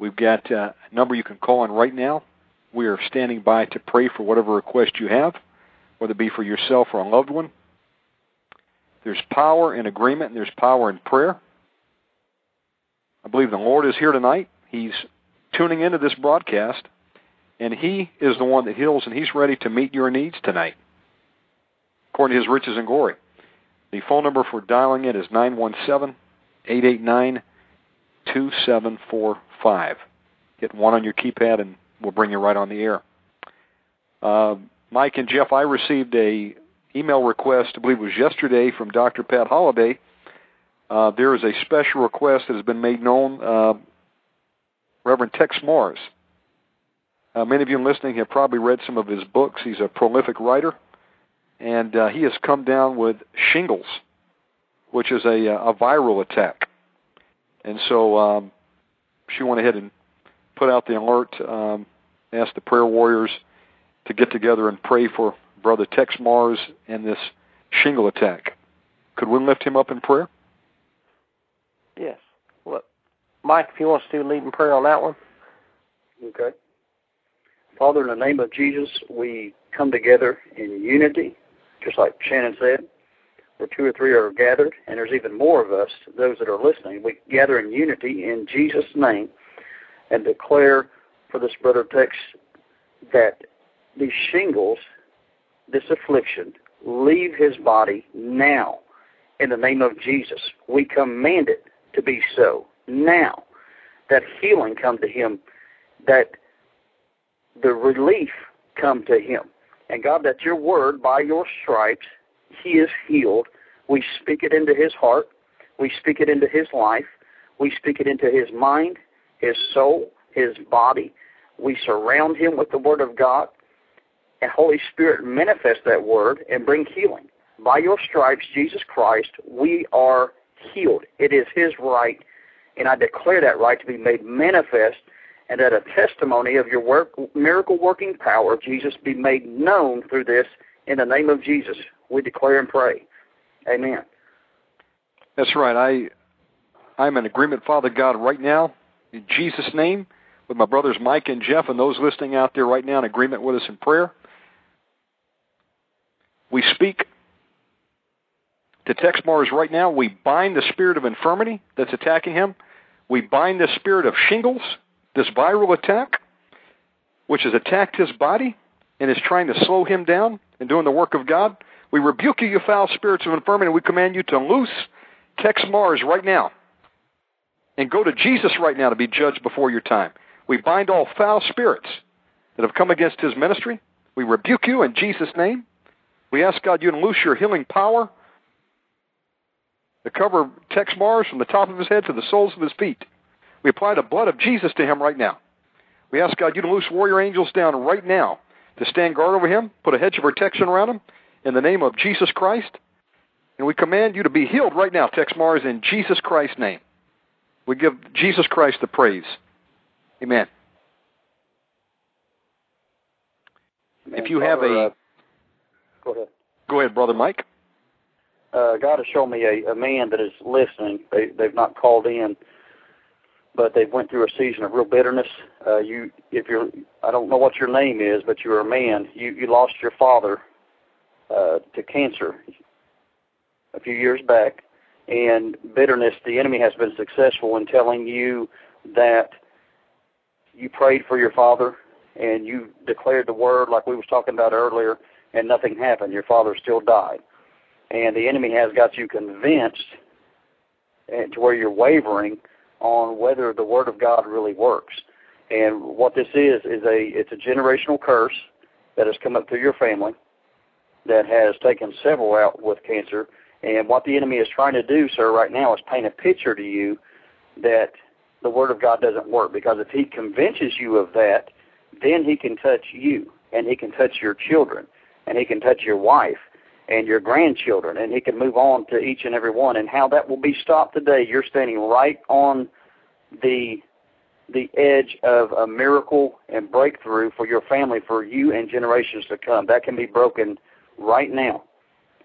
We've got uh, a number you can call on right now. We are standing by to pray for whatever request you have, whether it be for yourself or a loved one. There's power in agreement and there's power in prayer. I believe the Lord is here tonight. He's tuning into this broadcast and He is the one that heals, and He's ready to meet your needs tonight, according to His riches and glory. The phone number for dialing it is 917 889 2745. Hit one on your keypad, and we'll bring you right on the air. Uh, Mike and Jeff, I received a email request, I believe it was yesterday, from Dr. Pat Holliday. Uh, there is a special request that has been made known. Uh, Reverend Texe Marrs uh, many of you listening have probably read some of his books. He's a prolific writer, and uh, he has come down with shingles, which is a, uh, a viral attack. And so um, she went ahead and put out the alert, um, asked the prayer warriors to get together and pray for Brother Texe Marrs and this shingle attack. Could we lift him up in prayer? Yes. Well, Mike, if you want to lead in prayer on that one. Okay. Father, in the name of Jesus, we come together in unity, just like Shannon said. where two or three are gathered, and there's even more of us, those that are listening. We gather in unity in Jesus' name and declare for this brother Texe that these shingles, this affliction, leave his body now in the name of Jesus. We command it to be so now. That healing come to him, that the relief come to him. And God, that your word, by your stripes, he is healed. We speak it into his heart. We speak it into his life. We speak it into his mind, his soul, his body. We surround him with the word of God. And Holy Spirit manifest that word and bring healing. By your stripes, Jesus Christ, we are healed. It is his right, and I declare that right to be made manifest and that a testimony of your work, miracle working power, Jesus, be made known through this in the name of Jesus. We declare and pray. Amen. That's right. I I'm in agreement, Father God, right now, in Jesus' name, with my brothers Mike and Jeff and those listening out there right now in agreement with us in prayer. We speak to Texe Marrs right now. We bind the spirit of infirmity that's attacking him. We bind the spirit of shingles this viral attack, which has attacked his body and is trying to slow him down in doing the work of God. We rebuke you, you foul spirits of infirmity, and we command you to loose Texe Marrs right now and go to Jesus right now to be judged before your time. We bind all foul spirits that have come against his ministry. We rebuke you in Jesus' name. We ask God you to loose your healing power to cover Texe Marrs from the top of his head to the soles of his feet. We apply the blood of Jesus to him right now. We ask God you to loose warrior angels down right now to stand guard over him, put a hedge of protection around him in the name of Jesus Christ. And we command you to be healed right now, Texe Marrs, in Jesus Christ's name. We give Jesus Christ the praise. Amen. Amen. If you have a. uh, go ahead. Go ahead, Brother Mike. Uh, God has shown me a, a man that is listening. They, they've not called in but they've went through a season of real bitterness. Uh, you, if you're, I don't know what your name is, but you're a man. You you lost your father uh, to cancer a few years back, and bitterness. The enemy has been successful in telling you that you prayed for your father and you declared the word like we was talking about earlier, and nothing happened. Your father still died, and the enemy has got you convinced, eh, to where you're wavering on whether the Word of God really works. And what this is is a it's a generational curse that has come up through your family that has taken several out with cancer. And what the enemy is trying to do, sir, right now is paint a picture to you that the Word of God doesn't work. Because if he convinces you of that, then he can touch you and he can touch your children and he can touch your wife and your grandchildren, and he can move on to each and every one. And how that will be stopped today, you're standing right on the the edge of a miracle and breakthrough for your family, for you and generations to come. That can be broken right now.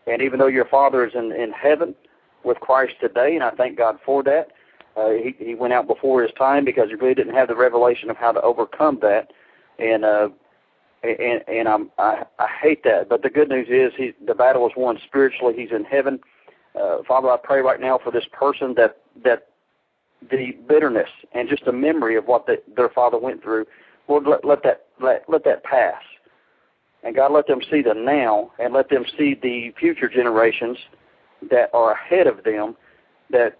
And even though your father is in, in heaven with Christ today, and I thank God for that, uh, he, he went out before his time because he really didn't have the revelation of how to overcome that. And uh, and and I'm I, I hate that. But the good news is he the battle is won spiritually. He's in heaven. Uh, Father, I pray right now for this person that that the bitterness and just the memory of what the, their father went through, Lord, let, let that let let that pass. And God, let them see the now, and let them see the future generations that are ahead of them. That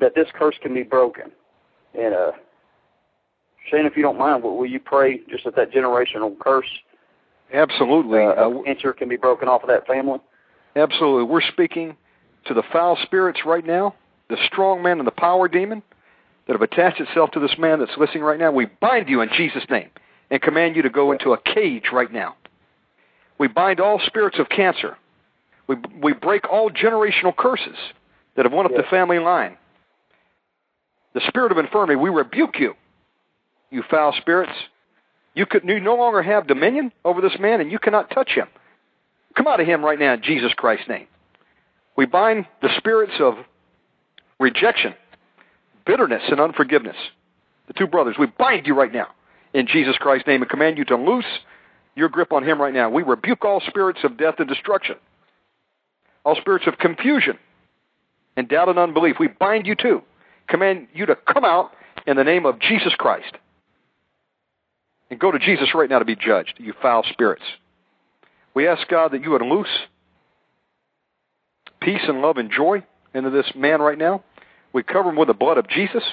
that this curse can be broken. And uh, Shane, if you don't mind, will, you pray just that that generational curse, Absolutely. uh, Uh, can be broken off of that family? Absolutely. We're speaking to the foul spirits right now, the strong man and the power demon that have attached itself to this man that's listening right now. We bind you in Jesus' name and command you to go into a cage right now. We bind all spirits of cancer. We, we break all generational curses that have went up Yes. the family line. The spirit of infirmity, we rebuke you, you foul spirits. You could you no longer have dominion over this man, and you cannot touch him. Come out of him right now in Jesus Christ's name. We bind the spirits of rejection, bitterness, and unforgiveness. The two brothers, we bind you right now in Jesus Christ's name and command you to loose your grip on him right now. We rebuke all spirits of death and destruction. All spirits of confusion and doubt and unbelief, we bind you too. Command you to come out in the name of Jesus Christ. And go to Jesus right now to be judged, you foul spirits. We ask God that you would loose peace and love and joy into this man right now. We cover him with the blood of Jesus.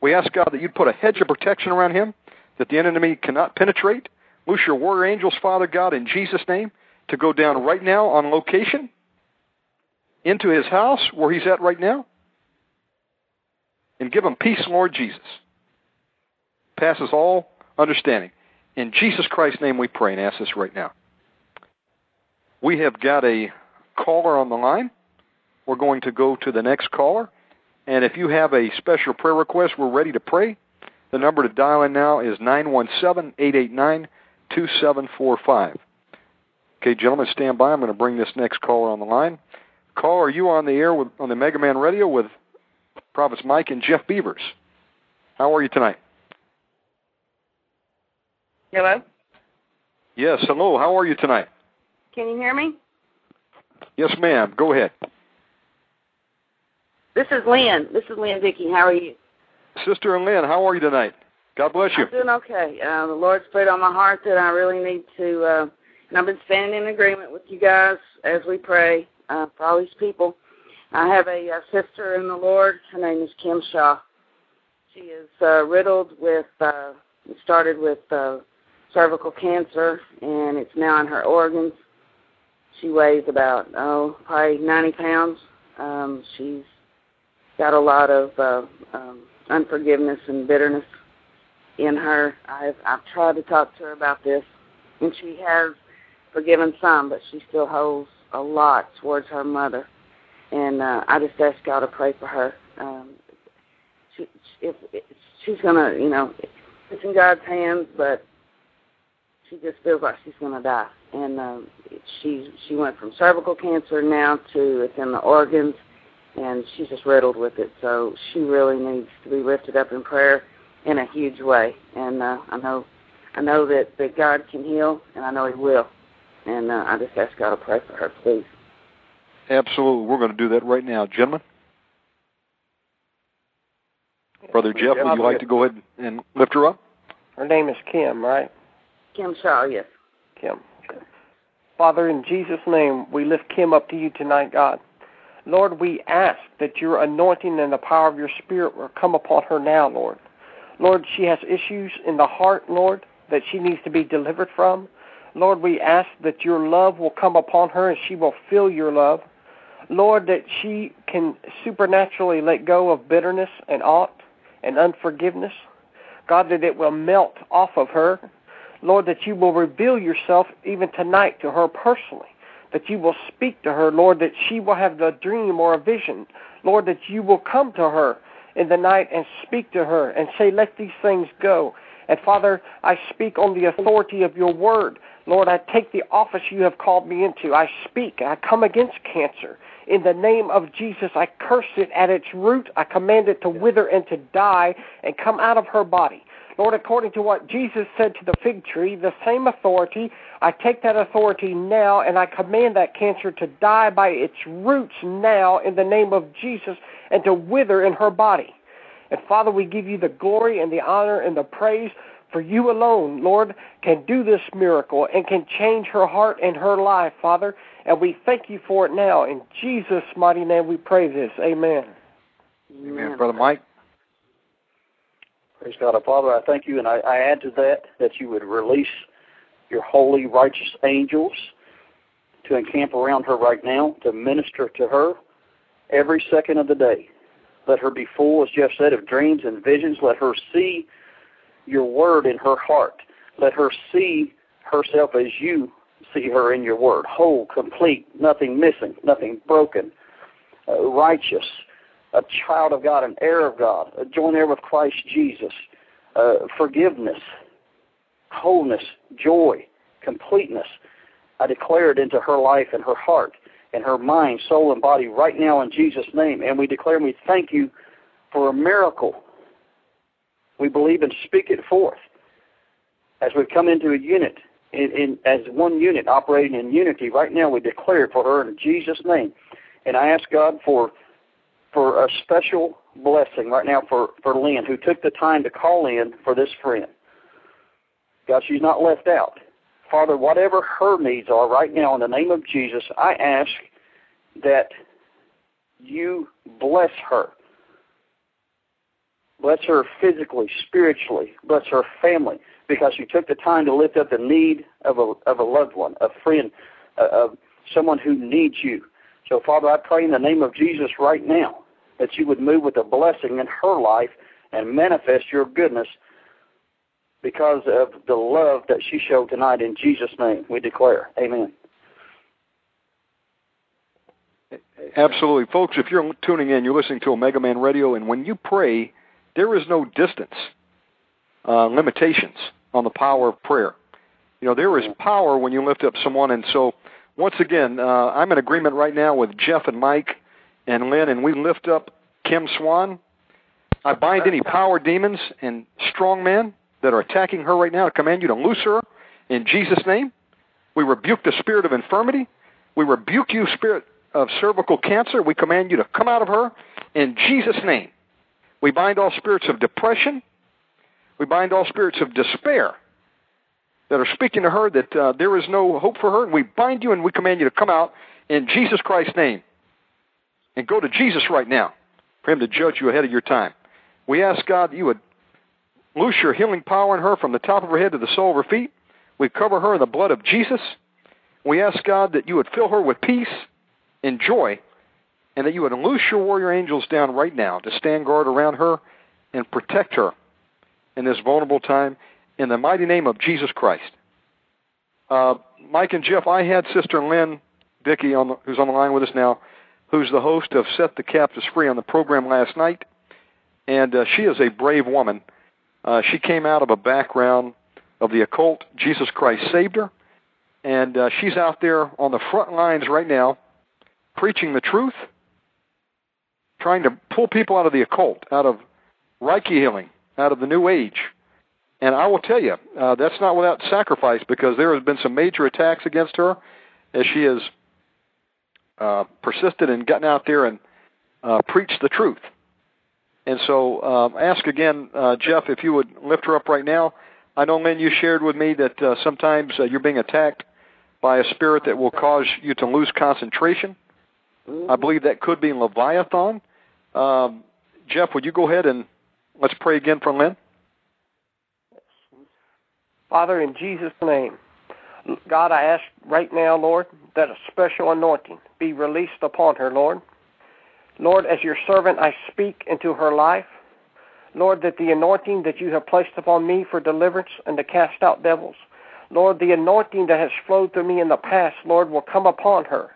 We ask God that you'd put a hedge of protection around him that the enemy cannot penetrate. Loose your warrior angels, Father God, in Jesus' name, to go down right now on location into his house where he's at right now and give him peace, Lord Jesus. Passes all understanding. In Jesus Christ's name we pray and ask this right now. We have got a caller on the line. We're going to go to the next caller. And if you have a special prayer request, we're ready to pray. The number to dial in now is 917 889 2745. Okay, gentlemen, stand by. I'm going to bring this next caller on the line. Caller, are you on the air with, on the Mega Man Radio with Prophets Mike and Jeff Beavers? How are you tonight? Hello? Yes, hello. How are you tonight? Can you hear me? Yes, ma'am. Go ahead. This is Lynn. This is Lynn Dickey. How are you? Sister and Lynn, how are you tonight? God bless you. I'm doing okay. Uh, the Lord's put on my heart that I really need to, uh, and I've been standing in agreement with you guys as we pray uh, for all these people. I have a, a sister in the Lord. Her name is Kim Shaw. She is uh, riddled with, uh, it started with uh, cervical cancer, and it's now in her organs. She weighs about, oh, probably 90 pounds. Um, she's got a lot of uh, um, unforgiveness and bitterness in her. I've I've tried to talk to her about this, and she has forgiven some, but she still holds a lot towards her mother. And uh, I just ask God to pray for her. Um, she, if, if she's gonna, you know, it's in God's hands, but she just feels like she's gonna die. And um, she she went from cervical cancer now to it's in the organs and she's just riddled with it. So she really needs to be lifted up in prayer in a huge way. And uh, I know, I know that that God can heal, and I know He will. And uh, I just ask God to pray for her, please. Absolutely, we're going to do that right now, gentlemen. Brother Jeff, would you like to go ahead and lift her up? Her name is Kim, right? Kim Shaw, yes. Kim. Father, in Jesus' name, we lift Kim up to you tonight, God. Lord, we ask that your anointing and the power of your Spirit will come upon her now, Lord. Lord, she has issues in the heart, Lord, that she needs to be delivered from. Lord, we ask that your love will come upon her and she will feel your love. Lord, that she can supernaturally let go of bitterness and ought and unforgiveness. God, that it will melt off of her. Lord, that you will reveal yourself even tonight to her personally that you will speak to her, Lord, that she will have a dream or a vision. Lord, that you will come to her in the night and speak to her and say, Let these things go. And Father, I speak on the authority of your word. Lord, I take the office you have called me into. I speak. I come against cancer. In the name of Jesus, I curse it at its root. I command it to wither and to die and come out of her body. Lord, according to what Jesus said to the fig tree, the same authority, I take that authority now and I command that cancer to die by its roots now in the name of Jesus and to wither in her body. And Father, we give you the glory and the honor and the praise for you alone, Lord, can do this miracle and can change her heart and her life, Father. And we thank you for it now. In Jesus' mighty name we pray this. Amen. Amen. Brother Mike. Praise God. Father, I thank you, and I, I add to that that you would release your holy, righteous angels to encamp around her right now, to minister to her every second of the day. Let her be full, as Jeff said, of dreams and visions. Let her see your word in her heart. Let her see herself as you see her in your word whole, complete, nothing missing, nothing broken, uh, righteous, a child of God, an heir of God, a joint heir with Christ Jesus, uh, forgiveness, wholeness, joy, completeness. I declare it into her life and her heart and her mind, soul, and body right now in Jesus' name. And we declare and we thank you for a miracle. We believe and speak it forth as we come into a unit, in, in, as one unit operating in unity. Right now, we declare it for her in Jesus' name. And I ask God for for a special blessing right now for, for Lynn, who took the time to call in for this friend. God, she's not left out. Father, whatever her needs are right now, in the name of Jesus, I ask that you bless her. Bless her physically, spiritually. Bless her family because she took the time to lift up the need of a of a loved one, a friend, uh, of someone who needs you. So, Father, I pray in the name of Jesus right now that you would move with a blessing in her life and manifest your goodness because of the love that she showed tonight. In Jesus' name, we declare. Amen. Absolutely. Folks, if you're tuning in, you're listening to Omega Man Radio, and when you pray, there is no distance uh, limitations on the power of prayer. You know, there is power when you lift up someone, and so once again, uh, I'm in agreement right now with Jeff and Mike and Lynn, and we lift up Kim Swan. I bind any power demons and strong men that are attacking her right now. I command you to loose her in Jesus' name. We rebuke the spirit of infirmity. We rebuke you, spirit of cervical cancer. We command you to come out of her in Jesus' name. We bind all spirits of depression. We bind all spirits of despair that are speaking to her that uh, there is no hope for her. We bind you and we command you to come out in Jesus Christ's name. And go to Jesus right now for him to judge you ahead of your time. We ask God that you would loose your healing power in her from the top of her head to the sole of her feet. We cover her in the blood of Jesus. We ask God that you would fill her with peace and joy, and that you would loose your warrior angels down right now to stand guard around her and protect her in this vulnerable time in the mighty name of Jesus Christ. Uh, Mike and Jeff, I had Sister Lynn Dickey, on the, who's on the line with us now, who's the host of Set the Captives Free on the program last night, and uh, she is a brave woman. Uh, she came out of a background of the occult. Jesus Christ saved her, and uh, she's out there on the front lines right now, preaching the truth, trying to pull people out of the occult, out of Reiki healing, out of the New Age. And I will tell you, uh, that's not without sacrifice because there has been some major attacks against her as she has uh, persisted and gotten out there and uh, preached the truth. And so, um, ask again, uh, Jeff, if you would lift her up right now. I know, Lynn, you shared with me that uh, sometimes uh, you're being attacked by a spirit that will cause you to lose concentration. Mm-hmm. I believe that could be Leviathan. Um, Jeff, would you go ahead and let's pray again for Lynn? Father, in Jesus' name, God, I ask right now, Lord, that a special anointing be released upon her, Lord. Lord, as your servant, I speak into her life. Lord, that the anointing that you have placed upon me for deliverance and to cast out devils, Lord, the anointing that has flowed through me in the past, Lord, will come upon her.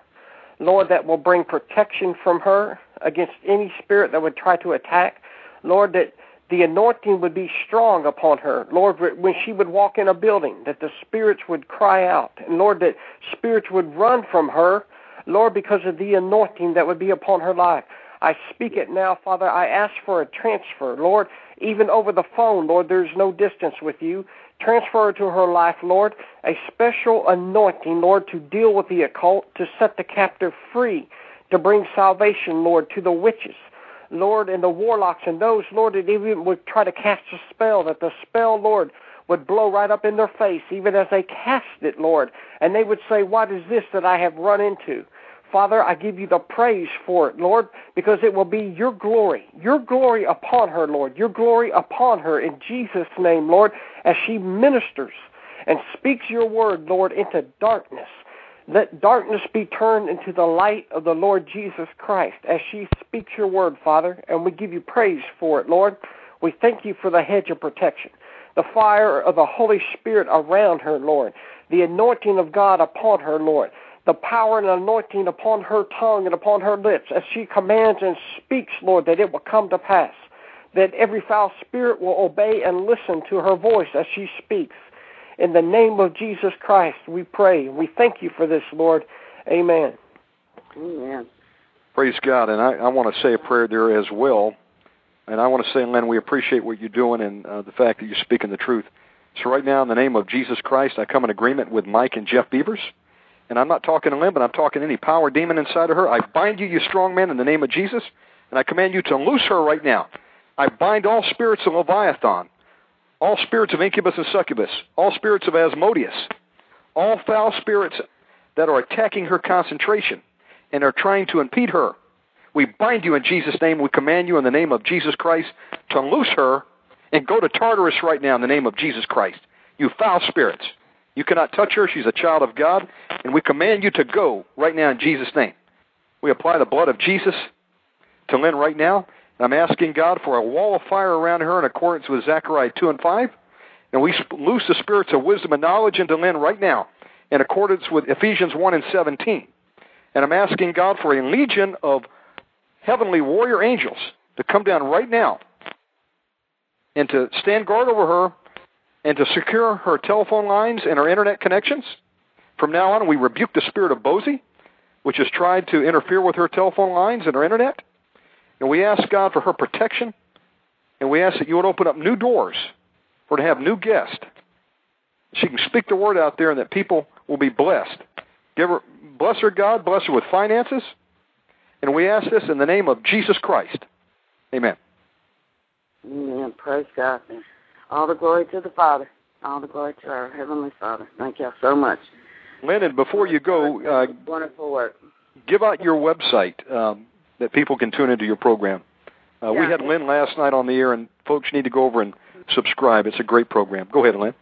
Lord, that will bring protection from her against any spirit that would try to attack. Lord, that the anointing would be strong upon her. Lord, when she would walk in a building, that the spirits would cry out. And Lord, that spirits would run from her, Lord, because of the anointing that would be upon her life. I speak it now, Father. I ask for a transfer, Lord, even over the phone, Lord. There's no distance with you. Transfer to her life, Lord, a special anointing, Lord, to deal with the occult, to set the captive free, to bring salvation, Lord, to the witches. Lord, and the warlocks and those, Lord, that even would try to cast a spell, that the spell, Lord, would blow right up in their face, even as they cast it, Lord. And they would say, What is this that I have run into? Father, I give you the praise for it, Lord, because it will be your glory, your glory upon her, Lord, your glory upon her in Jesus' name, Lord, as she ministers and speaks your word, Lord, into darkness. Let darkness be turned into the light of the Lord Jesus Christ as she speaks your word, Father, and we give you praise for it, Lord. We thank you for the hedge of protection, the fire of the Holy Spirit around her, Lord, the anointing of God upon her, Lord, the power and anointing upon her tongue and upon her lips as she commands and speaks, Lord, that it will come to pass, that every foul spirit will obey and listen to her voice as she speaks. In the name of Jesus Christ, we pray. We thank you for this, Lord. Amen. Amen. Praise God. And I, I want to say a prayer there as well. And I want to say, Lynn, we appreciate what you're doing and uh, the fact that you're speaking the truth. So right now, in the name of Jesus Christ, I come in agreement with Mike and Jeff Beavers. and I'm not talking to Lynn, but I'm talking to any power demon inside of her. I bind you, you strong man, in the name of Jesus, and I command you to loose her right now. I bind all spirits of Leviathan, all spirits of incubus and succubus, all spirits of Asmodeus, all foul spirits that are attacking her concentration and are trying to impede her. We bind you in Jesus' name. We command you in the name of Jesus Christ to loose her and go to Tartarus right now in the name of Jesus Christ. You foul spirits. You cannot touch her. She's a child of God. And we command you to go right now in Jesus' name. We apply the blood of Jesus to Lynn right now. And I'm asking God for a wall of fire around her in accordance with Zechariah 2 and 5. And we loose the spirits of wisdom and knowledge into Lynn right now in accordance with Ephesians 1 and 17. And I'm asking God for a legion of heavenly warrior angels to come down right now and to stand guard over her and to secure her telephone lines and her internet connections. From now on, we rebuke the spirit of Bozy, which has tried to interfere with her telephone lines and her internet. And we ask God for her protection, and we ask that you would open up new doors for to have new guests. She can speak the word out there, and that people will be blessed. Give her, bless her, God, bless her with finances, and we ask this in the name of Jesus Christ. Amen. Amen. Praise God. All the glory to the Father. All the glory to our Heavenly Father. Thank you all so much. Lennon, before you go, uh, wonderful work. Give out your website um, that people can tune into your program. Uh, yeah. We had Lynn last night on the air, and folks need to go over and subscribe. It's a great program. Go ahead, Lynn.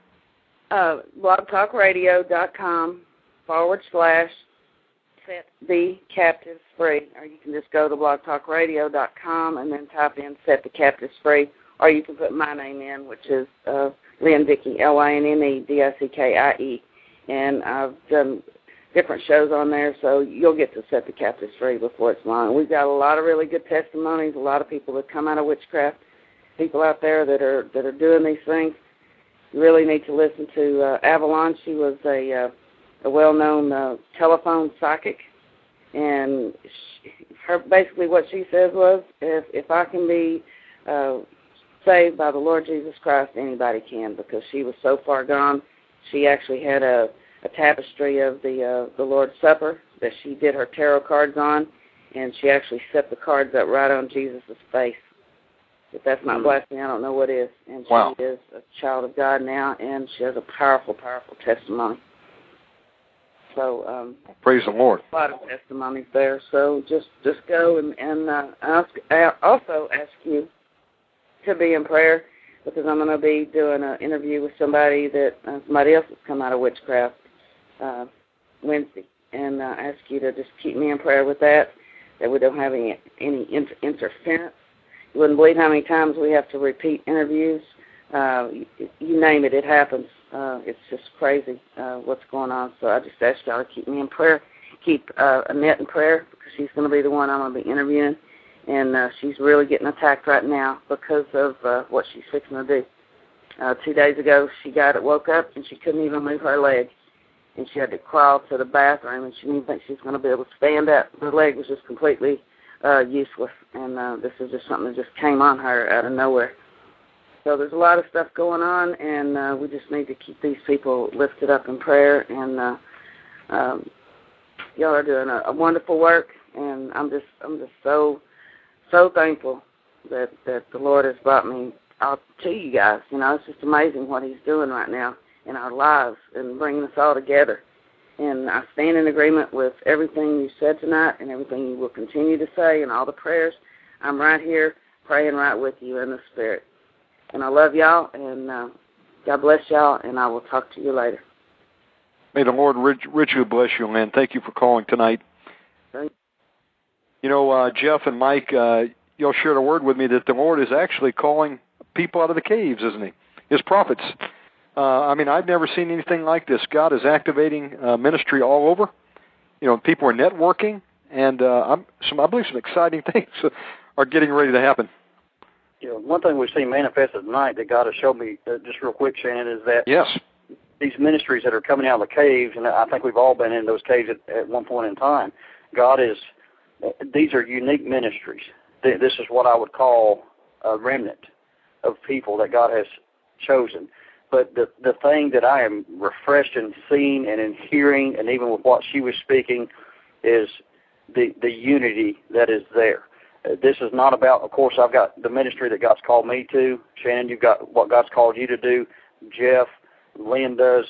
Uh, blogtalkradio.com forward slash set the captives free, or you can just go to blogtalkradio.com and then type in set the captives free, or you can put my name in, which is uh, Lynn Dickey, L-I-N-N-E-D-I-C-K-I-E, and I've done different shows on there, so you'll get to set the captives free before it's long. We've got a lot of really good testimonies, a lot of people that come out of witchcraft, people out there that are that are doing these things. You really need to listen to uh, Avalon. She was a uh, a well-known uh, telephone psychic, and she, her basically what she says was, if if I can be uh, saved by the Lord Jesus Christ, anybody can, because she was so far gone. She actually had a a tapestry of the uh, the Lord's Supper that she did her tarot cards on, and she actually set the cards up right on Jesus' face. If that's not blasphemy, I don't know what is. And she Wow. is a child of God now, and she has a powerful, powerful testimony. So um, Praise the Lord. a lot of testimonies there. So just just go and and uh, ask. I also ask you to be in prayer because I'm going to be doing an interview with somebody that uh, somebody else has come out of witchcraft uh, Wednesday, and uh, ask you to just keep me in prayer with that. That we don't have any any inter- interference. You wouldn't believe how many times we have to repeat interviews. Uh, you, you name it, it happens. Uh, it's just crazy uh, what's going on. So I just ask y'all to keep me in prayer. Keep uh, Annette in prayer because she's going to be the one I'm going to be interviewing, and uh, she's really getting attacked right now because of uh, what she's fixing to do. Uh, two days ago, she got it, woke up, and she couldn't even move her leg, and she had to crawl to the bathroom, and she didn't think she going to be able to stand up. Her leg was just completely uh, useless, and uh, this is just something that just came on her out of nowhere. So there's a lot of stuff going on, and uh, we just need to keep these people lifted up in prayer. And uh, um, y'all are doing a, a wonderful work, and I'm just I'm just so so thankful that that the Lord has brought me out to you guys. You know, it's just amazing what He's doing right now in our lives and bringing us all together. And I stand in agreement with everything you said tonight and everything you will continue to say and all the prayers. I'm right here praying right with you in the Spirit. And I love y'all, and uh, God bless y'all, and I will talk to you later. May the Lord rich, richly bless you, Lynn. Thank you for calling tonight. Thank You you know, uh, Jeff and Mike, uh, y'all shared a word with me that the Lord is actually calling people out of the caves, isn't He? His prophets. Uh, I mean, I've never seen anything like this. God is activating uh, ministry all over. You know, people are networking, and uh, I'm, some, I believe some exciting things are getting ready to happen. You know, one thing we've seen manifested tonight that God has showed me, uh, just real quick, Shannon, is that Yes. these ministries that are coming out of the caves, and I think we've all been in those caves at, at one point in time. God is; these are unique ministries. This is what I would call a remnant of people that God has chosen. But the the thing that I am refreshed in seeing and in hearing, and even with what she was speaking, is the the unity that is there. This is not about. Of course, I've got the ministry that God's called me to. Shannon, you've got what God's called you to do. Jeff, Lynn does.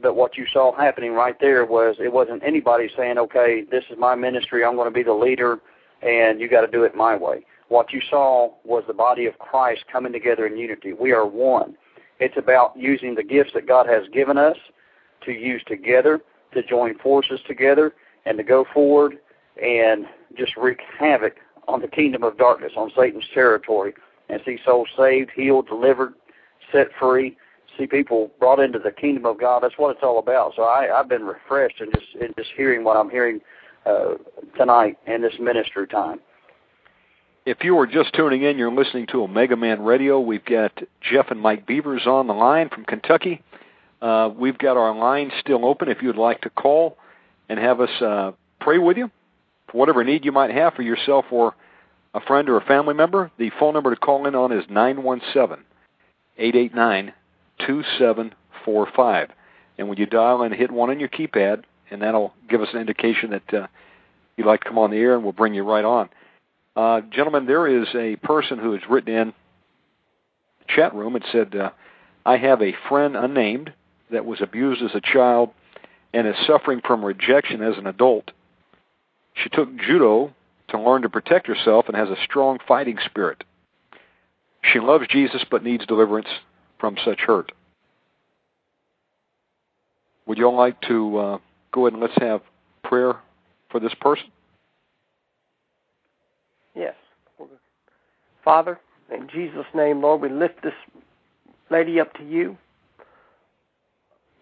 But what you saw happening right there was it wasn't anybody saying, "Okay, this is my ministry. I'm going to be the leader, and you got to do it my way." What you saw was the body of Christ coming together in unity. We are one. It's about using the gifts that God has given us to use together, to join forces together, and to go forward and just wreak havoc on the kingdom of darkness, on Satan's territory, and see souls saved, healed, delivered, set free, see people brought into the kingdom of God. That's what it's all about. So I, I've been refreshed in just in just hearing what I'm hearing uh, tonight in this ministry time. If you are just tuning in, you're listening to Omega Man Radio. We've got Jeff and Mike Beavers on the line from Kentucky. Uh, we've got our line still open if you'd like to call and have us uh, pray with you for whatever need you might have for yourself or a friend or a family member. The phone number to call in on is 917 889 2745. And when you dial in, hit 1 on your keypad, and that'll give us an indication that uh, you'd like to come on the air, and we'll bring you right on. Uh, gentlemen, there is a person who has written in the chat room and said, uh, I have a friend unnamed that was abused as a child and is suffering from rejection as an adult. She took judo to learn to protect herself and has a strong fighting spirit. She loves Jesus but needs deliverance from such hurt. Would you all like to uh, go ahead and let's have prayer for this person? Yes. Father, in Jesus' name, Lord, we lift this lady up to you.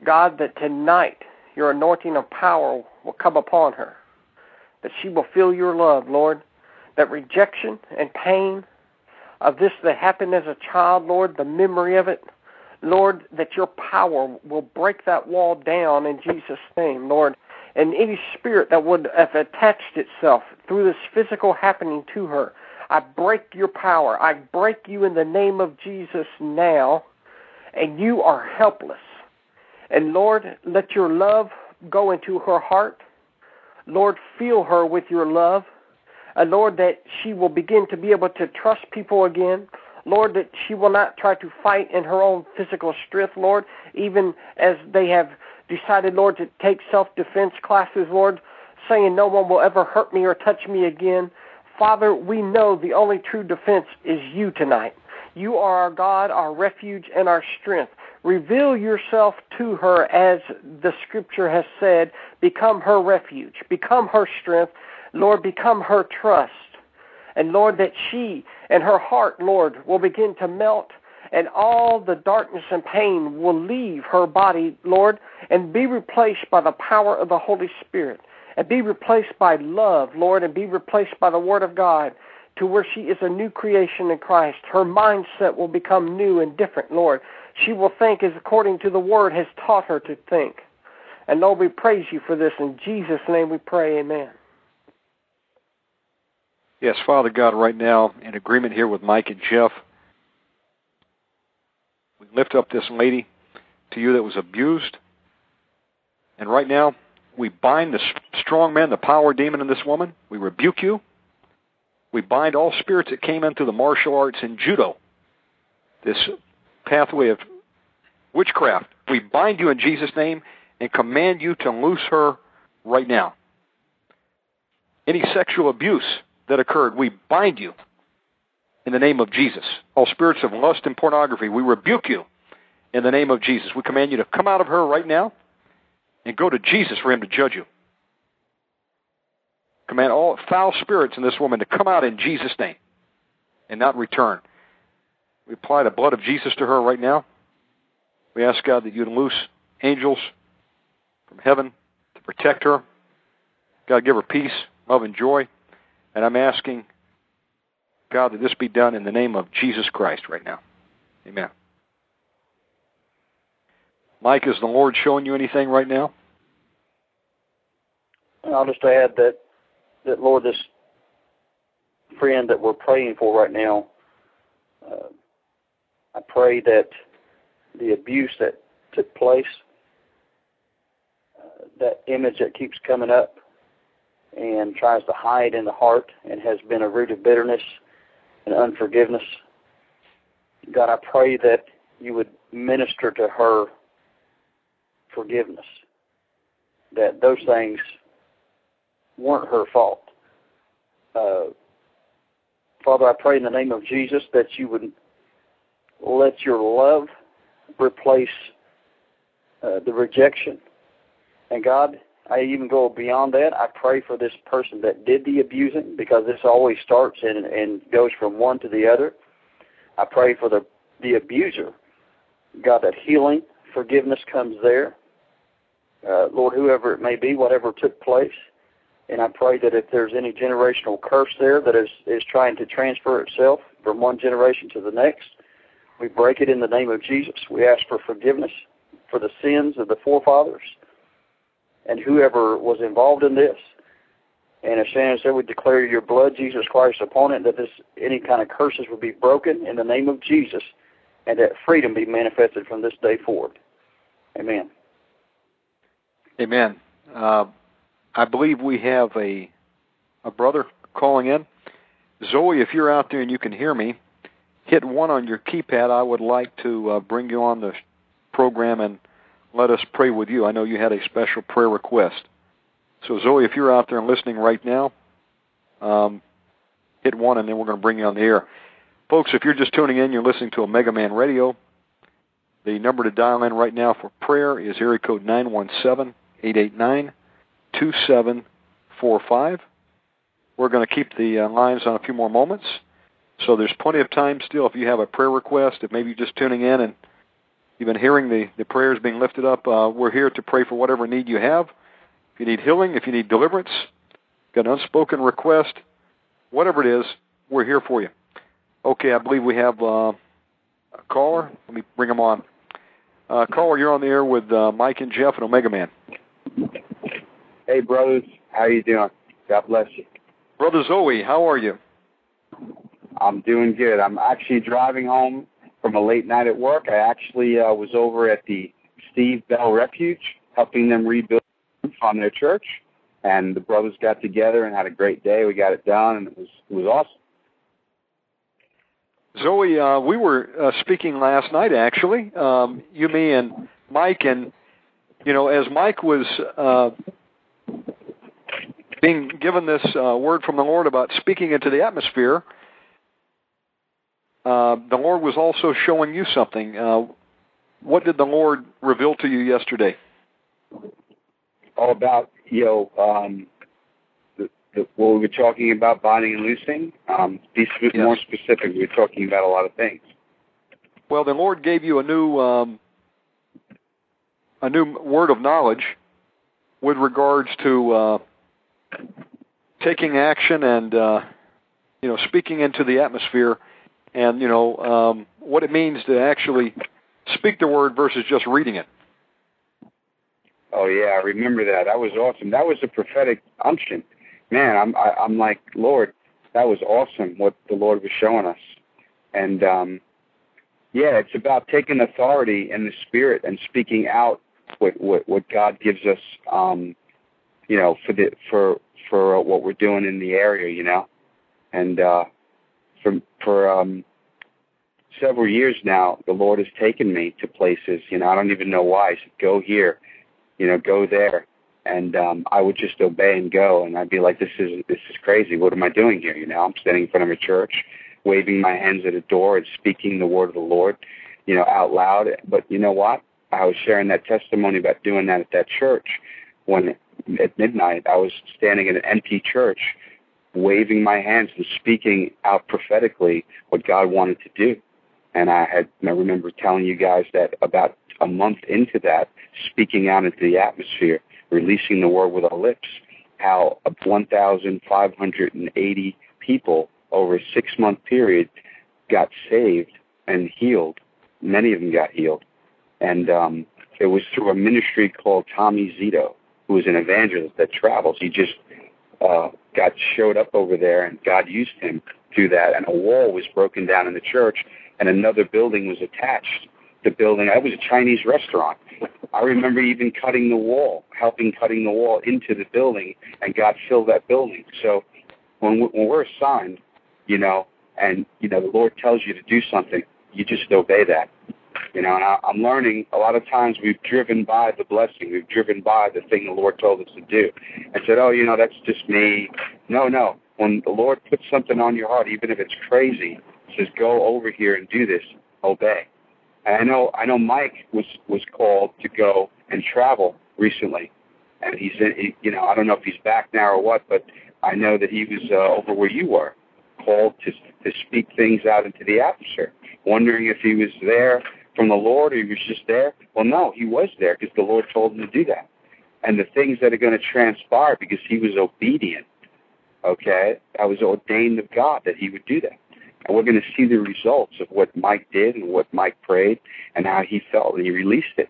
God, that tonight your anointing of power will come upon her, that she will feel your love, Lord, that rejection and pain of this that happened as a child, Lord, the memory of it, Lord, that your power will break that wall down in Jesus' name, Lord. And any spirit that would have attached itself through this physical happening to her, I break your power. I break you in the name of Jesus now, and you are helpless. And Lord, let your love go into her heart. Lord, fill her with your love. And Lord, that she will begin to be able to trust people again. Lord, that she will not try to fight in her own physical strength, Lord, even as they have decided, Lord, to take self defense classes, Lord, saying no one will ever hurt me or touch me again. Father, we know the only true defense is you tonight. You are our God, our refuge, and our strength. Reveal yourself to her as the scripture has said. Become her refuge. Become her strength. Lord, become her trust. And Lord, that she and her heart, Lord, will begin to melt and all the darkness and pain will leave her body, Lord, and be replaced by the power of the Holy Spirit, and be replaced by love, Lord, and be replaced by the Word of God, to where she is a new creation in Christ. Her mindset will become new and different, Lord. She will think as according to the Word has taught her to think. And Lord, we praise you for this. In Jesus' name we pray, amen. Yes, Father God, right now, in agreement here with Mike and Jeff, we lift up this lady to you that was abused. And right now, we bind the strong man, the power demon in this woman. We rebuke you. We bind all spirits that came in through the martial arts and judo, this pathway of witchcraft. We bind you in Jesus' name and command you to loose her right now. Any sexual abuse that occurred, we bind you in the name of Jesus. All spirits of lust and pornography, we rebuke you in the name of Jesus. We command you to come out of her right now and go to Jesus for him to judge you. Command all foul spirits in this woman to come out in Jesus' name and not return. We apply the blood of Jesus to her right now. We ask God that you'd loose angels from heaven to protect her. God, give her peace, love, and joy. And I'm asking, God, that this be done in the name of Jesus Christ right now. Amen. Mike, is the Lord showing you anything right now? I'll just add that, that Lord, this friend that we're praying for right now, uh, I pray that the abuse that took place, uh, that image that keeps coming up and tries to hide in the heart and has been a root of bitterness and unforgiveness. God, I pray that you would minister to her forgiveness, that those things weren't her fault. Uh, Father, I pray in the name of Jesus that you would let your love replace uh, the rejection. And God, I even go beyond that. I pray for this person that did the abusing because this always starts and, and goes from one to the other. I pray for the, the abuser. God, that healing, forgiveness comes there. Uh, Lord, whoever it may be, whatever took place. And I pray that if there's any generational curse there that is, is trying to transfer itself from one generation to the next, we break it in the name of Jesus. We ask for forgiveness for the sins of the forefathers and whoever was involved in this. And as Shannon said, we declare your blood, Jesus Christ, upon it, that this any kind of curses would be broken in the name of Jesus, and that freedom be manifested from this day forward. Amen. Amen. Uh, I believe we have a a brother calling in. Zoe, if you're out there and you can hear me, hit one on your keypad. I would like to uh, bring you on the program and let us pray with you. I know you had a special prayer request. So, Zoe, if you're out there and listening right now, um, hit one and then we're going to bring you on the air. Folks, if you're just tuning in, you're listening to Omega Man Radio. The number to dial in right now for prayer is area code 917 889 2745. We're going to keep the uh, lines on a few more moments. So there's plenty of time still if you have a prayer request, if maybe you're just tuning in and you've been hearing the, the prayers being lifted up, uh, we're here to pray for whatever need you have. If you need healing, if you need deliverance, got an unspoken request, whatever it is, we're here for you. Okay, I believe we have uh, a caller. Let me bring him on. Uh, caller, you're on the air with uh, Mike and Jeff and Omega Man. Hey, brothers. How you doing? God bless you. Brother Zoe, how are you? I'm doing good. I'm actually driving home from a late night at work. I actually uh, was over at the Steve Bell Refuge, helping them rebuild on their church, and the brothers got together and had a great day. We got it done, and it was it was awesome. Zoe, uh, we were uh, speaking last night, actually, um, you, me, and Mike, and you know, as Mike was uh, being given this uh, word from the Lord about speaking into the atmosphere, uh, the Lord was also showing you something. Uh, what did the Lord reveal to you yesterday? All about you know um, the, the, what we were talking about binding and loosing. Um, be yes. more specific. We were talking about a lot of things. Well, the Lord gave you a new um, a new word of knowledge with regards to uh, taking action and uh, you know speaking into the atmosphere and you know um, what it means to actually speak the word versus just reading it. Oh yeah, I remember that. That was awesome. That was a prophetic unction. Man, I'm I, I'm like Lord, that was awesome what the Lord was showing us. And um, yeah, it's about taking authority in the spirit and speaking out what what, what God gives us. Um, you know, for the for for what we're doing in the area. You know, and uh, for for um, several years now, the Lord has taken me to places. You know, I don't even know why. He said, "Go here," you know, "Go there," and um, I would just obey and go. And I'd be like, "This is this is crazy. What am I doing here?" You know, I'm standing in front of a church, waving my hands at a door and speaking the word of the Lord, you know, out loud. But you know what? I was sharing that testimony about doing that at that church when at midnight I was standing in an empty church waving my hands and speaking out prophetically what God wanted to do. And I had I remember telling you guys that about a month into that, speaking out into the atmosphere, releasing the word with our lips, how 1,580 people over a six month period got saved and healed. Many of them got healed. And um, it was through a ministry called Tommy Zito, who is an evangelist that travels. He just uh, got showed up over there, and God used him through that. And a wall was broken down in the church, and another building was attached the building. that was a Chinese restaurant. I remember even cutting the wall, helping cutting the wall into the building, and God filled that building. So when when we're assigned, you know, and you know the Lord tells you to do something, you just obey that. You know, and I, I'm learning a lot of times we've driven by the blessing, we've driven by the thing the Lord told us to do, and said, "Oh, you know, that's just me." No, no. When the Lord puts something on your heart, even if it's crazy, says, "Go over here and do this," obey. And I know, I know, Mike was was called to go and travel recently, and he's in. He, you know, I don't know if he's back now or what, but I know that he was uh, over where you were, called to to speak things out into the atmosphere. Wondering if he was there from the Lord or he was just there. Well, no, he was there because the Lord told him to do that. And the things that are going to transpire because he was obedient. Okay, that was ordained of God that he would do that. And we're going to see the results of what Mike did and what Mike prayed and how he felt and he released it.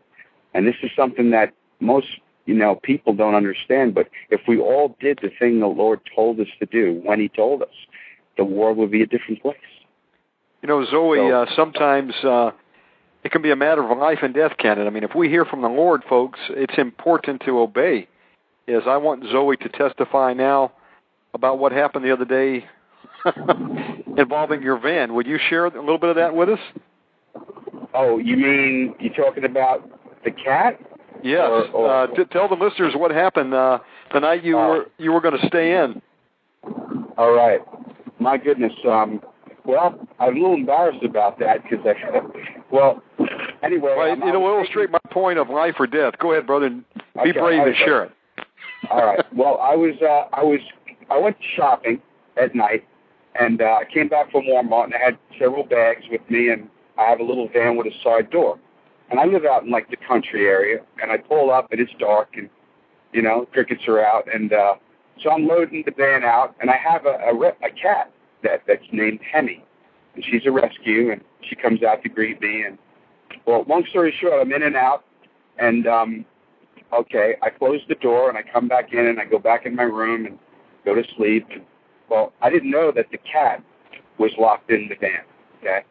And this is something that most you know people don't understand. But if we all did the thing the Lord told us to do when He told us, the world would be a different place. You know, Zoe, so, uh, sometimes uh, it can be a matter of life and death, can it? I mean, if we hear from the Lord, folks, it's important to obey. As I want Zoe to testify now about what happened the other day involving your van. Would you share a little bit of that with us? Oh, you mean you're talking about the cat? Yes. Or, or, uh, t- tell the listeners what happened uh, the night you uh, were you were going to stay in. All right. My goodness. Um, well, I'm a little embarrassed about that because I. Well, anyway. Well, I'm, it'll I'm, illustrate my point of life or death. Go ahead, brother. And be okay, brave and share it. All right. Well, I was uh, I was I went shopping at night, and uh, I came back from Walmart, and I had several bags with me, and I have a little van with a side door. And I live out in like the country area, and I pull up, and it's dark, and you know crickets are out, and uh, so I'm loading the van out, and I have a a, a cat that that's named Hemi, and she's a rescue, and she comes out to greet me, and well, long story short, I'm in and out, and um, okay, I close the door, and I come back in, and I go back in my room and go to sleep. Well, I didn't know that the cat was locked in the van. Okay,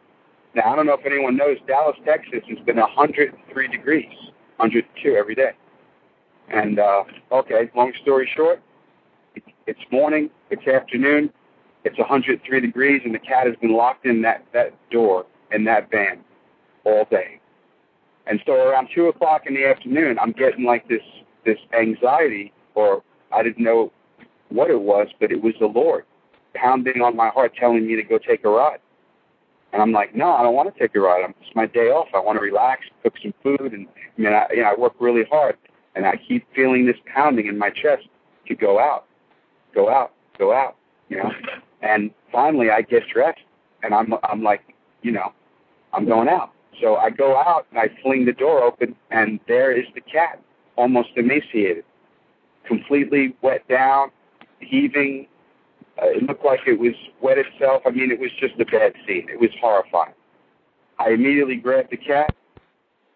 now, I don't know if anyone knows, Dallas, Texas has been 103 degrees, 102 every day. And, uh, okay, long story short, it's morning, it's afternoon, it's 103 degrees, and the cat has been locked in that, that door in that van all day. And so around 2 o'clock in the afternoon, I'm getting like this, this anxiety, or I didn't know what it was, but it was the Lord pounding on my heart, telling me to go take a ride. And I'm like, no, I don't want to take a ride. It's my day off. I want to relax, cook some food, and I mean, I, you know, I work really hard, and I keep feeling this pounding in my chest to go out, go out, go out, you know. And finally, I get dressed, and I'm, I'm like, you know, I'm going out. So I go out and I fling the door open, and there is the cat, almost emaciated, completely wet down, heaving, uh, it looked like it was wet itself. I mean, it was just a bad scene. It was horrifying. I immediately grabbed the cat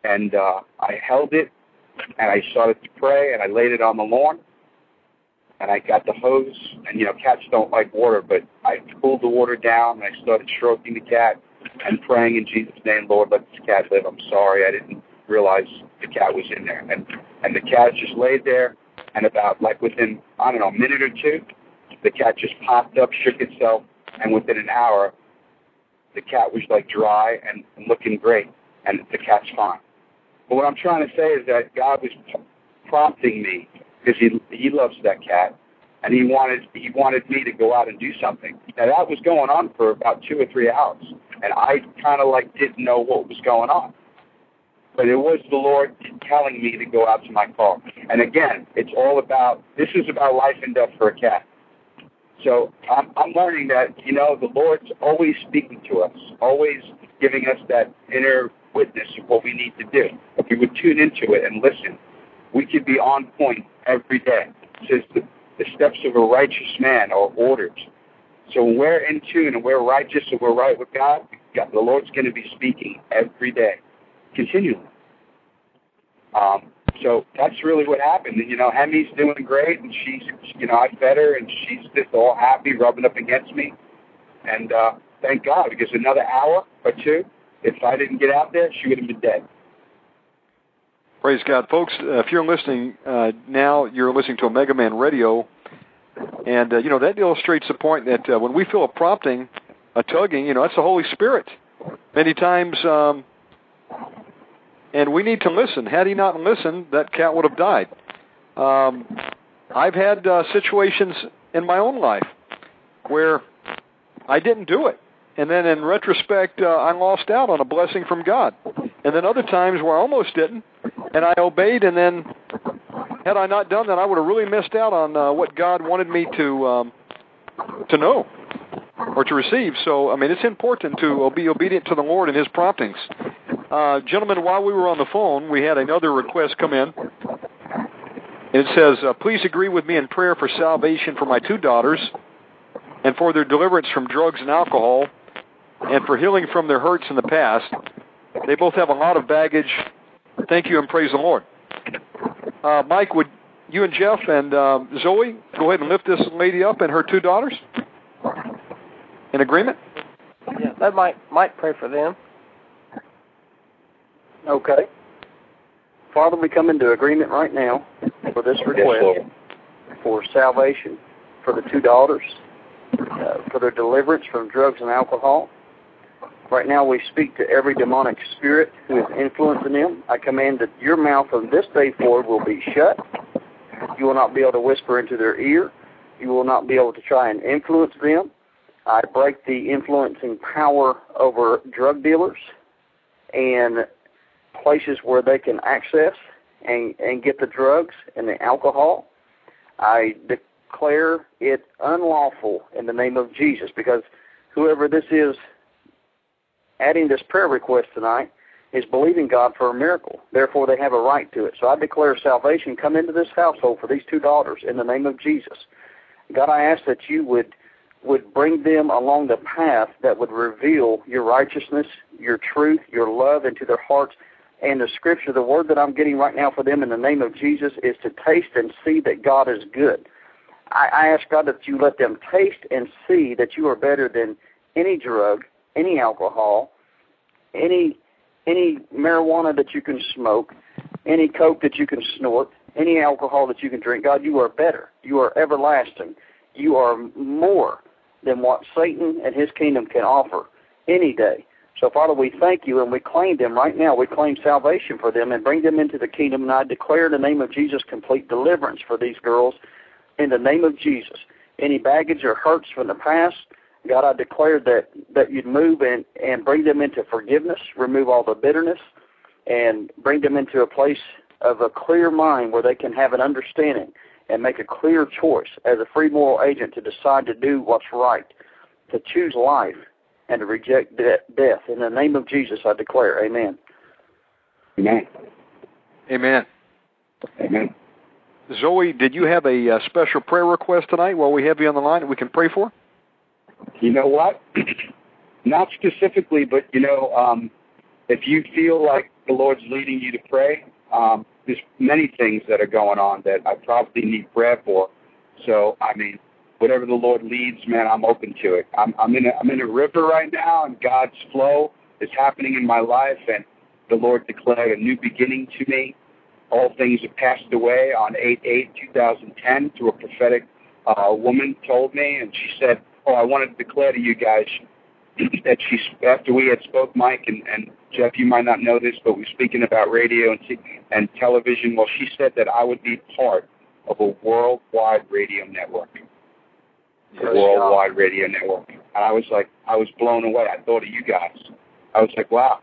and uh, I held it and I started to pray and I laid it on the lawn and I got the hose and you know cats don't like water but I pulled the water down and I started stroking the cat and praying in Jesus' name, Lord, let this cat live. I'm sorry, I didn't realize the cat was in there and and the cat just laid there and about like within I don't know a minute or two the cat just popped up, shook itself, and within an hour, the cat was like dry and looking great, and the cat's fine. But what I'm trying to say is that God was prompting me because he he loves that cat, and he wanted he wanted me to go out and do something. Now that was going on for about two or three hours, and I kind of like didn't know what was going on. But it was the Lord telling me to go out to my car. And again, it's all about this is about life and death for a cat. So I'm, I'm learning that, you know, the Lord's always speaking to us, always giving us that inner witness of what we need to do. If we would tune into it and listen, we could be on point every day. Says the, the steps of a righteous man are ordered. So when we're in tune and we're righteous and we're right with God, God the Lord's going to be speaking every day, continually. Um, so that's really what happened. You know, Hemi's doing great, and she's, you know, I fed her, and she's just all happy, rubbing up against me. And uh, thank God, because another hour or two, if I didn't get out there, she would have been dead. Praise God, folks! Uh, if you're listening uh, now, you're listening to Omega Man Radio, and uh, you know that illustrates the point that uh, when we feel a prompting, a tugging, you know that's the Holy Spirit. Many times, um, and we need to listen. Had he not listened, that cat would have died. Um, I've had uh, situations in my own life where I didn't do it, and then in retrospect, uh, I lost out on a blessing from God. And then other times where I almost didn't, and I obeyed, and then had I not done that, I would have really missed out on uh, what God wanted me to um, to know or to receive. So, I mean, it's important to be obedient to the Lord and His promptings. Uh, gentlemen, while we were on the phone, we had another request come in. It says, uh, Please agree with me in prayer for salvation for my two daughters and for their deliverance from drugs and alcohol and for healing from their hurts in the past. They both have a lot of baggage. Thank you and praise the Lord. Uh, Mike, would you and Jeff and uh, Zoe go ahead and lift this lady up and her two daughters? In agreement? Yeah, that Mike, might pray for them. Okay. Father, we come into agreement right now for this request for salvation for the two daughters, uh, for their deliverance from drugs and alcohol. Right now, we speak to every demonic spirit who is influencing them. I command that your mouth from this day forward will be shut. You will not be able to whisper into their ear. You will not be able to try and influence them. I break the influencing power over drug dealers and places where they can access and, and get the drugs and the alcohol. I declare it unlawful in the name of Jesus because whoever this is adding this prayer request tonight is believing God for a miracle. Therefore, they have a right to it. So I declare salvation come into this household for these two daughters in the name of Jesus. God, I ask that you would would bring them along the path that would reveal your righteousness, your truth, your love into their hearts. And the scripture, the word that I'm getting right now for them in the name of Jesus is to taste and see that God is good. I, I ask God that you let them taste and see that you are better than any drug, any alcohol, any any marijuana that you can smoke, any coke that you can snort, any alcohol that you can drink. God, you are better. You are everlasting. You are more than what Satan and his kingdom can offer any day. So, Father, we thank you and we claim them right now. We claim salvation for them and bring them into the kingdom. And I declare in the name of Jesus complete deliverance for these girls in the name of Jesus. Any baggage or hurts from the past, God, I declare that, that you'd move and, and bring them into forgiveness, remove all the bitterness, and bring them into a place of a clear mind where they can have an understanding and make a clear choice as a free moral agent to decide to do what's right, to choose life, and to reject de- death. In the name of Jesus, I declare, Amen. Amen. Amen. Amen. Zoe, did you have a uh, special prayer request tonight while we have you on the line that we can pray for? You know what? Not specifically, but you know, um, if you feel like the Lord's leading you to pray, um, there's many things that are going on that I probably need prayer for. So, I mean, whatever the Lord leads, man, I'm open to it. I'm, I'm in a, I'm in a river right now, and God's flow is happening in my life, and the Lord declared a new beginning to me. All things have passed away on 8-8-2010 through a prophetic uh, woman told me, and she said, oh, I wanted to declare to you guys that she, after we had spoke, Mike and, and Jeff, you might not know this, but we're speaking about radio and, and television. Well, she said that I would be part of a worldwide radio network. A worldwide radio network. And I was like, I was blown away. I thought of you guys. I was like, wow,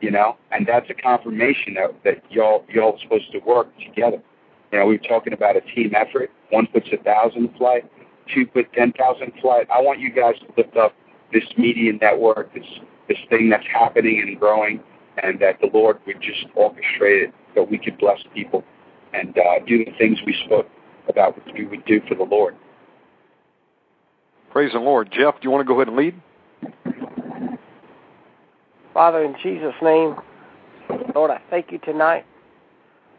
you know, and that's a confirmation that, that y'all y'all are supposed to work together. You know, we were talking about a team effort. One puts a thousand flight, two put ten thousand flight. I want you guys to lift up this media network, this this thing that's happening and growing, and that the Lord would just orchestrate it so we could bless people and uh, do the things we spoke about what we would do for the Lord. Praise the Lord. Jeff, do you want to go ahead and lead? Father, in Jesus' name, Lord, I thank you tonight.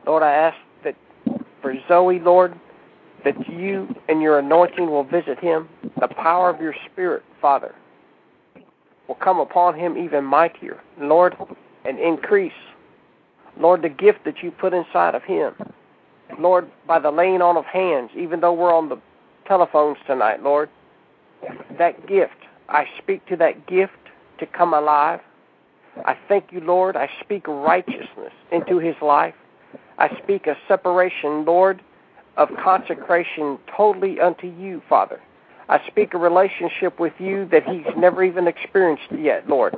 Lord, I ask that for Zoe, Lord, that you and your anointing will visit him, the power of your Spirit, Father. will come upon him even mightier. Lord, and increase. Lord, the gift that you put inside of him. Lord, by the laying on of hands, even though we're on the telephones tonight, Lord, that gift, I speak to that gift to come alive. I thank you, Lord. I speak righteousness into his life. I speak a separation, Lord, of consecration totally unto you, Father. I speak a relationship with you that he's never even experienced yet, Lord.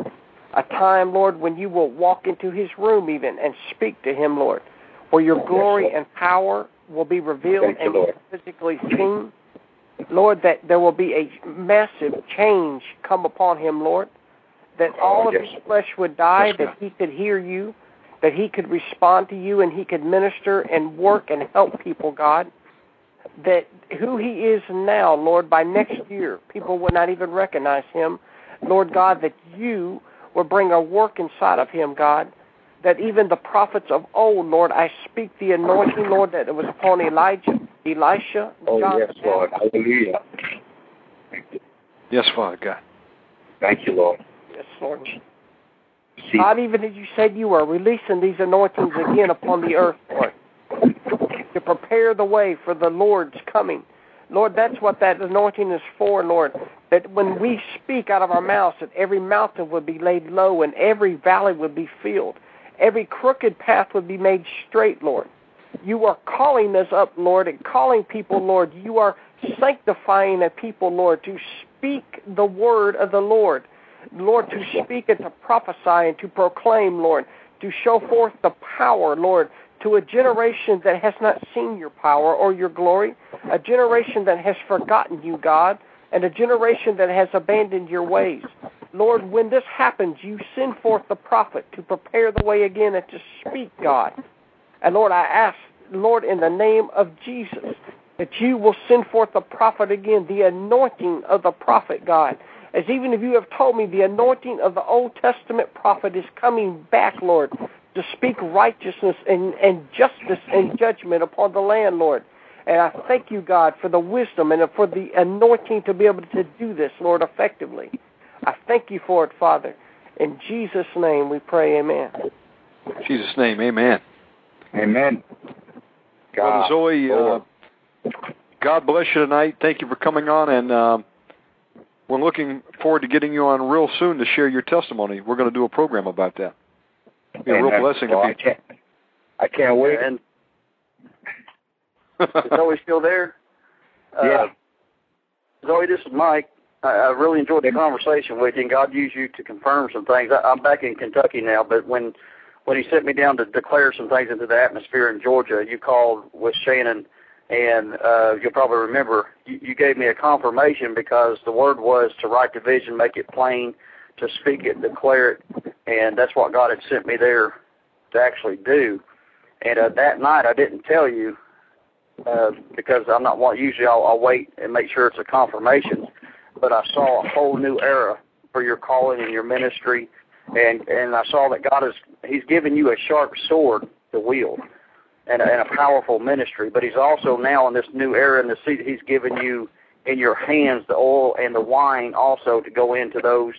A time, Lord, when you will walk into his room even and speak to him, Lord, where your glory and power will be revealed and you, physically seen. Lord, that there will be a massive change come upon him, Lord. That all of yes. his flesh would die, Yes, that he could hear you, that he could respond to you, and he could minister and work and help people, God. That who he is now, Lord, by next year, people would not even recognize him. Lord God, that you will bring a work inside of him, God. That even the prophets of old, Lord, I speak the anointing, Lord, that it was upon Elijah, Elisha, Oh, John yes, Lord. Baptist. Hallelujah. Yes, Father God. Thank you, Lord. Yes, Lord. God, even as you said you are releasing these anointings again upon the earth, Lord, to prepare the way for the Lord's coming. Lord, that's what that anointing is for, Lord. That when we speak out of our mouths, that every mountain would be laid low and every valley would be filled. Every crooked path would be made straight, Lord. You are calling us up, Lord, and calling people, Lord. You are sanctifying a people, Lord, to speak the word of the Lord. Lord, to speak and to prophesy and to proclaim, Lord, to show forth the power, Lord, to a generation that has not seen your power or your glory, a generation that has forgotten you, God, and a generation that has abandoned your ways. Lord, when this happens, you send forth the prophet to prepare the way again and to speak, God. And Lord, I ask, Lord, in the name of Jesus, that you will send forth the prophet again, the anointing of the prophet, God. As even if you have told me the anointing of the Old Testament prophet is coming back, Lord, to speak righteousness and, and justice and judgment upon the land, Lord. And I thank you, God, for the wisdom and for the anointing to be able to do this, Lord, effectively. I thank you for it, Father. In Jesus' name we pray, amen. In Jesus' name, amen. amen. Brother God, Zoe, uh, God bless you tonight. Thank you for coming on, and um, we're looking forward to getting you on real soon to share your testimony. We're going to do a program about that. Be a real Amen. blessing Well, I can't, I can't wait. And you. is Zoe still there? Yeah. Uh, Zoe, this is Mike. I, I really enjoyed the conversation with you, and God used you to confirm some things. I, I'm back in Kentucky now, but when when He sent me down to declare some things into the atmosphere in Georgia, you called with Shannon, and uh, you'll probably remember you, you gave me a confirmation because the word was to write the vision, make it plain, to speak it, declare it, and that's what God had sent me there to actually do. And uh, that night, I didn't tell you uh, because I'm not one. Usually, I'll, I'll wait and make sure it's a confirmation. But I saw a whole new era for your calling and your ministry, and and I saw that God is He's given you a sharp sword to wield, and a, and a powerful ministry. But He's also now in this new era in the seat He's given you in your hands the oil and the wine also to go into those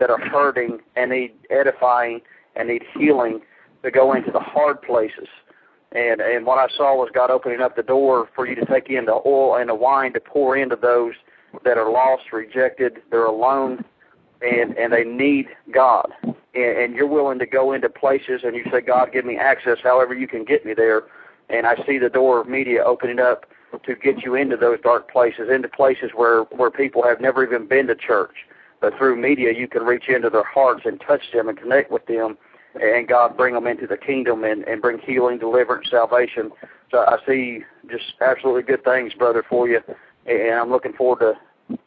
that are hurting and need edifying and need healing to go into the hard places. And and what I saw was God opening up the door for you to take in the oil and the wine to pour into those that are lost, rejected, they're alone, and and they need God. And, and you're willing to go into places and you say, God, give me access, however you can get me there. And I see the door of media opening up to get you into those dark places, into places where where people have never even been to church. But through media, you can reach into their hearts and touch them and connect with them and God bring them into the kingdom and, and bring healing, deliverance, salvation. So I see just absolutely good things, brother, for you, and I'm looking forward to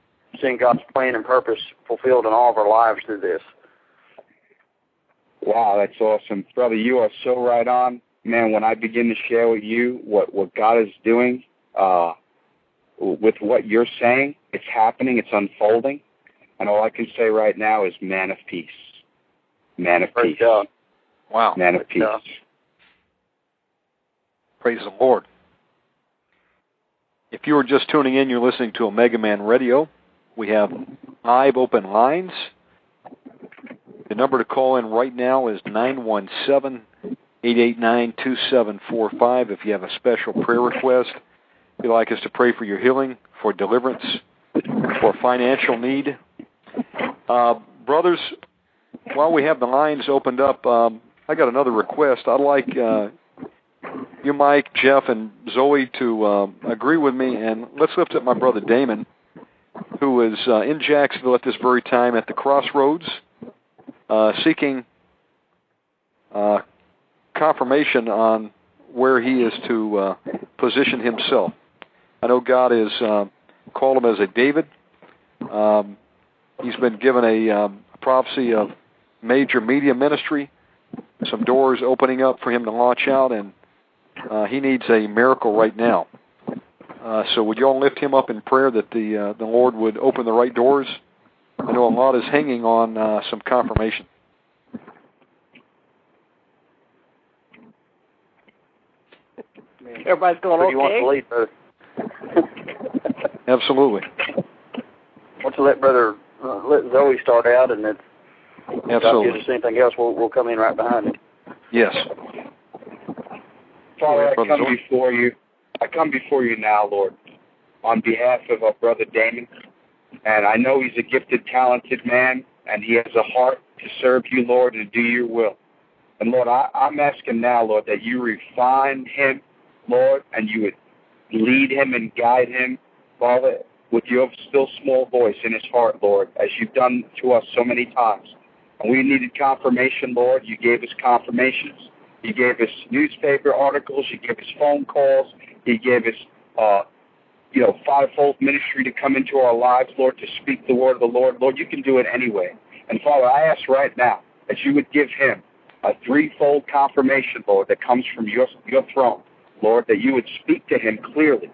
seeing God's plan and purpose fulfilled in all of our lives through this. Wow, that's awesome, brother. You are so right on, man. When I begin to share with you what what God is doing, uh, with what you're saying, it's happening, it's unfolding, and all I can say right now is, man of peace, man of Praise peace, God. Wow. man of peace. God. Praise the Lord. If you are just tuning in, you're listening to Omega Man Radio. We have five open lines. Number to call in right now is nine one seven eight eight nine two seven four five. If you have a special prayer request, if you'd like us to pray for your healing, for deliverance, for financial need. Uh, brothers, while we have the lines opened up, um, I got another request. I'd like uh, you, Mike, Jeff, and Zoe to uh, agree with me, and let's lift up my brother Damon, who is uh, in Jacksonville at this very time at the crossroads, uh, seeking uh, confirmation on where he is to uh, position himself. I know God has uh, called him as a David. Um, he's been given a um, prophecy of major media ministry, some doors opening up for him to launch out, and uh, he needs a miracle right now. Uh, so would you all lift him up in prayer that the uh, the Lord would open the right doors? I know a lot is hanging on uh, some confirmation. Everybody's going Who do you want to lead, brother? Absolutely, Why don't let brother uh, let Zoe start out, and then if God gives absolutely, us anything else, we'll we'll come in right behind him. yes. Father, I come Zoe. before you. I come before you now, Lord, on behalf of our brother Damon. And I know he's a gifted, talented man, and he has a heart to serve you, Lord, and do your will. And Lord, I, I'm asking now, Lord, that you refine him, Lord, and you would lead him and guide him, Father, with your still small voice in his heart, Lord, as you've done to us so many times. And we needed confirmation, Lord. You gave us confirmations. You gave us newspaper articles. You gave us phone calls. You gave us, uh, you know, fivefold ministry to come into our lives, Lord, to speak the word of the Lord. Lord, you can do it anyway. And Father, I ask right now that you would give him a threefold confirmation, Lord, that comes from your your throne, Lord, that you would speak to him clearly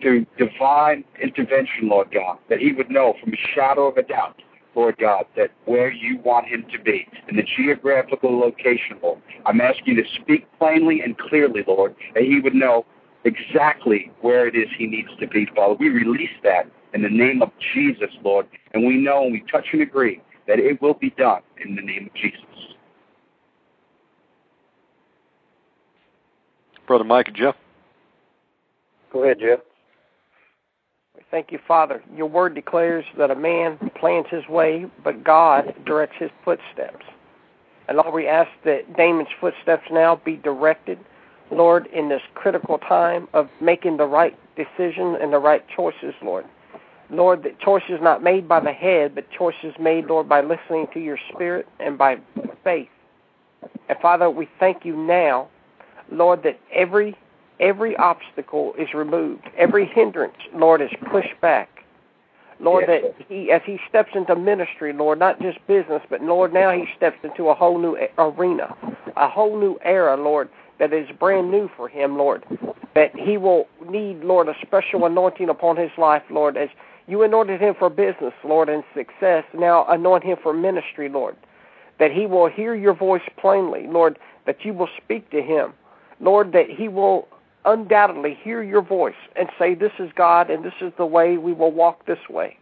through divine intervention, Lord God, that he would know from a shadow of a doubt, Lord God, that where you want him to be, in the geographical location, Lord. I'm asking you to speak plainly and clearly, Lord, that he would know exactly where it is he needs to be, Father. We release that in the name of Jesus, Lord, and we know and we touch and agree that it will be done in the name of Jesus. Brother Mike and Jeff. Go ahead, Jeff. Thank you, Father. Your word declares that a man plans his way, but God directs his footsteps. And Lord, we ask that Damon's footsteps now be directed, Lord, in this critical time of making the right decision and the right choices, Lord. Lord, that choices not made by the head, but choices made, Lord, by listening to your spirit and by faith. And Father, we thank you now, Lord, that every every obstacle is removed. Every hindrance, Lord, is pushed back. Lord, Yes. that he, as he steps into ministry, Lord, not just business, but Lord, now he steps into a whole new arena, a whole new era, Lord, that is brand new for him, Lord. That he will need, Lord, a special anointing upon his life, Lord, as you anointed him for business, Lord, and success. Now anoint him for ministry, Lord. That he will hear your voice plainly, Lord, that you will speak to him. Lord, that he will undoubtedly hear your voice and say, This is God and this is the way we will walk this way.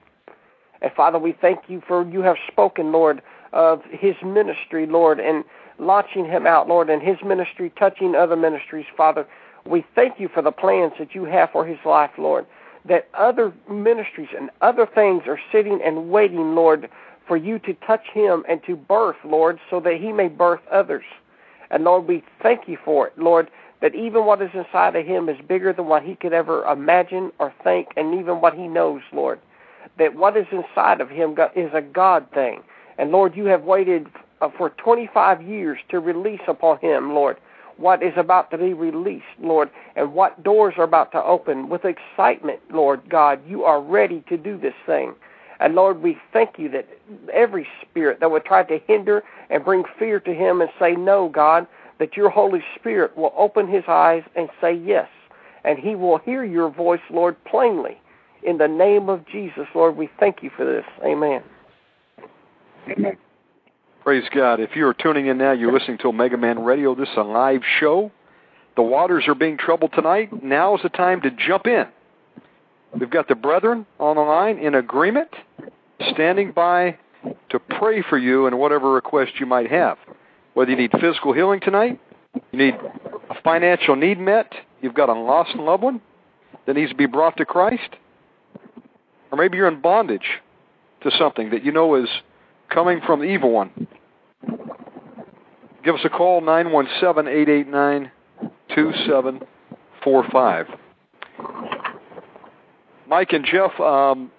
And Father, we thank you for you have spoken, Lord, of his ministry, Lord, and launching him out, Lord, and his ministry touching other ministries, Father. We thank you for the plans that you have for his life, Lord, that other ministries and other things are sitting and waiting, Lord, for you to touch him and to birth, Lord, so that he may birth others. And Lord, we thank you for it, Lord, that even what is inside of him is bigger than what he could ever imagine or think, and even what he knows, Lord. That what is inside of him is a God thing. And Lord, you have waited Uh, for 25 years to release upon him, Lord, what is about to be released, Lord, and what doors are about to open. With excitement, Lord God, you are ready to do this thing. And Lord, we thank you that every spirit that would try to hinder and bring fear to him and say, No, God, that your Holy Spirit will open his eyes and say yes. And he will hear your voice, Lord, plainly. In the name of Jesus, Lord, we thank you for this. Amen. Amen. Praise God. If you're tuning in now, you're listening to Omega Man Radio. This is a live show. The waters are being troubled tonight. Now is the time to jump in. We've got the brethren on the line in agreement, standing by to pray for you and whatever request you might have. Whether you need physical healing tonight, you need a financial need met, you've got a lost loved one that needs to be brought to Christ, or maybe you're in bondage to something that you know is coming from the evil one. Give us a call, 917 889 2745. Mike and Jeff, um,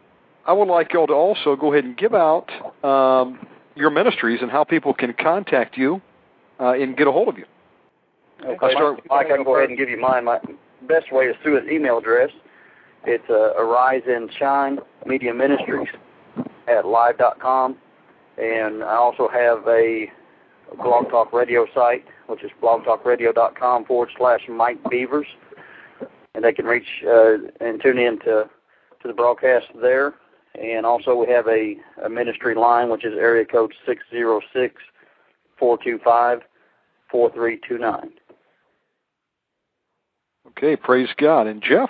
I would like y'all to also go ahead and give out um, your ministries and how people can contact you uh, and get a hold of you. Okay, Mike, Mike, I can go ahead and give you mine. My best way is through his email address. It's uh, Arise and Shine Media Ministries at live.com. And I also have a blog talk radio site, which is blogtalkradio.com forward slash Mike Beavers. And they can reach uh, and tune in to, to the broadcast there. And also we have a, a ministry line, which is area code 606 425 4329. Okay, praise God. And Jeff?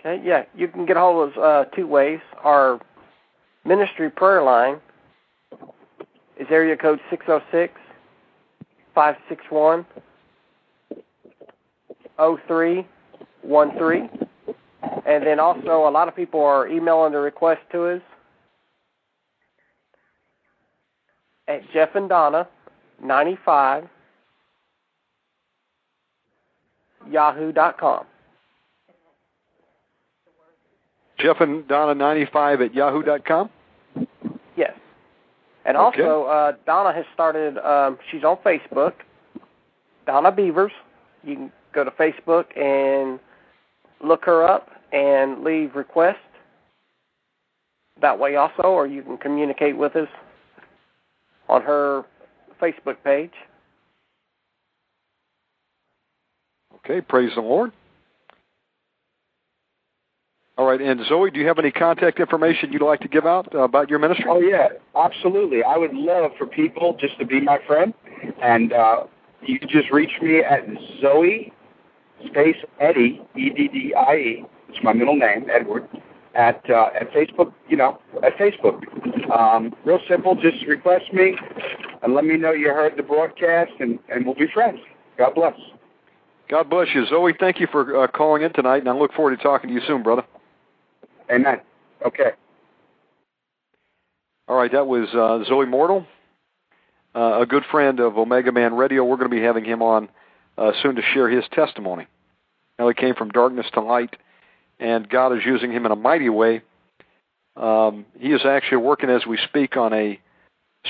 Okay, yeah, you can get a hold of us uh, two ways. Our ministry prayer line is area code 606 561 0313. And then also, a lot of people are emailing the request to us at Jeff and Donna 95 yahoo.com. Jeff and Donna 95 at yahoo.com? Yes. And Okay. also, uh, Donna has started, um, she's on Facebook, Donna Beavers. You can go to Facebook and look her up and leave requests that way also, or you can communicate with us on her Facebook page. Okay, praise the Lord. All right, and Zoe, do you have any contact information you'd like to give out uh, about your ministry? Oh yeah, absolutely. I would love for people just to be my friend, and uh, you can just reach me at Zoe space Eddie E D D I E. It's my middle name, Edward. At uh, at Facebook, you know, at Facebook. Um, real simple. Just request me and let me know you heard the broadcast, and and we'll be friends. God bless. God bless you. Zoe, thank you for uh, calling in tonight, and I look forward to talking to you soon, brother. Amen. Okay. All right, that was uh, Zoe Mortal, uh, a good friend of Omega Man Radio. We're going to be having him on uh, soon to share his testimony. How he came from darkness to light, and God is using him in a mighty way. Um, he is actually working as we speak on a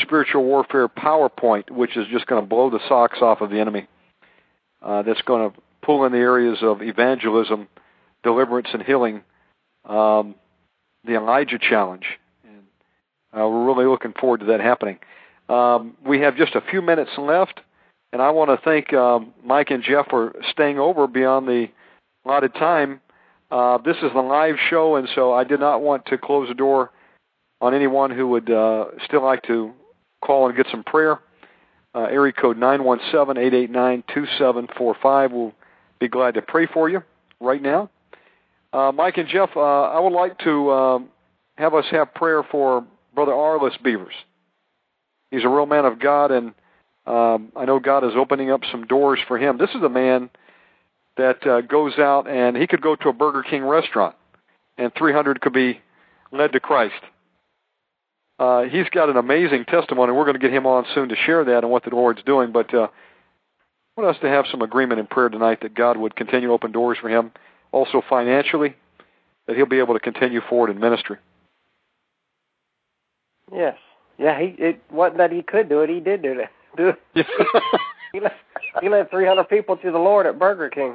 spiritual warfare PowerPoint, which is just going to blow the socks off of the enemy. Uh, that's going to pull in the areas of evangelism, deliverance, and healing. Um, the Elijah Challenge. And uh, we're really looking forward to that happening. Um, we have just a few minutes left, and I want to thank um, Mike and Jeff for staying over beyond the allotted time. Uh, this is the live show, and so I did not want to close the door on anyone who would uh, still like to call and get some prayer. Uh, area code 917-889-2745. We'll be glad to pray for you right now. Uh, Mike and Jeff, uh, I would like to um, have us have prayer for Brother Arliss Beavers. He's a real man of God, and um, I know God is opening up some doors for him. This is a man that uh, goes out and he could go to a Burger King restaurant, and 300 could be led to Christ. Uh, he's got an amazing testimony. We're going to get him on soon to share that and what the Lord's doing. But uh, I want us to have some agreement in prayer tonight that God would continue to open doors for him, also financially, that he'll be able to continue forward in ministry. Yes. Yeah, he it wasn't that he could do it, he did do that. Do it. he led he led three hundred people to the Lord at Burger King.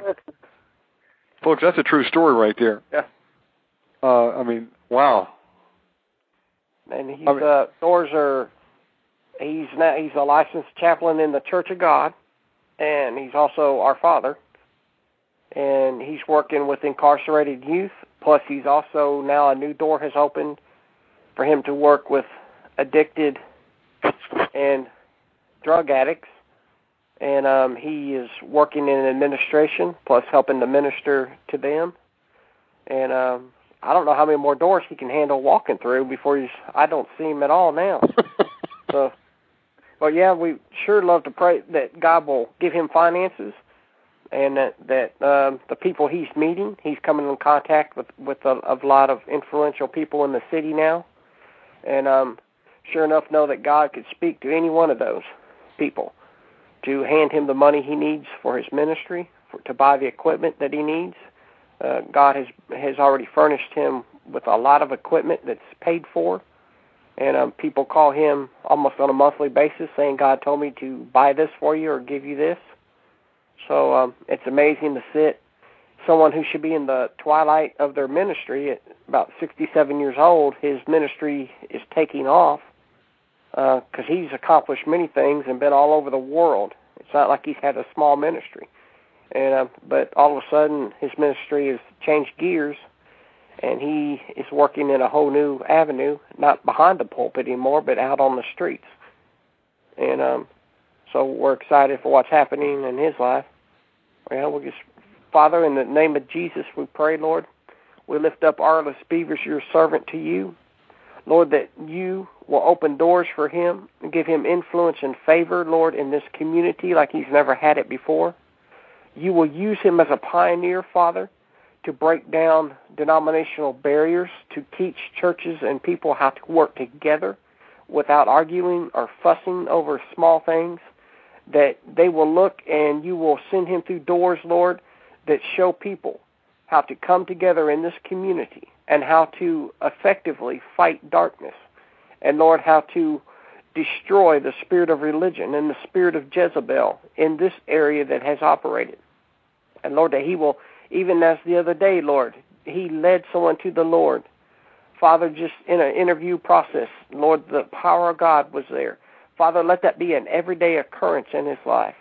Folks, that's a true story right there. Yeah. Uh, I mean, wow. And he's I mean- uh doors are he's now he's a licensed chaplain in the Church of God and he's also our father. And he's working with incarcerated youth. Plus he's also now a new door has opened for him to work with addicted and drug addicts. And um he is working in administration plus helping to minister to them. And um I don't know how many more doors he can handle walking through before he's. I don't see him at all now. so, but yeah, we sure love to pray that God will give him finances, and that that um, the people he's meeting, he's coming in contact with with a, a lot of influential people in the city now, and um, sure enough, know that God could speak to any one of those people to hand him the money he needs for his ministry, for, to buy the equipment that he needs. Uh, God has has already furnished him with a lot of equipment that's paid for, and um, people call him almost on a monthly basis, saying, "God told me to buy this for you or give you this." So um, it's amazing to sit someone who should be in the twilight of their ministry at about 67 years old. His ministry is taking off because uh, he's accomplished many things and been all over the world. It's not like he's had a small ministry and uh, but all of a sudden his ministry has changed gears and he is working in a whole new avenue not behind the pulpit anymore but out on the streets and um so we're excited for what's happening in his life well we just father in the name of jesus we pray lord. We lift up arliss beavers your servant to you. Lord that you will open doors for him and give him influence and favor lord in this community like he's never had it before. You will use him as a pioneer, Father, to break down denominational barriers, to teach churches and people how to work together without arguing or fussing over small things. That they will look and you will send him through doors, Lord, that show people how to come together in this community and how to effectively fight darkness. And Lord, how to destroy the spirit of religion and the spirit of Jezebel in this area that has operated. And Lord, that He will, even as the other day, Lord, He led someone to the Lord. Father, just in an interview process, Lord, the power of God was there. Father, let that be an everyday occurrence in his life.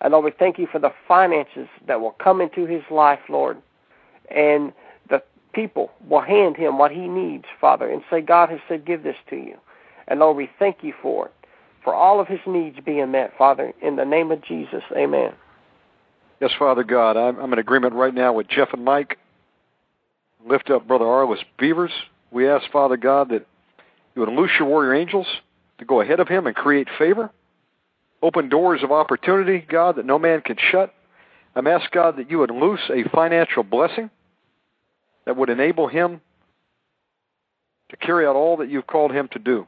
And Lord, we thank you for the finances that will come into his life, Lord. And the people will hand him what he needs, Father, and say, God has said, give this to you. And Lord, we thank you for it, for all of his needs being met, Father. In the name of Jesus, amen. Yes, Father God, I'm, I'm in agreement right now with Jeff and Mike. Lift up Brother Arliss Beavers. We ask, Father God, that you would loose your warrior angels to go ahead of him and create favor. Open doors of opportunity, God, that no man can shut. I'm asking, God, that you would loose a financial blessing that would enable him to carry out all that you've called him to do.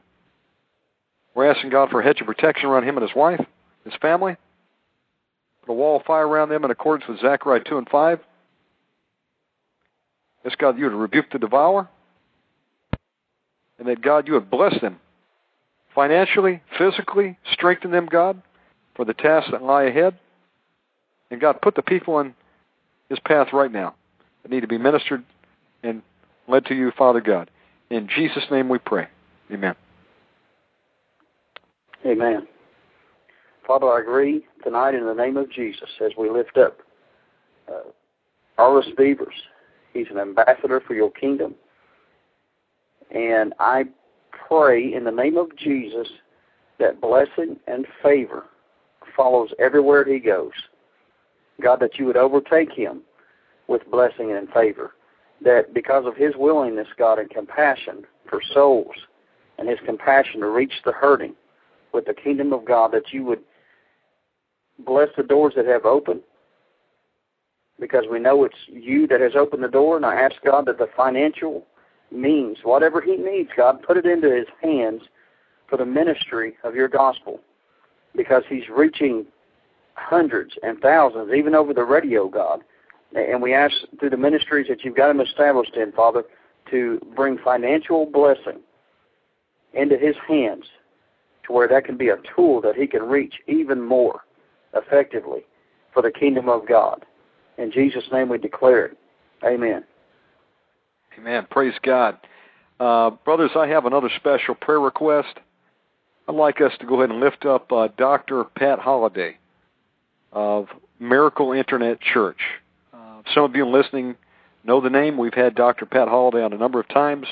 We're asking God for a hedge of protection around him and his wife, his family a wall of fire around them in accordance with Zechariah 2 and 5. Yes, God, you would rebuke the devourer. And that, God, you would bless them financially, physically, strengthen them, God, for the tasks that lie ahead. And, God, put the people in his path right now that need to be ministered and led to you, Father God. In Jesus' name we pray. Amen. Amen. Father, I agree tonight in the name of Jesus as we lift up uh, Beavers. He's an ambassador for your kingdom. And I pray in the name of Jesus that blessing and favor follows everywhere he goes. God, that you would overtake him with blessing and favor. That because of his willingness, God, and compassion for souls and his compassion to reach the hurting with the kingdom of God, that you would bless the doors that have opened because we know it's you that has opened the door. And I ask God that the financial means, whatever He needs, God, put it into His hands for the ministry of your gospel because He's reaching hundreds and thousands, even over the radio, God. And we ask through the ministries that you've got Him established in, Father, to bring financial blessing into His hands to where that can be a tool that He can reach even more effectively for the kingdom of God. In Jesus' name we declare it. Amen. Amen. Praise God. Uh, brothers, I have another special prayer request. I'd like us to go ahead and lift up uh, Dr. Pat Holliday of Miracle Internet Church. Uh, some of you listening know the name. We've had Dr. Pat Holliday on a number of times.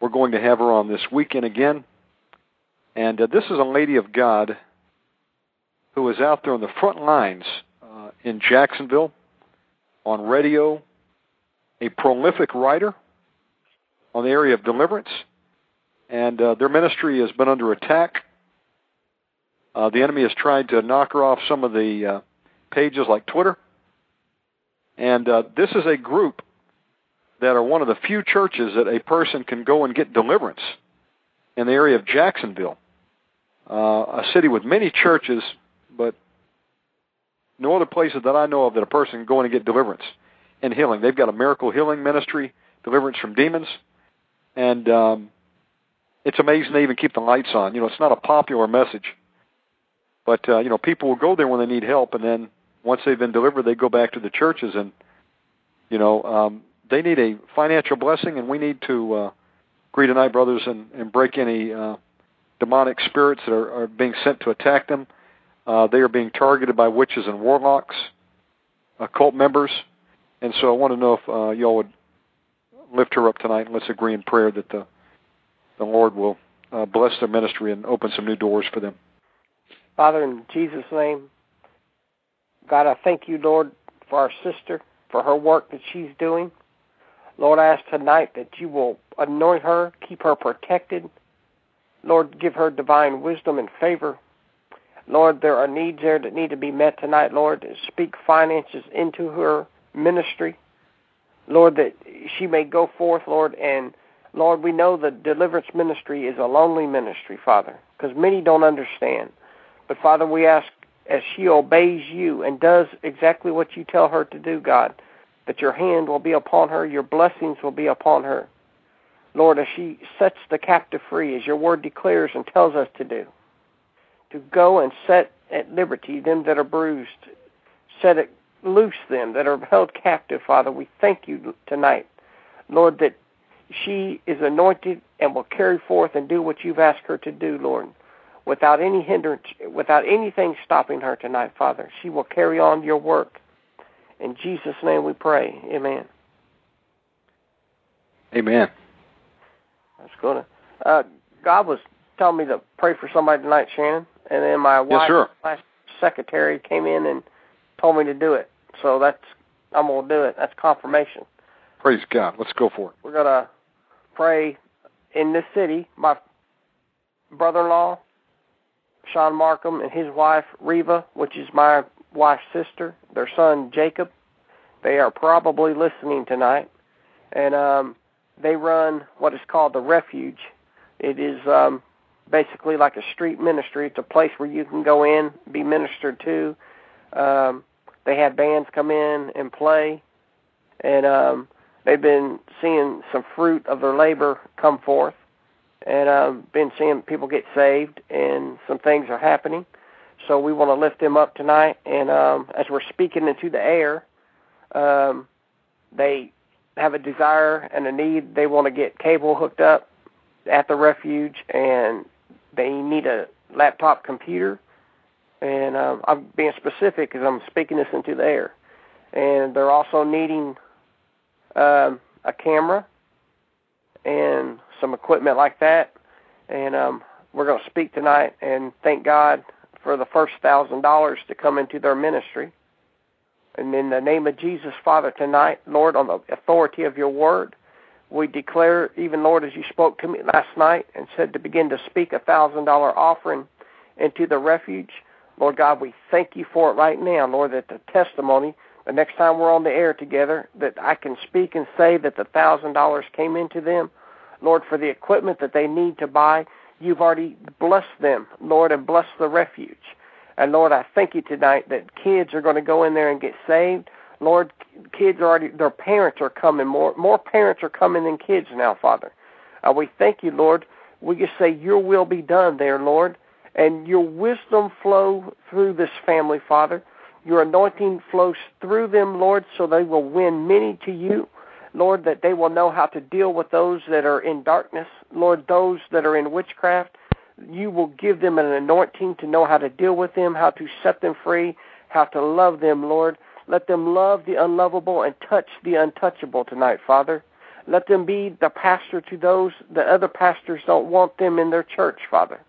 We're going to have her on this weekend again. And uh, this is a lady of God who was out there on the front lines uh, in Jacksonville on radio, a prolific writer, on the area of deliverance, and uh, their ministry has been under attack. Uh, the enemy has tried to knock her off some of the uh, pages like Twitter. And uh, this is a group that are one of the few churches that a person can go and get deliverance in the area of Jacksonville, uh, a city with many churches, but no other places that I know of that a person can go and get deliverance and healing. They've got a miracle healing ministry, deliverance from demons, and um, it's amazing they even keep the lights on. You know, it's not a popular message, but uh, you know, people will go there when they need help, and then once they've been delivered, they go back to the churches, and you know, um, they need a financial blessing, and we need to uh, agree tonight, brothers, and, and break any uh, demonic spirits that are, are being sent to attack them. Uh, they are being targeted by witches and warlocks, occult members, and so I want to know if uh, y'all would lift her up tonight, and let's agree in prayer that the the Lord will uh, bless their ministry and open some new doors for them. Father, in Jesus' name, God, I thank you, Lord, for our sister, for her work that she's doing. Lord, I ask tonight that you will anoint her, keep her protected. Lord, give her divine wisdom and favor. Lord, there are needs there that need to be met tonight, Lord. Speak finances into her ministry. Lord, that she may go forth, Lord, and Lord, we know the deliverance ministry is a lonely ministry, Father, because many don't understand. But Father, we ask as she obeys you and does exactly what you tell her to do, God, that your hand will be upon her, your blessings will be upon her. Lord, as she sets the captive free, as your word declares and tells us to do, to go and set at liberty them that are bruised, set it loose them that are held captive, Father. We thank you tonight, Lord, that she is anointed and will carry forth and do what you've asked her to do, Lord, without any hindrance, without anything stopping her tonight, Father. She will carry on your work. In Jesus' name we pray. Amen. Amen. That's good. Uh, God was telling me to pray for somebody tonight, Shannon, and then my wife, yes, secretary, came in and told me to do it. So that's I'm gonna do it. That's confirmation. Praise God. Let's go for it. We're gonna pray in this city. My brother-in-law, Sean Markham, and his wife Reva, which is my wife's sister, their son Jacob. They are probably listening tonight, and um, they run what is called the Refuge. It is um, basically like a street ministry. It's a place where you can go in, be ministered to. Um, they had bands come in and play, and um, they've been seeing some fruit of their labor come forth, and um, been seeing people get saved, and some things are happening. So we want to lift them up tonight, and um, as we're speaking into the air, um, they have a desire and a need. They want to get cable hooked up at the refuge, and they need a laptop computer. And um, I'm being specific because I'm speaking this into the air. And they're also needing um, a camera and some equipment like that. And um, we're going to speak tonight and thank God for the first thousand dollars to come into their ministry. And in the name of Jesus, Father, tonight, Lord, on the authority of your word, we declare, even Lord, as you spoke to me last night and said to begin to speak a thousand dollar offering into the refuge. Lord God, we thank you for it right now, Lord, that the testimony, the next time we're on the air together, that I can speak and say that the thousand dollars came into them. Lord, for the equipment that they need to buy, you've already blessed them, Lord, and blessed the refuge. And Lord, I thank you tonight that kids are going to go in there and get saved. Lord, kids are already, their parents are coming. More, more parents are coming than kids now, Father. Uh, we thank you, Lord. We just say, Your will be done there, Lord. And your wisdom flow through this family, Father. Your anointing flows through them, Lord, so they will win many to you. Lord, that they will know how to deal with those that are in darkness. Lord, those that are in witchcraft. You will give them an anointing to know how to deal with them, how to set them free, how to love them, Lord. Let them love the unlovable and touch the untouchable tonight, Father. Let them be the pastor to those that other pastors don't want them in their church, Father.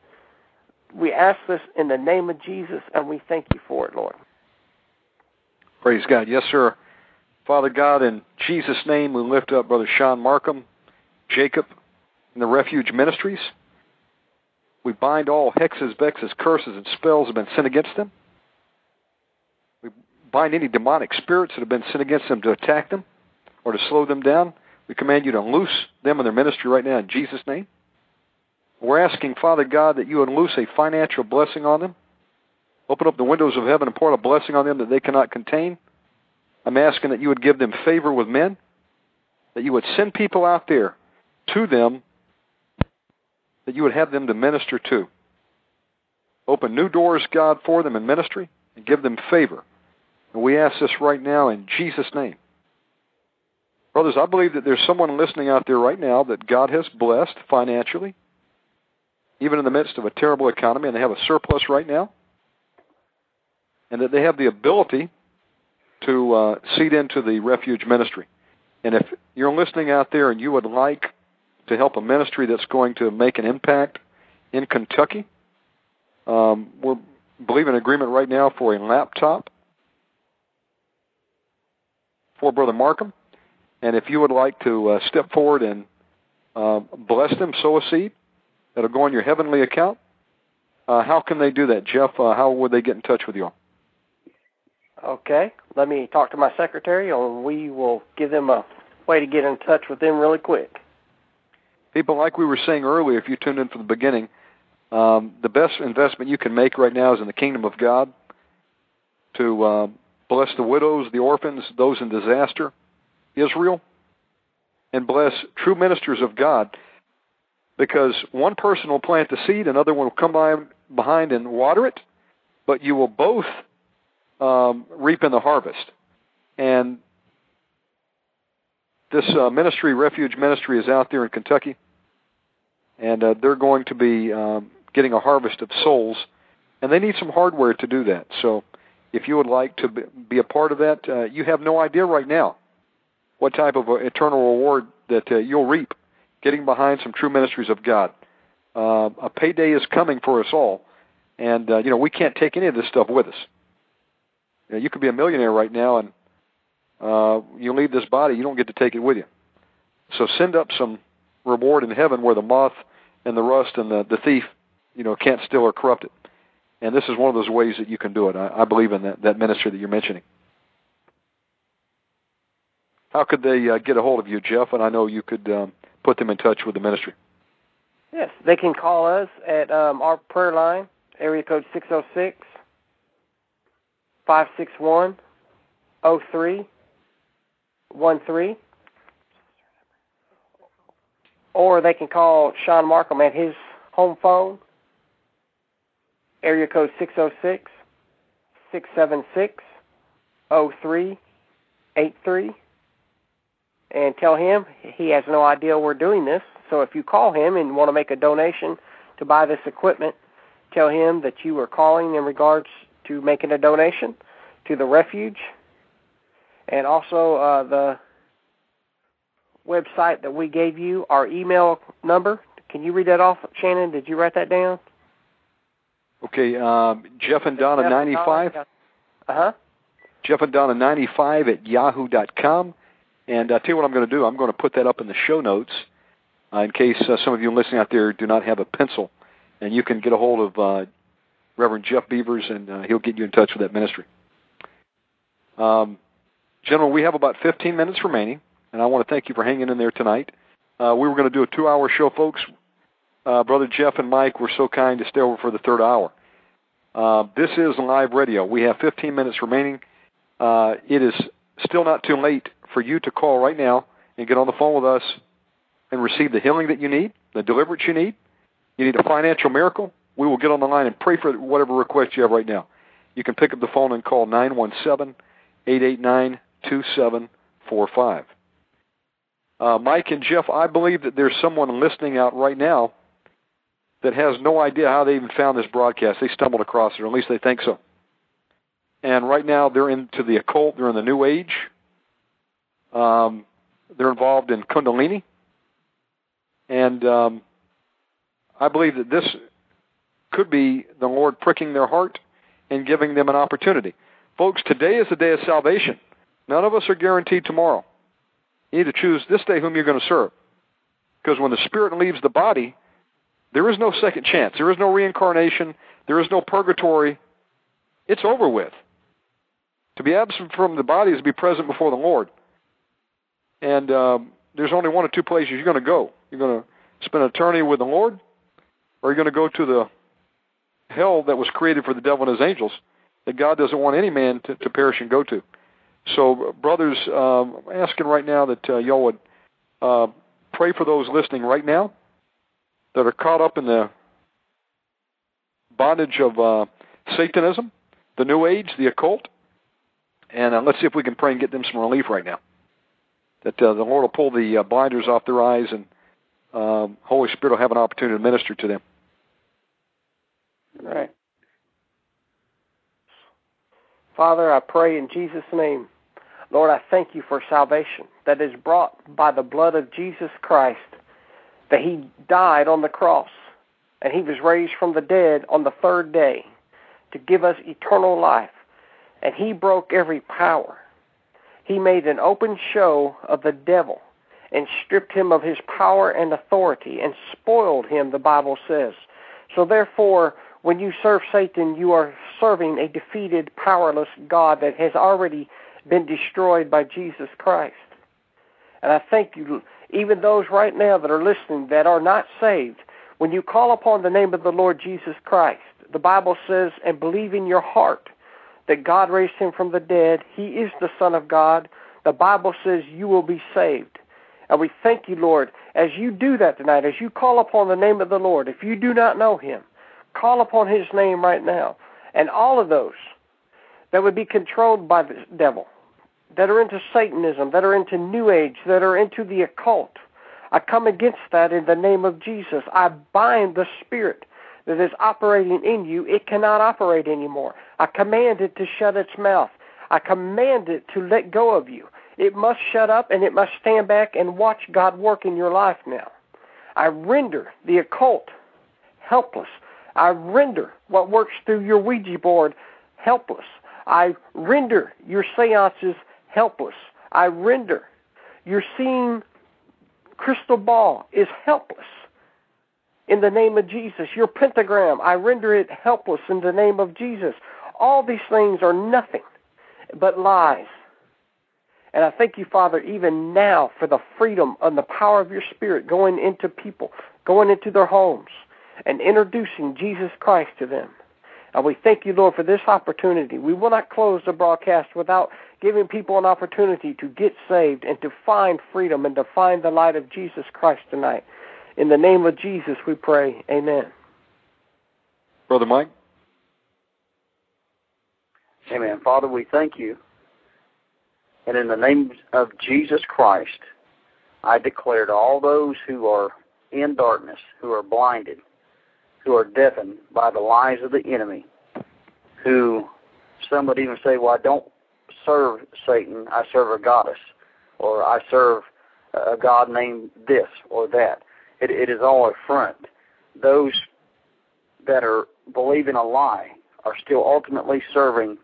We ask this in the name of Jesus, and we thank you for it, Lord. Praise God. Yes, sir. Father God, in Jesus' name, we lift up Brother Sean Markham Jacob and the Refuge Ministries. We bind all hexes, vexes, curses, and spells that have been sent against them. We bind any demonic spirits that have been sent against them to attack them or to slow them down. We command you to loose them and their ministry right now in Jesus' name. We're asking, Father God, that you would loose a financial blessing on them. Open up the windows of heaven and pour a blessing on them that they cannot contain. I'm asking that you would give them favor with men, that you would send people out there to them that you would have them to minister to. Open new doors, God, for them in ministry and give them favor. And we ask this right now in Jesus' name. Brothers, I believe that there's someone listening out there right now that God has blessed financially, even in the midst of a terrible economy, and they have a surplus right now, and that they have the ability to uh, seed into the refuge ministry. And if you're listening out there and you would like to help a ministry that's going to make an impact in Kentucky, um, we're believing agreement right now for a laptop for Brother Markham. And if you would like to uh, step forward and uh, bless them, sow a seed that'll go on your heavenly account, uh, how can they do that, Jeff? Uh, how would they get in touch with you? Okay, let me talk to my secretary, and we will give them a way to get in touch with them really quick. People, like we were saying earlier, if you tuned in from the beginning, um, the best investment you can make right now is in the kingdom of God to uh, bless the widows, the orphans, those in disaster, Israel, and bless true ministers of God. Because one person will plant the seed, another one will come by behind and water it, but you will both um, reap in the harvest. And this uh, ministry, Refuge Ministry, is out there in Kentucky, and uh, they're going to be um, getting a harvest of souls, and they need some hardware to do that. So, if you would like to be a part of that, uh, you have no idea right now what type of eternal reward that uh, you'll reap getting behind some true ministries of God. Uh, a payday is coming for us all, and uh, you know we can't take any of this stuff with us. You, know, you could be a millionaire right now, and uh, you leave this body, you don't get to take it with you. So send up some reward in heaven where the moth and the rust and the, the thief, you know, can't steal or corrupt it. And this is one of those ways that you can do it. I, I believe in that, that ministry that you're mentioning. How could they uh, get a hold of you, Jeff? And I know you could um, put them in touch with the ministry? Yes, they can call us at um, our prayer line, area code 606 561 0313. Or they can call Sean Markham at his home phone, area code 606 676 0383 and tell him he has no idea we're doing this. So if you call him and want to make a donation to buy this equipment, tell him that you are calling in regards to making a donation to the refuge and also uh, the website that we gave you, our email number. Can you read that off, Shannon? Did you write that down? Okay, um, Jeff and Donna ninety five. Uh huh. Jeff and Donna ninety five at yahoo dot com. And I tell you what I'm going to do. I'm going to put that up in the show notes uh, in case uh, some of you listening out there do not have a pencil, and you can get a hold of uh, Reverend Jeff Beavers, and uh, he'll get you in touch with that ministry. Um, General, we have about 15 minutes remaining, and I want to thank you for hanging in there tonight. Uh, we were going to do a two-hour show, folks. Uh, Brother Jeff and Mike were so kind to stay over for the third hour. Uh, this is live radio. We have 15 minutes remaining. Uh, it is still not too late for you to call right now and get on the phone with us and receive the healing that you need, the deliverance you need. You need a financial miracle. We will get on the line and pray for whatever request you have right now. You can pick up the phone and call 917 889 2745. Uh, Mike and Jeff, I believe that there's someone listening out right now that has no idea how they even found this broadcast. They stumbled across it, or at least they think so. And right now they're into the occult, they're in the New Age. Um, they're involved in Kundalini. And um, I believe that this could be the Lord pricking their heart and giving them an opportunity. Folks, today is the day of salvation. None of us are guaranteed tomorrow. You need to choose this day whom you're going to serve. Because when the spirit leaves the body, there is no second chance. There is no reincarnation. There is no purgatory. It's over with. To be absent from the body is to be present before the Lord. And um, there's only one or two places you're going to go. You're going to spend eternity with the Lord, or you're going to go to the hell that was created for the devil and his angels that God doesn't want any man to, to perish and go to. So, brothers, um, I'm asking right now that uh, y'all would uh, pray for those listening right now that are caught up in the bondage of uh, Satanism, the New Age, the occult, and uh, let's see if we can pray and get them some relief right now. That uh, the Lord will pull the uh, blinders off their eyes and um, Holy Spirit will have an opportunity to minister to them. All right. Father, I pray in Jesus' name. Lord, I thank you for salvation that is brought by the blood of Jesus Christ, that he died on the cross and he was raised from the dead on the third day to give us eternal life. And he broke every power. He made an open show of the devil and stripped him of his power and authority and spoiled him, the Bible says. So therefore, when you serve Satan, you are serving a defeated, powerless God that has already been destroyed by Jesus Christ. And I thank you, even those right now that are listening that are not saved, when you call upon the name of the Lord Jesus Christ, the Bible says, and believe in your heart that God raised him from the dead, he is the Son of God, the Bible says you will be saved. And we thank you, Lord, as you do that tonight, as you call upon the name of the Lord. If you do not know him, call upon his name right now. And all of those that would be controlled by the devil, that are into Satanism, that are into New Age, that are into the occult, I come against that in the name of Jesus. I bind the spirit that is operating in you. It cannot operate anymore. I command it to shut its mouth. I command it to let go of you. It must shut up and it must stand back and watch God work in your life now. I render the occult helpless. I render what works through your Ouija board helpless. I render your seances helpless. I render your seeing crystal ball is helpless in the name of Jesus. Your pentagram, I render it helpless in the name of Jesus. All these things are nothing but lies. And I thank you, Father, even now for the freedom and the power of your Spirit going into people, going into their homes, and introducing Jesus Christ to them. And we thank you, Lord, for this opportunity. We will not close the broadcast without giving people an opportunity to get saved and to find freedom and to find the light of Jesus Christ tonight. In the name of Jesus, we pray. Amen. Brother Mike? Amen. Father, we thank you. And in the name of Jesus Christ, I declare to all those who are in darkness, who are blinded, who are deafened by the lies of the enemy, who some would even say, Well, I don't serve Satan, I serve a goddess, or I serve a God named this or that. It, it is all a front. Those that are believing a lie are still ultimately serving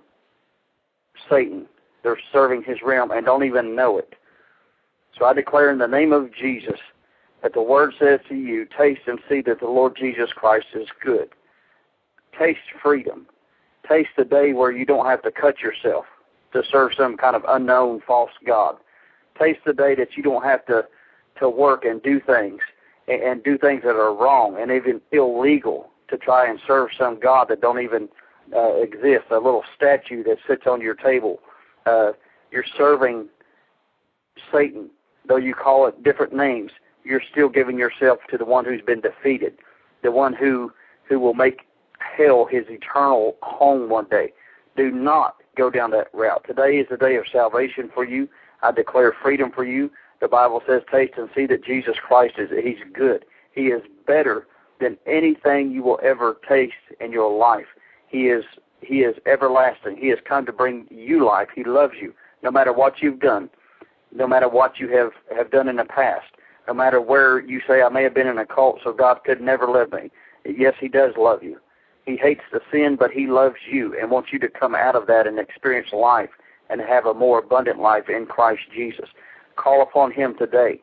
Satan. They're serving his realm and don't even know it. So I declare in the name of Jesus that the word says to you, taste and see that the Lord Jesus Christ is good. Taste freedom. Taste the day where you don't have to cut yourself to serve some kind of unknown false god. Taste the day that you don't have to to work and do things and, and do things that are wrong and even illegal to try and serve some god that don't even uh, exist. A little statue that sits on your table. Uh, you're serving Satan, though you call it different names. You're still giving yourself to the one who's been defeated, the one who who will make hell his eternal home one day. Do not go down that route. Today is the day of salvation for you. I declare freedom for you. The Bible says, taste and see that Jesus Christ is He's good. He is better than anything you will ever taste in your life. He is He is everlasting. He has come to bring you life. He loves you, no matter what you've done, no matter what you have have done in the past, no matter where you say I may have been in a cult, so God could never love me. Yes, He does love you. He hates the sin, but he loves you and wants you to come out of that and experience life and have a more abundant life in Christ Jesus. Call upon him today.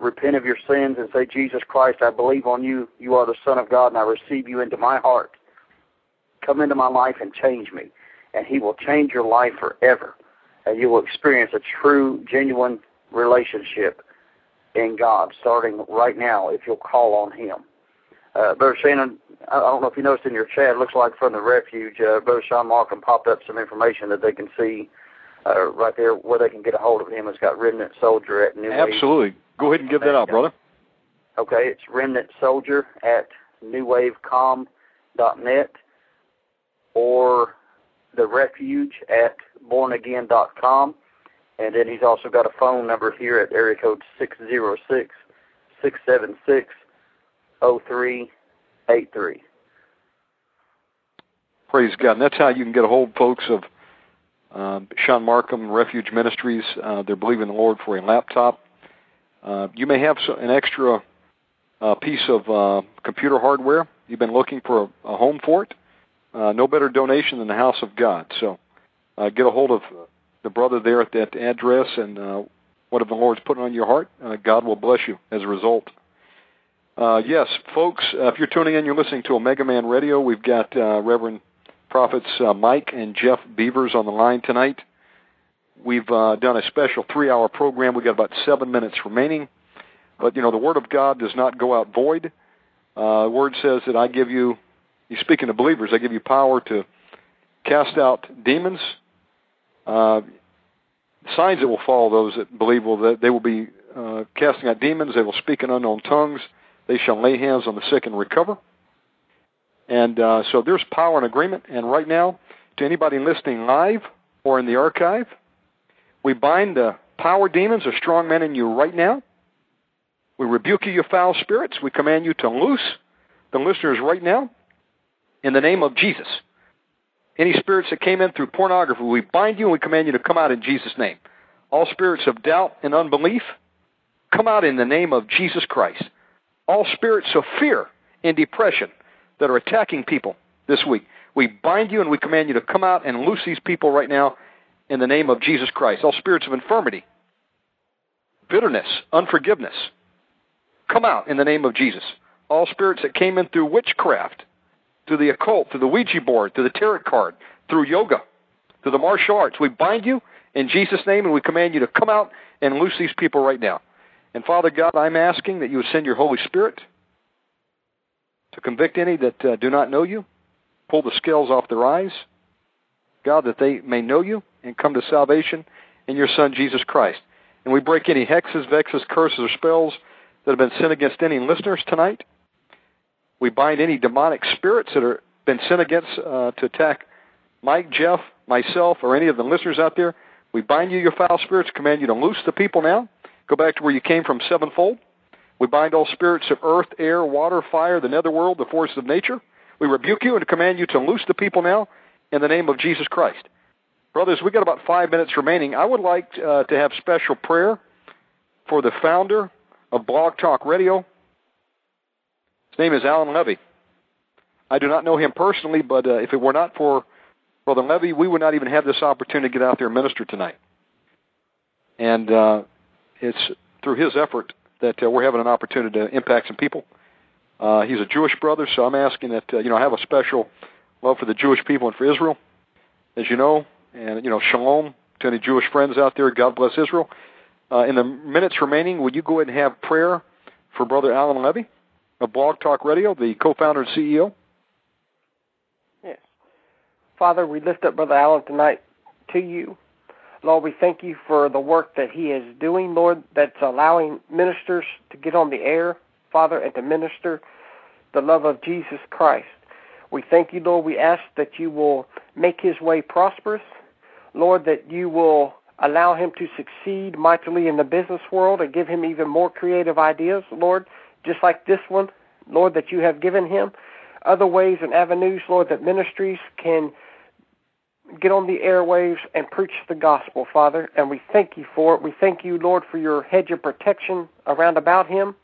repent of your sins and say, Jesus Christ, I believe on you. You are the Son of God, and I receive you into my heart. Come into my life and change me. And He will change your life forever. And you will experience a true, genuine relationship in God starting right now if you'll call on Him. Uh, Brother Shannon, I don't know if you noticed in your chat, it looks like from the refuge, uh, Brother Sean Markham popped up some information that they can see uh, right there where they can get a hold of him. It's got Remnant Soldier at New Absolutely. Wave. Go ahead and give that out, brother. Okay, it's Remnant Soldier at newwavecom.net or the refuge at bornagain.com. And then he's also got a phone number here at area code 606 676 0383. Praise God. And that's how you can get a hold, folks, of um, Sean Markham, Refuge Ministries. Uh, they're believing the Lord for a laptop. Uh, you may have an extra uh, piece of uh, computer hardware. You've been looking for a, a home for it. Uh, no better donation than the house of God. So uh, get a hold of the brother there at that address and whatever the Lord's putting on your heart, God will bless you as a result. Yes, folks, if you're tuning in, you're listening to Omega Man Radio. We've got Reverend Prophets uh, Mike and Jeff Beavers on the line tonight. We've uh, done a special three-hour program. We've got about seven minutes remaining. But, you know, the Word of God does not go out void. Uh, the Word says that I give you, he's speaking to believers, I give you power to cast out demons. Uh, signs that will follow those that believe will that they will be uh, casting out demons. They will speak in unknown tongues. They shall lay hands on the sick and recover. And uh, so there's power and agreement. And right now, to anybody listening live or in the archive, we bind the power demons or strong men in you right now. We rebuke you, you foul spirits. We command you to loose the listeners right now in the name of Jesus. Any spirits that came in through pornography, we bind you and we command you to come out in Jesus' name. All spirits of doubt and unbelief, come out in the name of Jesus Christ. All spirits of fear and depression that are attacking people this week, we bind you and we command you to come out and loose these people right now in the name of Jesus Christ. All spirits of infirmity, bitterness, unforgiveness, come out in the name of Jesus. All spirits that came in through witchcraft, through the occult, through the Ouija board, through the tarot card, through yoga, through the martial arts, we bind you in Jesus' name and we command you to come out and loose these people right now. And Father God, I'm asking that you would send your Holy Spirit to convict any that uh, do not know you, pull the scales off their eyes, God, that they may know you and come to salvation in your Son, Jesus Christ. And we break any hexes, vexes, curses, or spells that have been sent against any listeners tonight. We bind any demonic spirits that have been sent against uh, to attack Mike, Jeff, myself, or any of the listeners out there. We bind you, your foul spirits, command you to loose the people now. Go back to where you came from sevenfold. We bind all spirits of earth, air, water, fire, the netherworld, the forces of nature. We rebuke you and command you to loose the people now in the name of Jesus Christ. Brothers, we've got about five minutes remaining. I would like uh, to have special prayer for the founder of Blog Talk Radio. His name is Alan Levy. I do not know him personally, but uh, if it were not for Brother Levy, we would not even have this opportunity to get out there and minister tonight. And uh, it's through his effort that uh, we're having an opportunity to impact some people. Uh, he's a Jewish brother, so I'm asking that uh, you know I have a special love for the Jewish people and for Israel, as you know, and you know shalom to any Jewish friends out there. God bless Israel. Uh, in the minutes remaining, would you go ahead and have prayer for Brother Alan Levy of Blog Talk Radio, the co-founder and CEO? Yes. Father, we lift up Brother Alan tonight to you. Lord, we thank you for the work that he is doing, Lord, that's allowing ministers to get on the air, Father, and to minister the love of Jesus Christ. We thank you, Lord. We ask that you will make his way prosperous. Lord, that you will allow him to succeed mightily in the business world and give him even more creative ideas, Lord, just like this one, Lord, that you have given him. Other ways and avenues, Lord, that ministries can get on the airwaves and preach the gospel, Father, and we thank you for it. We thank you, Lord, for your hedge of protection around about him.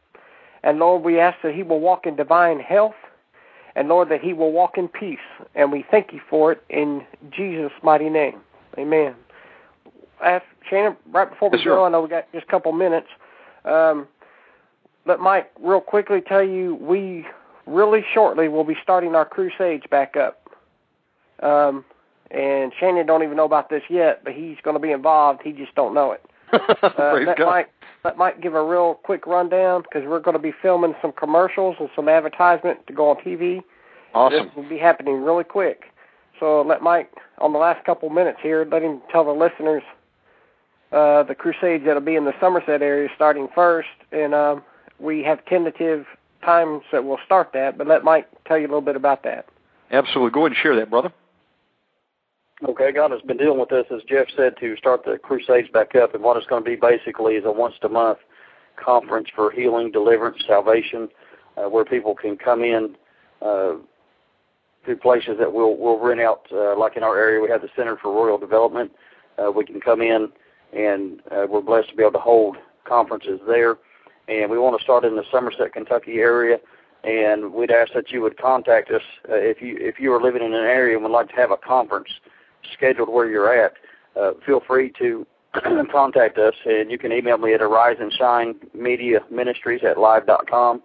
And Lord, we ask that he will walk in divine health, and Lord, that he will walk in peace. And we thank you for it in Jesus' mighty name. Amen. Ask Shannon, right before we yes, go, I know we got just a couple minutes. Um, let Mike real quickly tell you we really shortly will be starting our crusades back up. Um, and Shannon don't even know about this yet, but he's going to be involved. He just don't know it. uh, let God. Mike let Mike give a real quick rundown because we're going to be filming some commercials and some advertisement to go on TV. Awesome. This will be happening really quick. So let Mike on the last couple minutes here. Let him tell the listeners uh, the crusades that'll be in the Somerset area starting first, and um, we have tentative times that we'll start that. But let Mike tell you a little bit about that. Absolutely. Go ahead and share that, brother. Okay, God has been dealing with us, as Jeff said, to start the Crusades back up. And what it's going to be basically is a once a month conference for healing, deliverance, salvation, uh, where people can come in uh, to places that we'll, we'll rent out. Uh, like in our area, we have the Center for Rural Development. Uh, we can come in, and uh, we're blessed to be able to hold conferences there. And we want to start in the Somerset, Kentucky area and we'd ask that you would contact us uh, if you if you are living in an area and would like to have a conference scheduled where you're at. Uh, feel free to contact us, and you can email me at Arise and Shine Media Ministries at live.com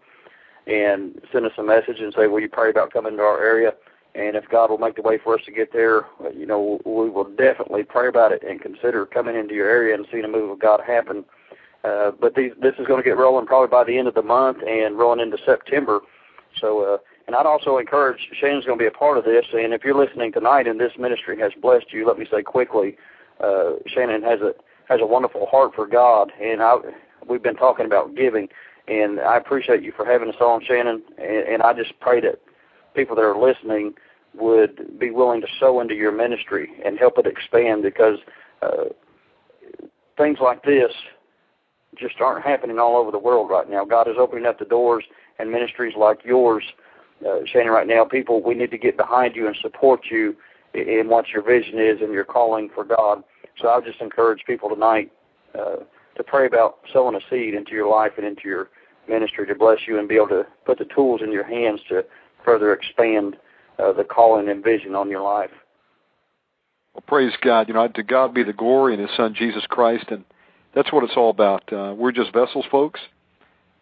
and send us a message and say, "Will you pray about coming to our area?" And if God will make the way for us to get there, uh, you know, we will definitely pray about it and consider coming into your area and seeing a move of God happen. Uh, but these, this is going to get rolling probably by the end of the month and rolling into September. So, uh, and I'd also encourage Shannon's going to be a part of this. And if you're listening tonight and this ministry has blessed you, let me say quickly, uh, Shannon has a has a wonderful heart for God, and I we've been talking about giving, and I appreciate you for having us on, Shannon. And, and I just pray that people that are listening would be willing to sow into your ministry and help it expand because uh, things like this just aren't happening all over the world right now. God is opening up the doors, and ministries like yours, uh, Shannon, right now, people, we need to get behind you and support you in what your vision is and your calling for God. So I would just encourage people tonight uh, to pray about sowing a seed into your life and into your ministry to bless you and be able to put the tools in your hands to further expand uh, the calling and vision on your life. Well, praise God. You know, to God be the glory in His Son Jesus Christ, and that's what it's all about. Uh, we're just vessels, folks.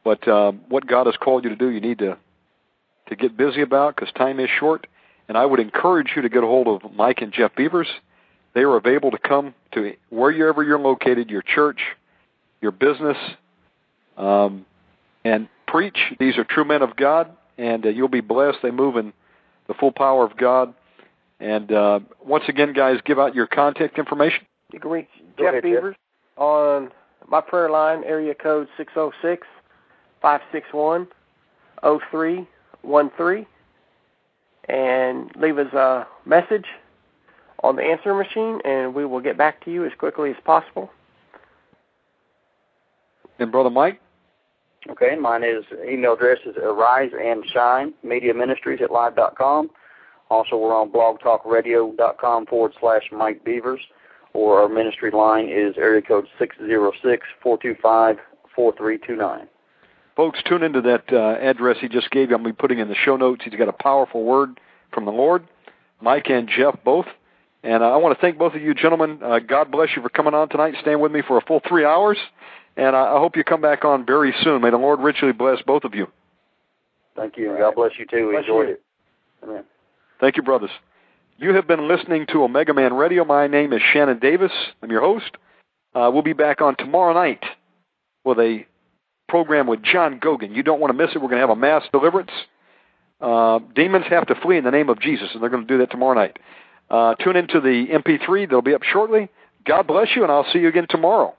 But uh, what God has called you to do, you need to to get busy about because time is short. And I would encourage you to get a hold of Mike and Jeff Beavers. They are available to come to wherever you're located, your church, your business, um, and preach. These are true men of God, and uh, you'll be blessed. They move in the full power of God. And uh, once again, guys, give out your contact information. You can reach Go Jeff ahead, Jeff. Beavers on my prayer line, area code six zero six five six one zero three one three, and leave us a message on the answer machine, and we will get back to you as quickly as possible. And Brother Mike, Okay, and mine is email address is arise and shine media ministries at live.com. Also, we're on blogtalkradio.com forward slash Mike Beavers, or our ministry line is area code six zero six four two five four three two nine. Folks, tune into that uh, address he just gave you. I'm going to be putting in the show notes. He's got a powerful word from the Lord. Mike and Jeff both. And uh, I want to thank both of you gentlemen. Uh, God bless you for coming on tonight, staying with me for a full three hours. And I I hope you come back on very soon. May the Lord richly bless both of you. Thank you. God bless you too. We Bless enjoyed you. it. Amen. Thank you, brothers. You have been listening to Omega Man Radio. My name is Shannon Davis. I'm your host. Uh, we'll be back on tomorrow night with a program with John Gogan. You don't want to miss it. We're going to have a mass deliverance. Uh, demons have to flee in the name of Jesus, and they're going to do that tomorrow night. Uh, tune into the MP3. They'll be up shortly. God bless you, and I'll see you again tomorrow.